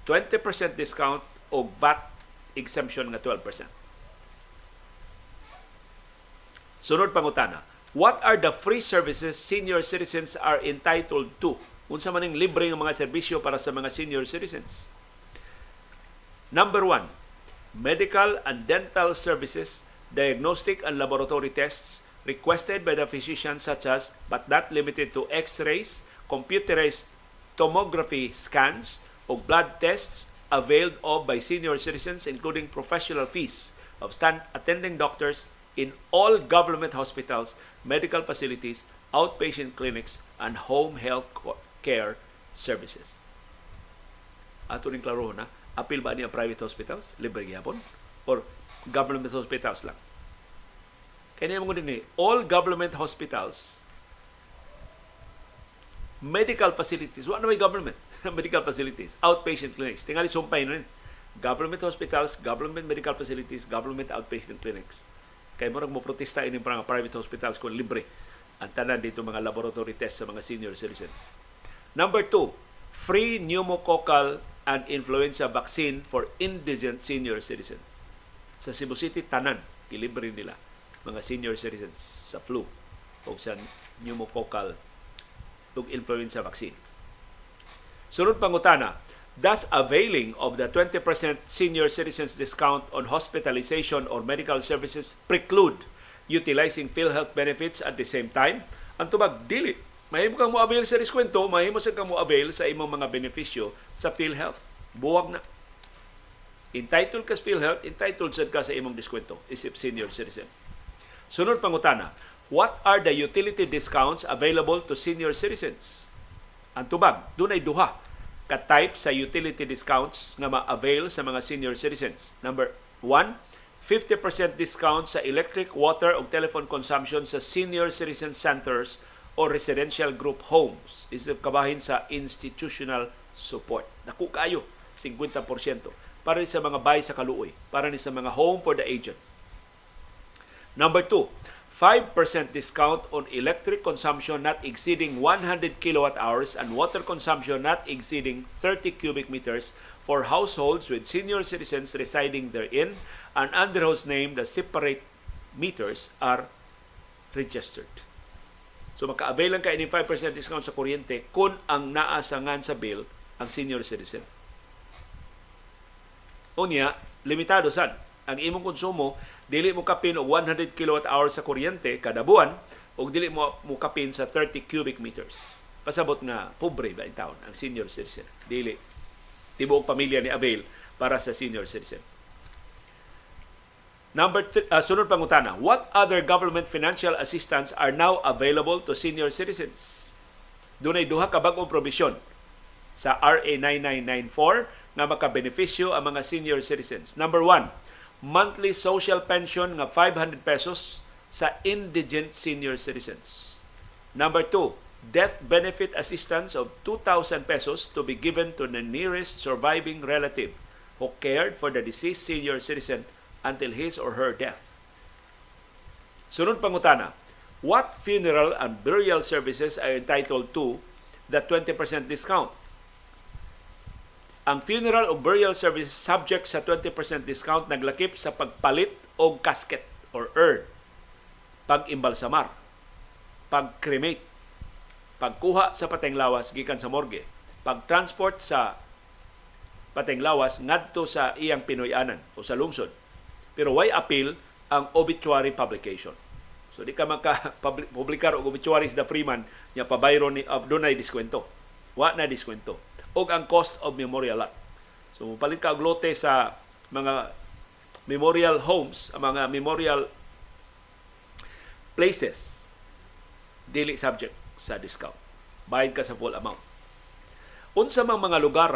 20% discount o VAT exemption nga 12%. Sunod pangutana, what are the free services senior citizens are entitled to? Unsa man ning libre nga mga serbisyo para sa mga senior citizens? Number one, medical and dental services, diagnostic and laboratory tests requested by the physician such as, but not limited to, x-rays, computerized tomography scans o blood tests availed of by senior citizens including professional fees of stand attending doctors in all government hospitals, medical facilities, outpatient clinics, and home health care services. Ato rin klaro na, apil ba niya private hospitals? Libre gyapon? Or government hospitals lang? Kaya mo din all government hospitals, medical facilities, wala na may government, medical facilities, outpatient clinics, tingali sumpay na rin. Government hospitals, government medical facilities, government outpatient clinics. Kaya mo mo protesta ini mga private hospitals kung libre ang tanan dito mga laboratory test sa mga senior citizens. Number two, free pneumococcal and influenza vaccine for indigent senior citizens. Sa Cebu City, tanan, ilibre nila mga senior citizens sa flu o sa pneumococcal ug influenza vaccine. Sunod pangutana, thus availing of the 20% senior citizens discount on hospitalization or medical services preclude utilizing PhilHealth benefits at the same time? Ang tubag, dili. Mahimo kang mo-avail sa diskwento, mahimo sa kang mo-avail sa imong mga benepisyo sa PhilHealth. Buwag na. Entitled ka sa PhilHealth, entitled sad ka sa imong diskwento, isip senior citizen. Sunod pangutana, what are the utility discounts available to senior citizens? Ang tubag, doon ay duha ka-type sa utility discounts nga ma-avail sa mga senior citizens. Number one, 50% discount sa electric, water o telephone consumption sa senior citizen centers o residential group homes. Isip kabahin sa institutional support. Naku kayo, 50% para sa mga bay sa kaluoy, para ni sa mga home for the aged. Number two, 5% discount on electric consumption not exceeding 100 kilowatt hours and water consumption not exceeding 30 cubic meters for households with senior citizens residing therein and under whose name the separate meters are registered. So maka-avail lang ka ini 5% discount sa kuryente kung ang naasangan sa bill ang senior citizen. Unya, limitado sad ang imong konsumo dili mo kapin og 100 kilowatt hours sa kuryente kada buwan ug dili mo mo kapin sa 30 cubic meters. Pasabot nga pobre ba taon ang senior citizen. Dili tibuok pamilya ni avail para sa senior citizen. Number th- uh, sunod pangutana, what other government financial assistance are now available to senior citizens? Dunay duha ka bag-ong probisyon sa RA 9994 nga makabenepisyo ang mga senior citizens. Number one, monthly social pension nga 500 pesos sa indigent senior citizens. Number two, death benefit assistance of 2,000 pesos to be given to the nearest surviving relative who cared for the deceased senior citizen until his or her death. Sunod pangutana, what funeral and burial services are entitled to the 20% discount? Ang funeral o burial service subject sa 20% discount naglakip sa pagpalit og casket or urn, pag-imbalsamar, pag-cremate, pagkuha sa patenglawas gikan sa morgue, pag-transport sa patenglawas ngadto sa iyang Pinoyanan o sa lungsod. Pero why appeal ang obituary publication. So di ka maka publikar og obituaries da Freeman nya pabayro ni uh, dunay diskwento. Wa na diskwento o ang cost of memorial lot. So, palit ka og lote sa mga memorial homes, mga memorial places, dili subject sa discount. Bayad ka sa full amount. Unsa mang mga lugar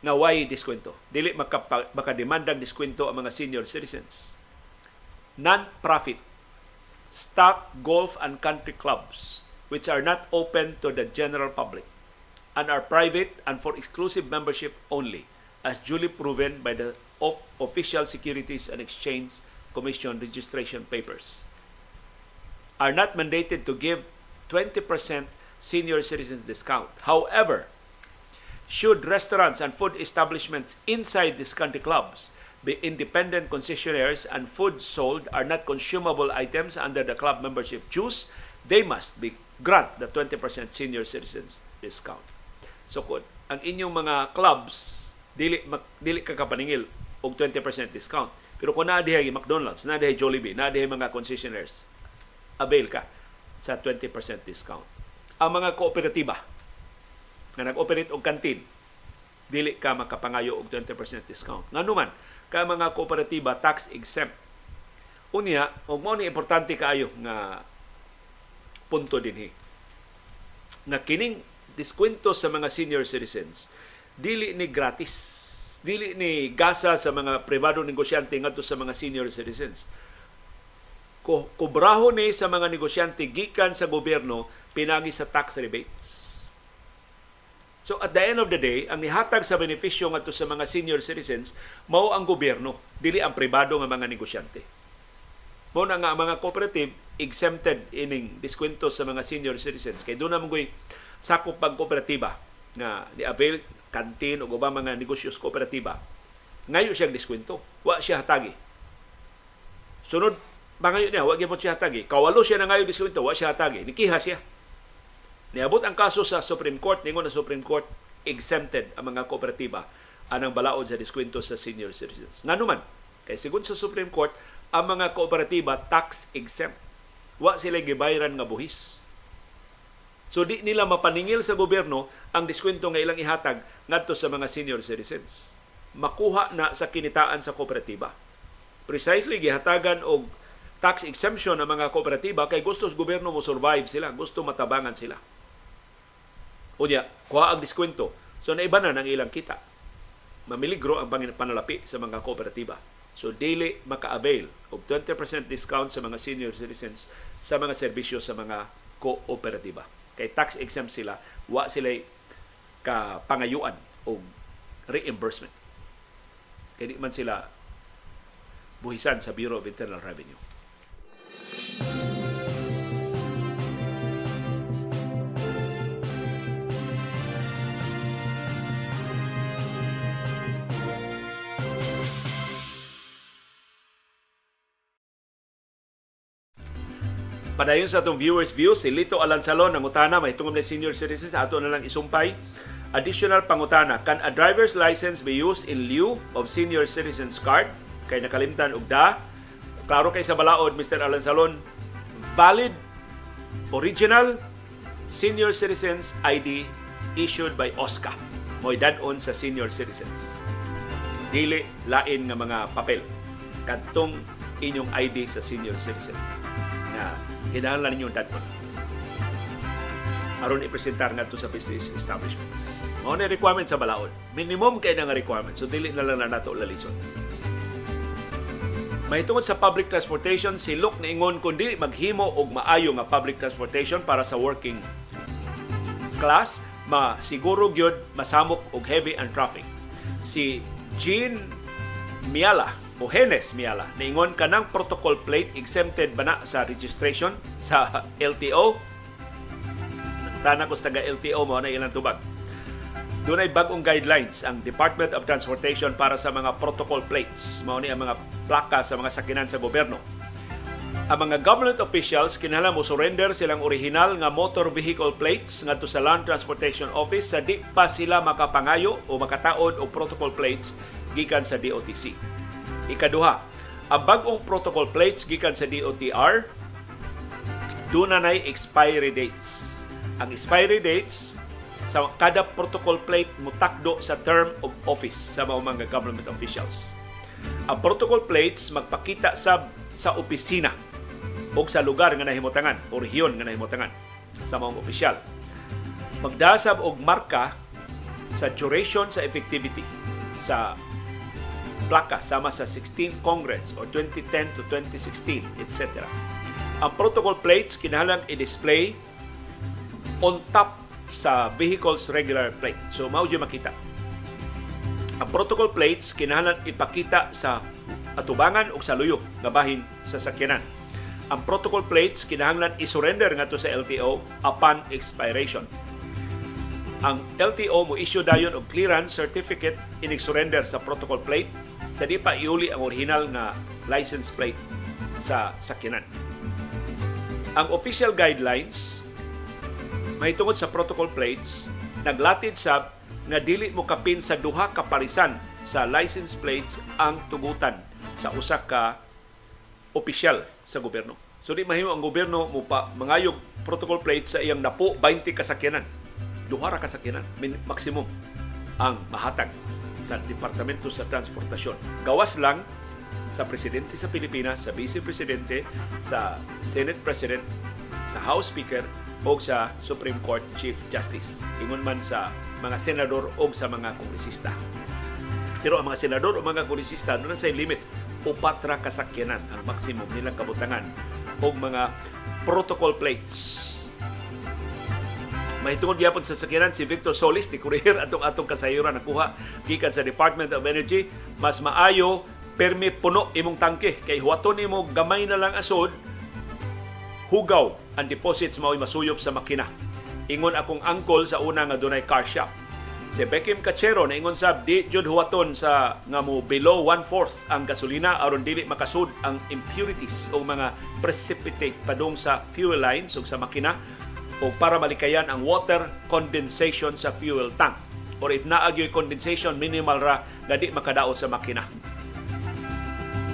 nga way diskwento. Dili makademandang diskwento ang mga senior citizens. Non-profit stock golf and country clubs which are not open to the general public and are private and for exclusive membership only, as duly proven by the official Securities and Exchange Commission registration papers. Are not mandated to give 20% senior citizens discount. However, should restaurants and food establishments inside these country clubs be independent concessionaires and food sold are not consumable items under the club membership dues, they must be grant the 20% senior citizens discount. So kung ang inyong mga clubs dili dili ka kapaningil og 20% discount. Pero kung naa dihay McDonald's, naa dihay Jollibee, naa dihay mga concessionaires, avail ka sa 20% discount. Ang mga kooperatiba nga nag-operate og kantin dili ka makapangayo og 20% discount. Nganuman, ka mga kooperatiba tax exempt. Unya, og mao ni importante kaayo nga punto dinhi. Nga kining diskwento sa mga senior citizens dili ni gratis. Dili ni gasa sa mga pribado negosyante ngadto sa mga senior citizens. Ko kubraho ni sa mga negosyante gikan sa gobyerno pinagi sa tax rebates. So at the end of the day, ang nihatag sa benepisyo ngadto sa mga senior citizens mao ang gobyerno, dili ang pribado nga mga negosyante. Mao na nga mga cooperative exempted ining diskwento sa mga senior citizens kay doon na sakop pag kooperatiba nga ni avail kantin o ubang mga negosyos kooperatiba. Ngayo siyang diskwento, wa siya hatagi. Sunod bangayo niya, wa gyud siya hatagi. Kawalo siya na ngayo diskwento, wa siya hatagi. Nikiha siya Niabot ang kaso sa Supreme Court, ningon na Supreme Court, exempted ang mga kooperatiba anang balaod sa diskwento sa senior citizens. Nga naman, kay sigun sa Supreme Court, ang mga kooperatiba tax exempt. Wa sila gibayaran nga buhis. So di nila mapaningil sa gobyerno ang diskwento nga ilang ihatag ngadto sa mga senior citizens. Makuha na sa kinitaan sa kooperatiba. Precisely gihatagan og tax exemption ang mga kooperatiba kay gusto sa gobyerno mo survive sila, gusto matabangan sila. Unya, kuha ang diskwento. So naiba na ng ilang kita. Mamiligro ang panalapi sa mga kooperatiba. So daily maka-avail og 20% discount sa mga senior citizens sa mga serbisyo sa mga kooperatiba. Kay tax exempt sila, wa sila ka pangayuan o reimbursement. Kaya di man sila buhisan sa Bureau of Internal Revenue. Padayon sa atong viewers view, si Lito Alansalon ng utana, may tungod na senior citizens, ato na lang isumpay. Additional pangutana, can a driver's license be used in lieu of senior citizens card? Kay nakalimtan og da. Klaro kay sa balaod, Mr. Alansalon, valid, original, senior citizens ID issued by OSCA. Mo'y dadon sa senior citizens. Dili lain nga mga papel. Kadtong inyong ID sa senior citizen. Na kinahanglan ninyo dadon aron ipresentar ngadto sa business establishments. Mao na requirement sa balaod. Minimum kay nga requirement. So dili na lang na nato lalison. May tungod sa public transportation, si Luke niingon kung dili maghimo og maayo nga public transportation para sa working class, ma siguro gyud masamok og heavy and traffic. Si Jean Miala o Henes Miala. Niingon ka ng protocol plate exempted ba na sa registration sa LTO? Tana ko taga LTO mo na ilang tubag. Doon ay bagong guidelines ang Department of Transportation para sa mga protocol plates. Mao ni ang mga plaka sa mga sakinan sa gobyerno. Ang mga government officials kinahanglan mo surrender silang original nga motor vehicle plates ngadto sa Land Transportation Office sa di pa sila makapangayo o makataod og protocol plates gikan sa DOTC. Ikaduha, ang bagong protocol plates gikan sa DOTR doon na expiry dates. Ang expiry dates sa kada protocol plate mutakdo sa term of office sa mga government officials. Ang protocol plates magpakita sa sa opisina o sa lugar nga nahimutangan o rehiyon nga nahimutangan sa mga opisyal. Magdasab og marka sa duration sa effectivity sa plaka sama sa 16th Congress or 2010 to 2016, etc. Ang protocol plates kinahanglan i-display on top sa vehicle's regular plate. So mao makita. Ang protocol plates kinahanglan ipakita sa atubangan o sa luyo nga bahin sa sakyanan. Ang protocol plates kinahanglan i-surrender ngadto sa LTO upon expiration. Ang LTO mo issue dayon og clearance certificate in surrender sa protocol plate sa di pa iuli ang original na license plate sa sakyanan. Ang official guidelines may tungod sa protocol plates naglatid sa nga dili mo kapin sa duha ka parisan sa license plates ang tugutan sa usa ka opisyal sa gobyerno. So di mahimo ang gobyerno mo pa mangayog protocol plate sa iyang napo 20 kasakyanan. duha ra ka sakyanan min- maximum ang mahatag sa Departamento sa Transportasyon. Gawas lang sa Presidente sa Pilipinas, sa Vice Presidente, sa Senate President, sa House Speaker o sa Supreme Court Chief Justice. Ingon man sa mga senador o sa mga kongresista. Pero ang mga senador o mga kongresista, doon sa limit, upat ra kasakyanan ang maximum nilang kabutangan o mga protocol plates Mahitungod gyapon sa sakyanan si Victor Solis ni Courier atong atong kasayuran nakuha gikan sa Department of Energy mas maayo permi puno imong tangke kay huwaton nimo gamay na lang asod hugaw ang deposits mao'y masuyop sa makina. Ingon akong angkol sa una nga dunay car shop. Si Beckham Cachero na ingon sab di jud huwaton sa nga mo below one-fourth ang gasolina aron dili makasud ang impurities o mga precipitate padung sa fuel lines o sa makina o para malikayan ang water condensation sa fuel tank. Or if naagyo'y condensation, minimal ra nga di makadaot sa makina.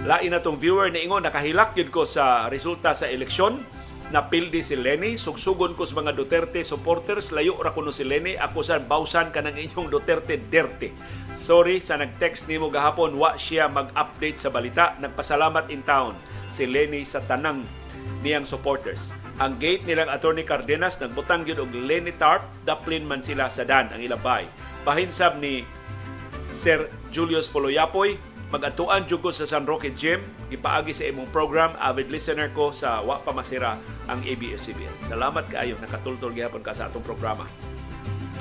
Lain na tong viewer na ingon, nakahilak yun ko sa resulta sa eleksyon. Napildi si Lenny, sugsugon ko sa mga Duterte supporters, layo ra kuno si Lenny, ako sa bawsan ka ng inyong Duterte Derte. Sorry sa nag-text nimo gahapon, wa siya mag-update sa balita. Nagpasalamat in town si Lenny sa tanang niyang supporters. Ang gate nilang Attorney Cardenas nagbutang gyud og Lenny Tarp, daplin man sila sa dan ang ilabay. Bahinsab ni Sir Julius Poloyapoy, mag-atuan jud ko sa San Roque Gym, gipaagi sa imong program, avid listener ko sa Wa Pa Masira ang ABS-CBN. Salamat kaayo, nakatultol gyapon ka sa atong programa.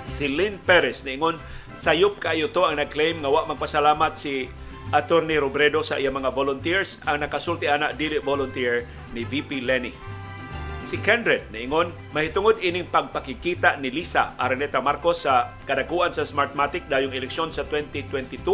Si Lynn Perez niingon sayop kayo to ang nag-claim nga wa magpasalamat si Attorney Robredo sa iyang mga volunteers ang nakasulti ana dili volunteer ni VP Lenny. Si Kendred niingon mahitungod ining pagpakikita ni Lisa Araneta Marcos sa kadakuan sa Smartmatic dayong eleksyon sa 2022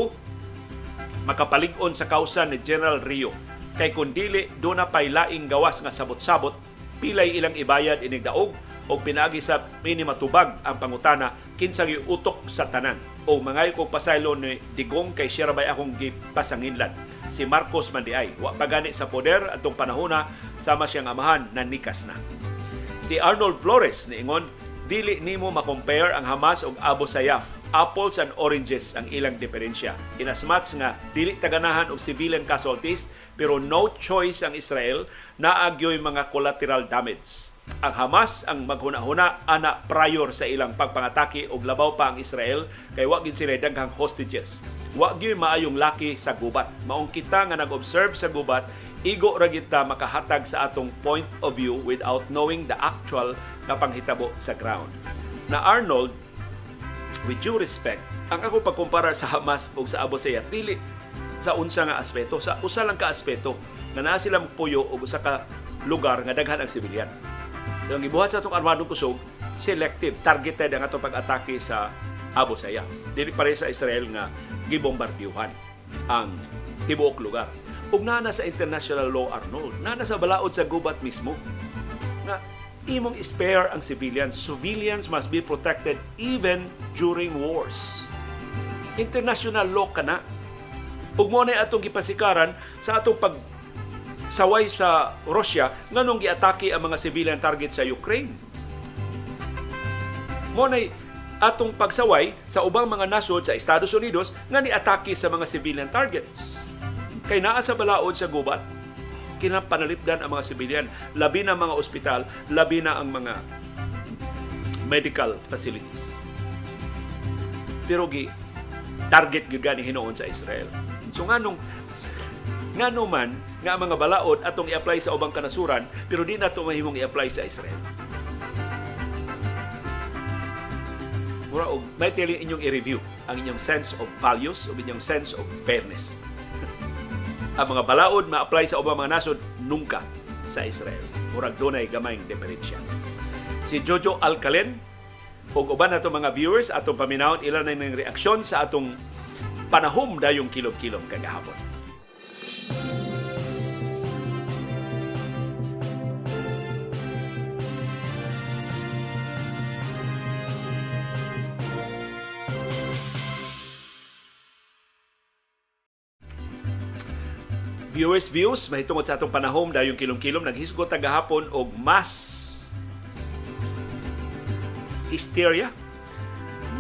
makapalig-on sa kausa ni General Rio. Kay kun dili do na pay laing gawas nga sabot-sabot pilay ilang ibayad inig daog o pinagi sa minimatubag ang pangutana kinsa utok sa tanan o mangay ko pasaylo ni digong kay siya bay akong gipasanginlan si Marcos Mandiay wa pagani sa poder atong panahona sama siyang amahan na nikas na si Arnold Flores niingon dili nimo ma-compare ang Hamas ug Abu Sayyaf apples and oranges ang ilang diferensya. In as much nga dili taganahan og civilian casualties pero no choice ang Israel na agyoy mga collateral damage. Ang Hamas ang maghuna-huna ana prior sa ilang pagpangatake og labaw pa ang Israel kay wa gid sila daghang hostages. Wa gyud maayong laki sa gubat. Maong kita nga nag-observe sa gubat, igo ra kita makahatag sa atong point of view without knowing the actual nga panghitabo sa ground. Na Arnold with due respect, ang ako pagkumpara sa Hamas o sa Abu Sayyaf, dili sa unsa nga aspeto, sa usa lang ka aspeto nga naa sila puyo o usa ka lugar nga daghan ang sibilyan. So, ang gibuhat sa atong armadong kusog, selective, targeted ang atong pag-atake sa Abu Sayyaf. Dili pare sa Israel nga gibombardyuhan ang tibuok lugar. Ug nana sa international law Arnold, nana sa balaod sa gubat mismo nga imong spare ang civilians. Civilians must be protected even during wars. International law ka na. Ug mo atong gipasikaran sa atong pag saway sa Russia nganong giatake ang mga civilian target sa Ukraine. Mo na atong pagsaway sa ubang mga nasod sa Estados Unidos nga ni-atake sa mga civilian targets. Kay naa sa balaod sa gubat, kinapanalipdan ang mga sibilyan, labi na mga ospital, labi na ang mga medical facilities. Pero gi target gyud gani hinoon sa Israel. So nganong ngano nga mga balaod atong i-apply sa ubang kanasuran pero di nato mahimong i-apply sa Israel. Mura og may tili inyong i-review ang inyong sense of values o inyong sense of fairness ang mga balaod ma-apply sa ubang mga nasod nungka sa Israel. Murag dunay gamayng diferensya. Si Jojo Alcalen ug uban nato mga viewers atong paminawon ilan na ng reaksyon sa atong panahom dayong kilom-kilom kagahapon. Viewers views mahitungod sa atong panahom dayong kilom-kilom naghisgot gahapon og mas hysteria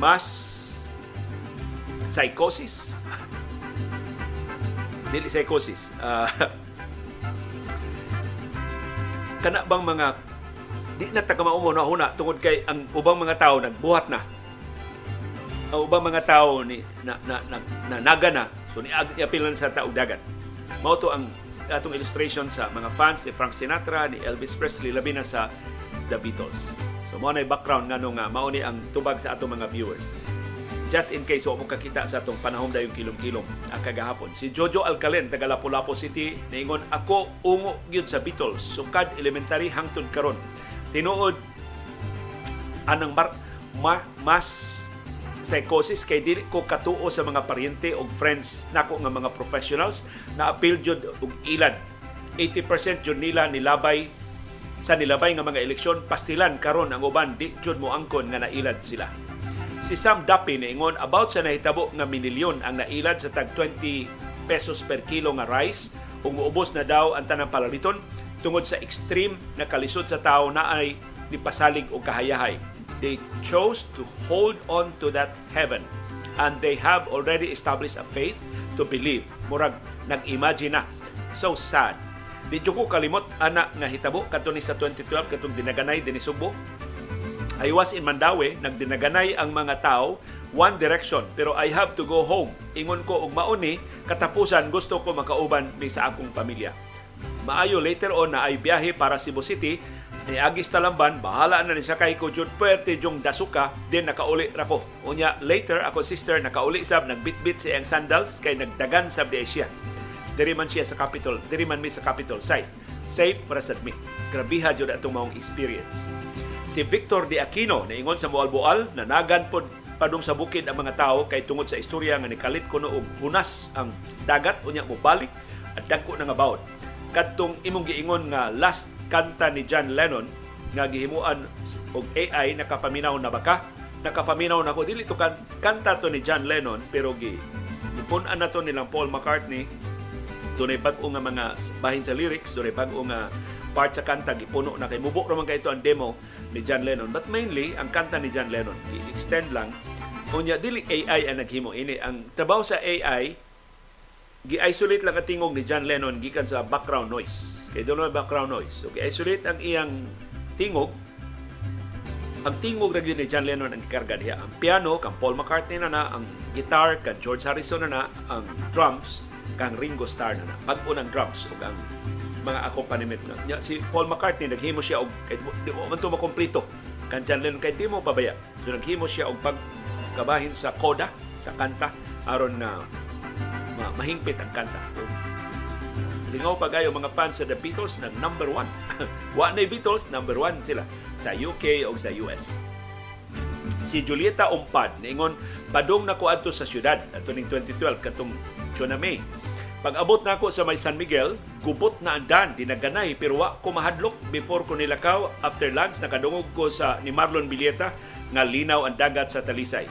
Mas psychosis. Dili psychosis. Uh, kana bang mga di na tagamaumo na huna tungod kay ang ubang mga tao nagbuhat na ang ubang mga tao ni na na, na, na naga na so ni apilan sa taog dagat mao to ang atong illustration sa mga fans ni Frank Sinatra ni Elvis Presley labi na sa The Beatles so mao na background nga mao ni ang tubag sa atong mga viewers just in case wa mo kakita sa atong panahon dayon kilom-kilom ang kagahapon. Si Jojo Alcalen taga Lapu-Lapu City niingon ako ungo gyud sa Beatles sukad elementary hangtod karon. Tinuod anang mar, ma, mas psychosis kay dili ko katuo sa mga paryente o friends nako nga mga professionals na appeal jud og ilad 80% jud nila nilabay sa nilabay nga mga eleksyon pastilan karon ang uban di jud mo angkon nga nailad sila Si Sam Dapi niingon about sa nahitabo nga minilyon ang nailad sa tag 20 pesos per kilo nga rice ug muubos na daw ang tanang palaliton tungod sa extreme na kalisod sa tao na ay nipasalig og kahayahay. They chose to hold on to that heaven and they have already established a faith to believe. Murag nag-imagine na. So sad. Di ko kalimot anak nga hitabo kadto ni sa 2012 katong dinaganay dinhi Subo I was in Mandawi, nagdinaganay ang mga tao, one direction, pero I have to go home. Ingon ko og mauni, katapusan gusto ko makauban ni sa akong pamilya. Maayo later on na ay biyahe para Cebu City, ni Agis Talamban, bahala na ni sakay ko jud puwerte jong dasuka, din nakauli ra ko. Unya later ako sister nakauli sab nagbitbit sa iyang sandals kay nagdagan sa di siya. Diri man siya sa capital, diri man mi sa capital site. Safe para sa me. Grabiha jud atong maong experience si Victor de Aquino ingon sa Bual-Bual na nagan pod padung sa bukid ang mga tao kay tungod sa istorya nga nikalit kuno og hunas ang dagat unya mo balik at dagko na nga bawod. Kadtong imong giingon nga last kanta ni John Lennon nga gihimuan og AI nakapaminaw na baka nakapaminaw na ko. Dili to kan kanta to ni John Lennon pero gi gipunan na to nilang Paul McCartney. Dunay bag-o nga mga bahin sa lyrics dunay bag-o nga part sa kanta gipuno na kay mubo ra man kay ito ang demo ni John Lennon. But mainly, ang kanta ni John Lennon, i-extend lang, unya dili AI ang naghimo ini. Ang trabaho sa AI gi-isolate lang ang tingog ni John Lennon gikan sa background noise. Kay doon background noise. So gi-isolate ang iyang tingog. Ang tingog ra ni John Lennon ang gikarga diha. Ang piano kang Paul McCartney na na. Ang guitar kang George Harrison na na. Ang drums kang Ringo Starr na na. Bag-o ng drums ug ang mga accompaniment na. Si Paul McCartney naghimo siya og kay di mo man to makompleto. Kan John Lennon kay di mo pabaya. So naghimo siya og pagkabahin sa koda sa kanta aron na ma- mahingpit ang kanta. Lingaw pa gayo mga fans sa The Beatles na number one. Wa na Beatles, number one sila sa UK o sa US. Si Julieta Umpad, niingon, padong na ko adto sa syudad ato ning 2012 katong tsunami pag abot na ako sa may San Miguel, gubot na ang dan, dinaganay, pero wa ko mahadlok before ko nilakaw. After lunch, nakadungog ko sa ni Marlon Bilieta nga linaw ang dagat sa Talisay.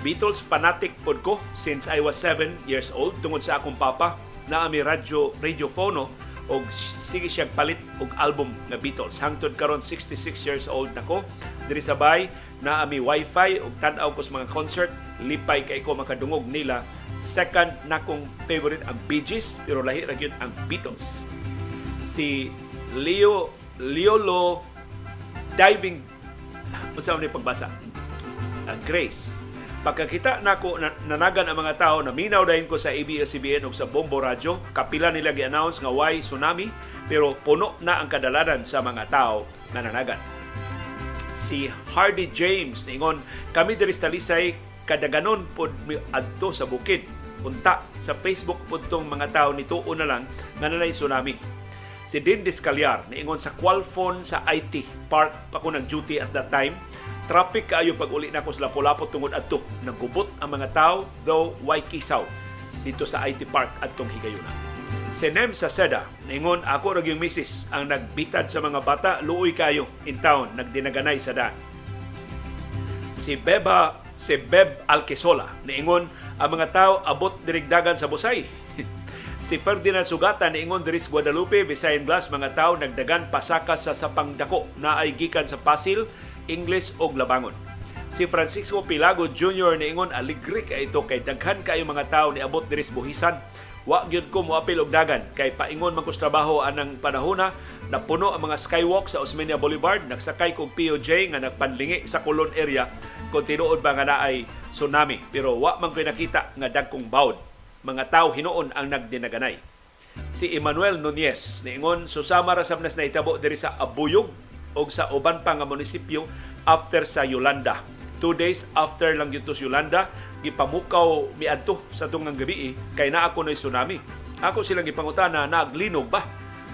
Beatles fanatic pod ko since I was 7 years old tungod sa akong papa na ami radyo radiofono og sige siyang palit og album nga Beatles. Hangtod karon 66 years old nako. Diri sa bay na ami wifi og tan-aw ko sa mga concert, lipay kay ko makadungog nila Second na kong favorite ang Bee Gees, pero lahi ra gyud ang Beatles. Si Leo Liolo diving unsa man pagbasa. Ang Grace. Pagkakita nako na, nanagan ang mga tao na minaw dahin ko sa ABS-CBN o sa Bombo Radio, kapila nila gi-announce nga why tsunami, pero puno na ang kadalanan sa mga tao na nanagan. Si Hardy James ningon kami diri sa Talisay kadaganon pod adto sa bukid. Unta sa Facebook pud tong mga tao nituo na lang nga nanay tsunami. Si Din Discalyar niingon sa Qualphone sa IT Park pa ko nag duty at that time traffic kaayo pag uli na ko sa Lapu-Lapu tungod adto. Nagubot ang mga tao though why kisaw? Dito sa IT Park adtong higayuna si Nem sa Seda niingon ako ra yung misis ang nagbitad sa mga bata luoy kayo. In town nagdinaganay sa daan. Si Beba si Beb Alquesola. Niingon, ang mga tao abot dirigdagan sa busay. si Ferdinand Sugata niingon diri sa Guadalupe, Visayan Blas, mga tao nagdagan pasaka sa sapang dako na ay gikan sa Pasil, Ingles o Labangon. Si Francisco Pilago Jr. niingon aligri kay ito kay daghan kayo mga tao ni abot diri buhisan. Wa gyud ko moapil og dagan kay paingon man trabaho anang panahona napuno ang mga skywalk sa Osmeña Boulevard nagsakay kog POJ nga nagpanlingi sa Colon area kung tinuod ba nga naay tsunami pero wa man koy nakita nga dagkong bawd mga tao hinuon ang nagdinaganay si Emmanuel Nunez niingon susama ra sabnas na itabo diri sa Abuyog o sa uban pa nga munisipyo after sa Yolanda two days after lang yun sa Yolanda gipamukaw miadto sa tungang gabi eh, kay naa ako na tsunami. Ako silang gipangutana naglinog ba?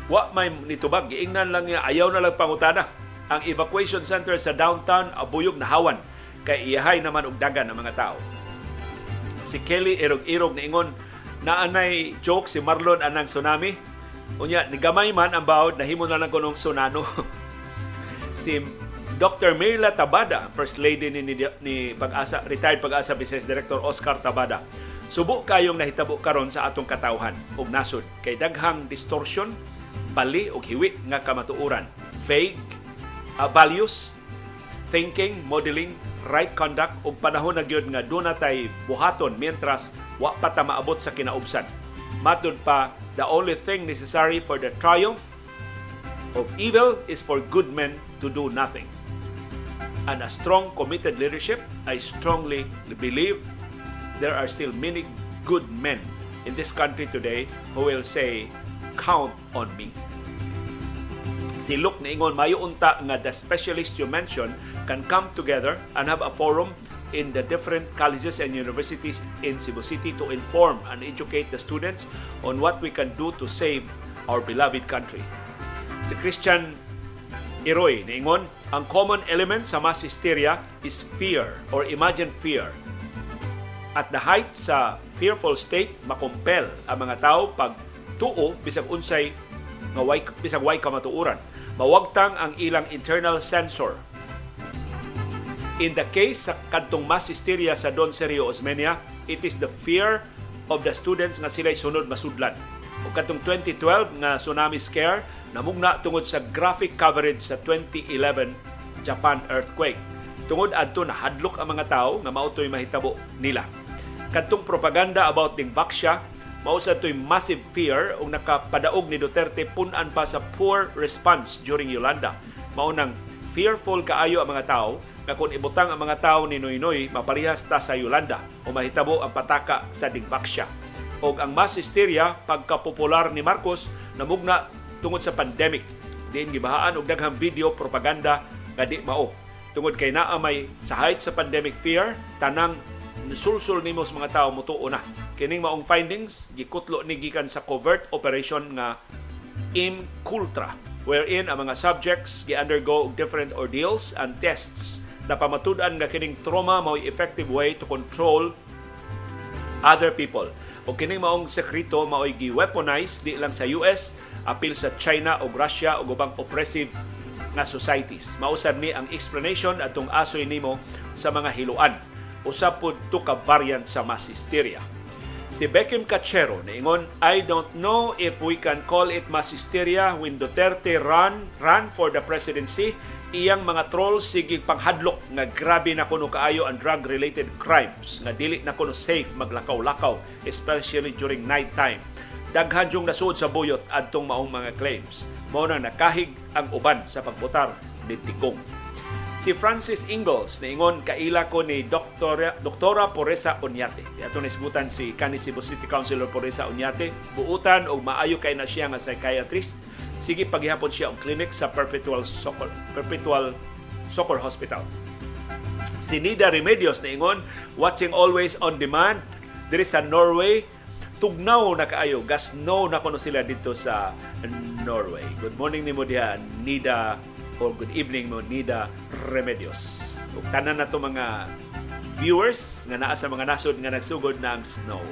Wa may nitubag giingnan lang niya ayaw na lang pangutana. Ang evacuation center sa downtown abuyog na hawan kay iyahay naman og dagan ang mga tao. Si Kelly irog-irog niingon naanay joke si Marlon anang tsunami. Unya ni gamay man ang bawod nahimo na lang kunong tsunano. si Dr. Mirla Tabada, First Lady ni, ni, ni Pag-asa, retired Pag-asa Business Director Oscar Tabada. Subo kayong nahitabo karon sa atong katawhan ug nasod kay daghang distortion, bali ug hiwi nga kamatuoran, vague uh, values, thinking, modeling, right conduct ug panahon na gyud nga do tay buhaton mientras wa pa ta maabot sa kinaubsan. Matud pa, the only thing necessary for the triumph of evil is for good men to do nothing and a strong, committed leadership, I strongly believe there are still many good men in this country today who will say, count on me. Si Luke niingon, mayo unta nga the specialists you mentioned can come together and have a forum in the different colleges and universities in Cebu City to inform and educate the students on what we can do to save our beloved country. Si Christian Iroy niingon, ang common element sa mass hysteria is fear or imagined fear. At the height sa fearful state, makumpel ang mga tao pag tuo bisag unsay nga way, bisag way kamatuuran. Mawagtang ang ilang internal sensor. In the case sa kadtong mass hysteria sa Don Sergio Osmeña, it is the fear of the students nga sila'y sunod masudlan o katong 2012 nga tsunami scare namugna tungod sa graphic coverage sa 2011 Japan earthquake. Tungod adto na hadlok ang mga tao nga mautoy mahitabo nila. Kadtong propaganda about ning baksya mao sa toy massive fear ug nakapadaog ni Duterte punan pa sa poor response during Yolanda. Mao nang fearful kaayo ang mga tao nga kung ibutang ang mga tao ni Noynoy maparihas ta sa Yolanda o mahitabo ang pataka sa Dingbaksya o ang mass hysteria pagkapopular ni Marcos namugna tungod sa pandemic. Diin gibahaan og daghang video propaganda nga di mao. Tungod kay naa may sa height sa pandemic fear, tanang sulsul nimo sa mga tawo mutuo na. Kining maong findings gikutlo ni gikan sa covert operation nga Incultra wherein ang mga subjects gi-undergo different ordeals and tests na pamatud-an nga kining trauma mao effective way to control other people o kining maong sekreto mao'y gi-weaponize di lang sa US, apil sa China o Russia o ubang oppressive nga societies. Mausab ni ang explanation atong asoy nimo sa mga hiluan. Usab pud to ka variant sa mass hysteria. Si Beckham Cachero niingon, I don't know if we can call it mass hysteria when Duterte run, ran for the presidency iyang mga trolls sige panghadlok nga grabe na kuno kaayo ang drug related crimes nga dili na kuno safe maglakaw-lakaw especially during night time daghan yung nasuod sa buyot adtong maong mga claims mao nang nakahig ang uban sa pagbotar ni Tikong si Francis Ingalls niingon kaila ko ni Doktora, Doktora Poresa Onyate. Ato nisgutan si kani Cebu City Councilor Poresa Onyate. Buutan og maayo kay na siya nga psychiatrist sige paghihapon siya ang clinic sa Perpetual Soccer, Perpetual Soccer Hospital. Si Nida Remedios na ingon, watching always on demand diri sa Norway, tugnaw na kaayo, gasno na kuno sila dito sa Norway. Good morning ni mo diha, Nida, or good evening mo, Nida Remedios. Ug tanan na to mga viewers nga naa sa mga nasod nga nagsugod na ang snow.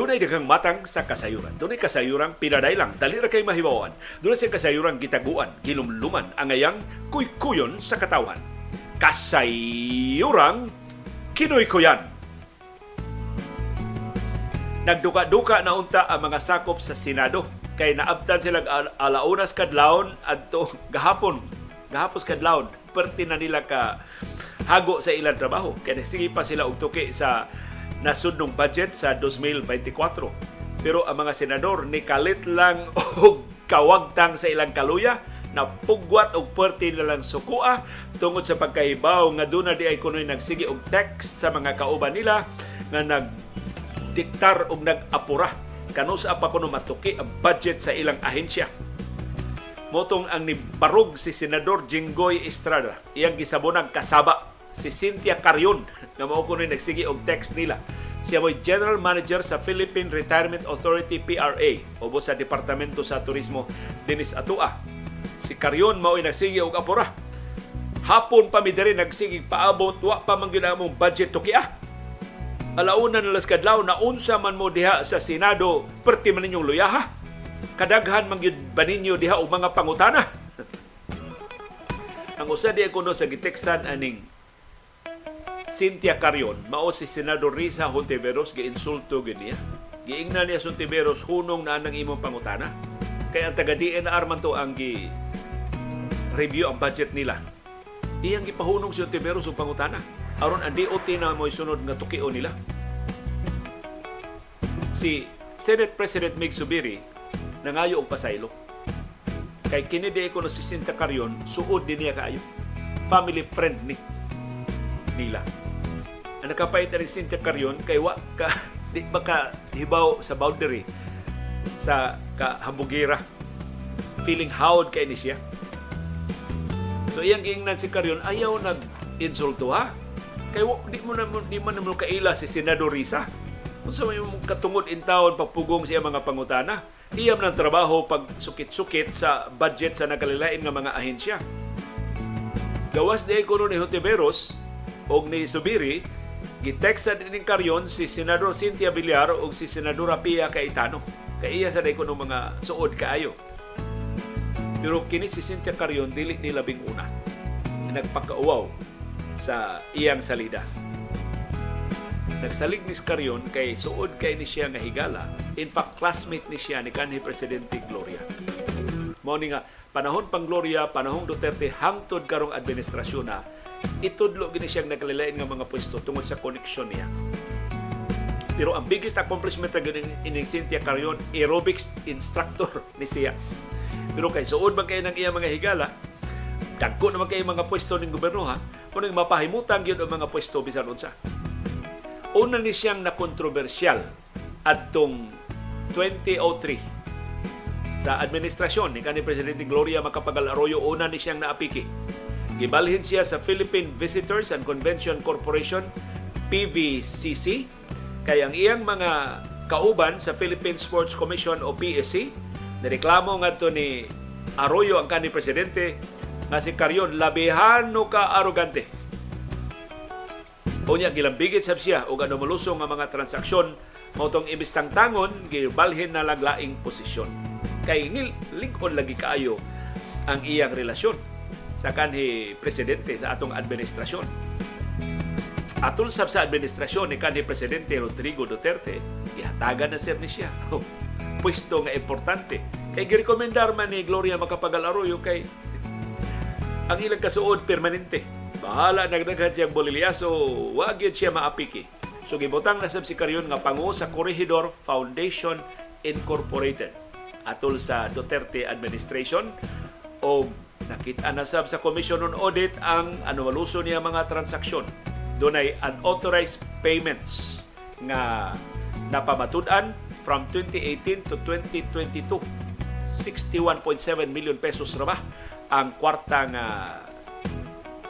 Dunay daghang matang sa kasayuran. Dunay kasayuran pinaday lang, dali ra kay mahibawan. Dunay sa kasayuran gitaguan, gilumluman ang ayang kuykuyon sa katawhan. Kasayuran Kinoy ko yan. Nagduka-duka na unta ang mga sakop sa Senado kay naabtan sila al- alaunas kadlawon adto gahapon gahapos kadlawon perti na nila ka hago sa ilang trabaho kay sige pa sila og tuki sa nasudnong budget sa 2024 pero ang mga senador ni kalit lang og kawagtang sa ilang kaluya na pugwat og perti na lang sukua tungod sa pagkahibaw nga doon na di ay kunoy nagsige og text sa mga kauban nila nga nag diktar og nag-apura kanusa pa kuno matuki ang budget sa ilang ahensya. Motong ang nibarog si Senador Jinggoy Estrada. Iyang gisabonang kasaba si Cynthia Carion na mao kuno nagsige og text nila. Siya mo'y General Manager sa Philippine Retirement Authority PRA o sa Departamento sa Turismo Dinis Atua. Si Carion mao'y nagsige og apura. Hapon pa mi diri nagsige paabot wa pa man gyud among budget tukiah alauna na las kadlaw na unsa man mo diha sa Senado perti man ninyong luyaha kadaghan man gyud ba ninyo diha og mga pangutana ang usa di kuno sa giteksan aning Cynthia Carion mao si Senador Risa Hontiveros giinsulto gid giingnan niya Hontiveros hunong na nang imong pangutana kay ang taga DNR man to ang gi review ang budget nila iyang gipahunong si Hontiveros og pangutana aron ang DOT na mo'y sunod nga tukio nila. Si Senate President Mig Subiri nangayo og pasaylo. Kay kini ko na si Sinta Carion, suod din niya kaayo. Family friend ni nila. Ang nakapait ni Sinta Carion kay wa ka di ba ka hibaw sa boundary sa kahambugira. Feeling howd kay ni siya. So iyang giingnan si Carion ayaw nag insulto ha Kay di mo na di man mo kaila si Senador Risa. Unsa may mong katungod in taon pagpugong siya mga pangutana. Iyam ng trabaho pag sukit-sukit sa budget sa nagkalilain nga mga ahensya. Gawas di kuno ni Hontiveros og ni Subiri gitekstan ining karyon si Senador Cynthia Villar og si Senadora Pia Cayetano. Kay iya sa kuno mga suod kaayo. Pero kini si Cynthia Carion dili ni labing una. Nagpakauwaw sa iyang salida. Nagsalig ni Scarion kay suod kay ni siya nga higala. In fact, classmate ni siya ni kanhi Presidente Gloria. Mao ni nga panahon pang Gloria, panahon Duterte hangtod karong administrasyon na itudlo gini siyang nakalilain nga mga pwesto tungod sa koneksyon niya. Pero ang biggest accomplishment na ganin ining Cynthia Carion, aerobics instructor ni siya. Pero kay suod man kay ng iya mga higala, dagko naman kay mga pwesto ng gobyerno ha, kung mapahimutan gyud ang mga pwesto bisan unsa. Una ni siyang na kontrobersyal adtong 2003 sa administrasyon ni kanhi Presidente Gloria Macapagal Arroyo una ni siyang naapiki. Gibalhin siya sa Philippine Visitors and Convention Corporation PVCC kay ang iyang mga kauban sa Philippine Sports Commission o PSC nireklamo ngadto ni Arroyo ang kanhi presidente nga si Carion labihano ka arogante. Unya gilambigit sab siya og ano malusong nga mga transaksyon motong imbis tangon gibalhin na laglaing posisyon. Kay nil lingon lagi kaayo ang iyang relasyon sa kanhi presidente sa atong administrasyon. Atul sab sa administrasyon ni kanhi presidente Rodrigo Duterte, gihatagan na sir ni siya. Pwesto nga importante. Kay girekomendar man ni Gloria Macapagal Arroyo kay ang ilang kasuod permanente. Bahala nagdaghan siyang bolilya so wag yun siya maapiki. So gibutang na sab si Carion nga pangu sa Corregidor Foundation Incorporated atol sa Duterte administration o nakita na sab sa Commission on Audit ang anomaluso niya mga transaksyon. Dunay unauthorized payments nga napamatud-an from 2018 to 2022 61.7 million pesos ra ba ang kwarta nga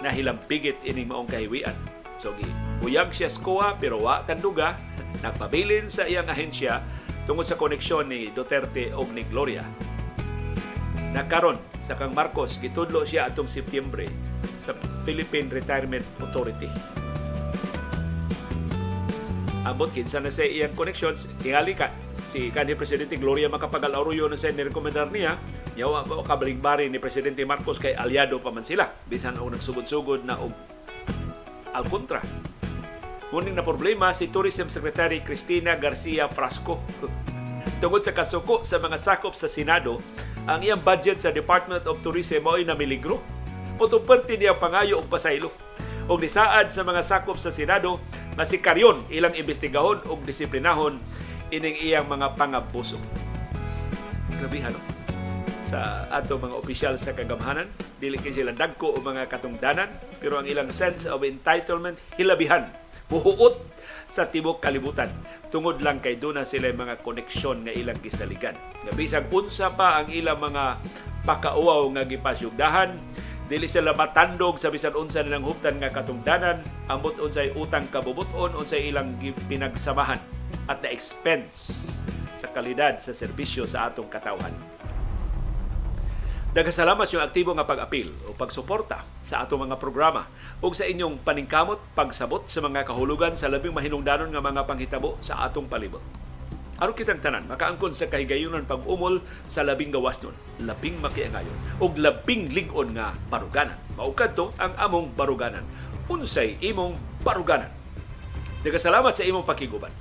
nahilampigit ining maong kahiwian. So uyag siya skoa pero wa tanduga nagpabilin sa iyang ahensya tungod sa koneksyon ni Duterte o ni Gloria. Nagkaron sa kang Marcos gitudlo siya atong Setyembre sa Philippine Retirement Authority. Abot kinsa na sa iyang connections, tingali ka si kanhi Presidente Gloria Macapagal Arroyo na sa nirekomendar niya Yawa ba kabaligbari ni Presidente Marcos kay aliado pa man sila bisan og nagsugod-sugod na og al kontra. Muning na problema si Tourism Secretary Cristina Garcia Frasco. Tungod sa kasuko sa mga sakop sa Senado, ang iyang budget sa Department of Tourism ay namiligro. Putong parte niya pangayo og pasaylo. Og nisaad sa mga sakop sa Senado nga si Karyon ilang imbestigahon og disiplinahon ining iyang mga pangabuso. Grabe no? sa ato mga opisyal sa kagamhanan. Dili kay sila dagko o mga katungdanan, pero ang ilang sense of entitlement hilabihan, buhuot sa tibok kalibutan. Tungod lang kay doon na sila mga koneksyon nga ilang gisaligan. Nga bisag unsa pa ang ilang mga pakauaw nga gipasyugdahan, dili sila matandog sa bisan unsa nilang huptan nga katungdanan, ambot unsay utang kabubuton, unsay ilang pinagsamahan at na expense sa kalidad sa serbisyo sa atong katawhan. Nagkasalamat yung aktibo nga pag-apil o pagsuporta sa atong mga programa ug sa inyong paningkamot, pagsabot sa mga kahulugan sa labing mahinungdanon nga mga panghitabo sa atong palibot. Aron kitang tanan, makaangkon sa kahigayunan pag-umol sa labing gawas nun, labing makiangayon, ug labing lig-on nga baruganan. Maukad to ang among baruganan. Unsay imong baruganan. Nagkasalamat sa imong pakiguban.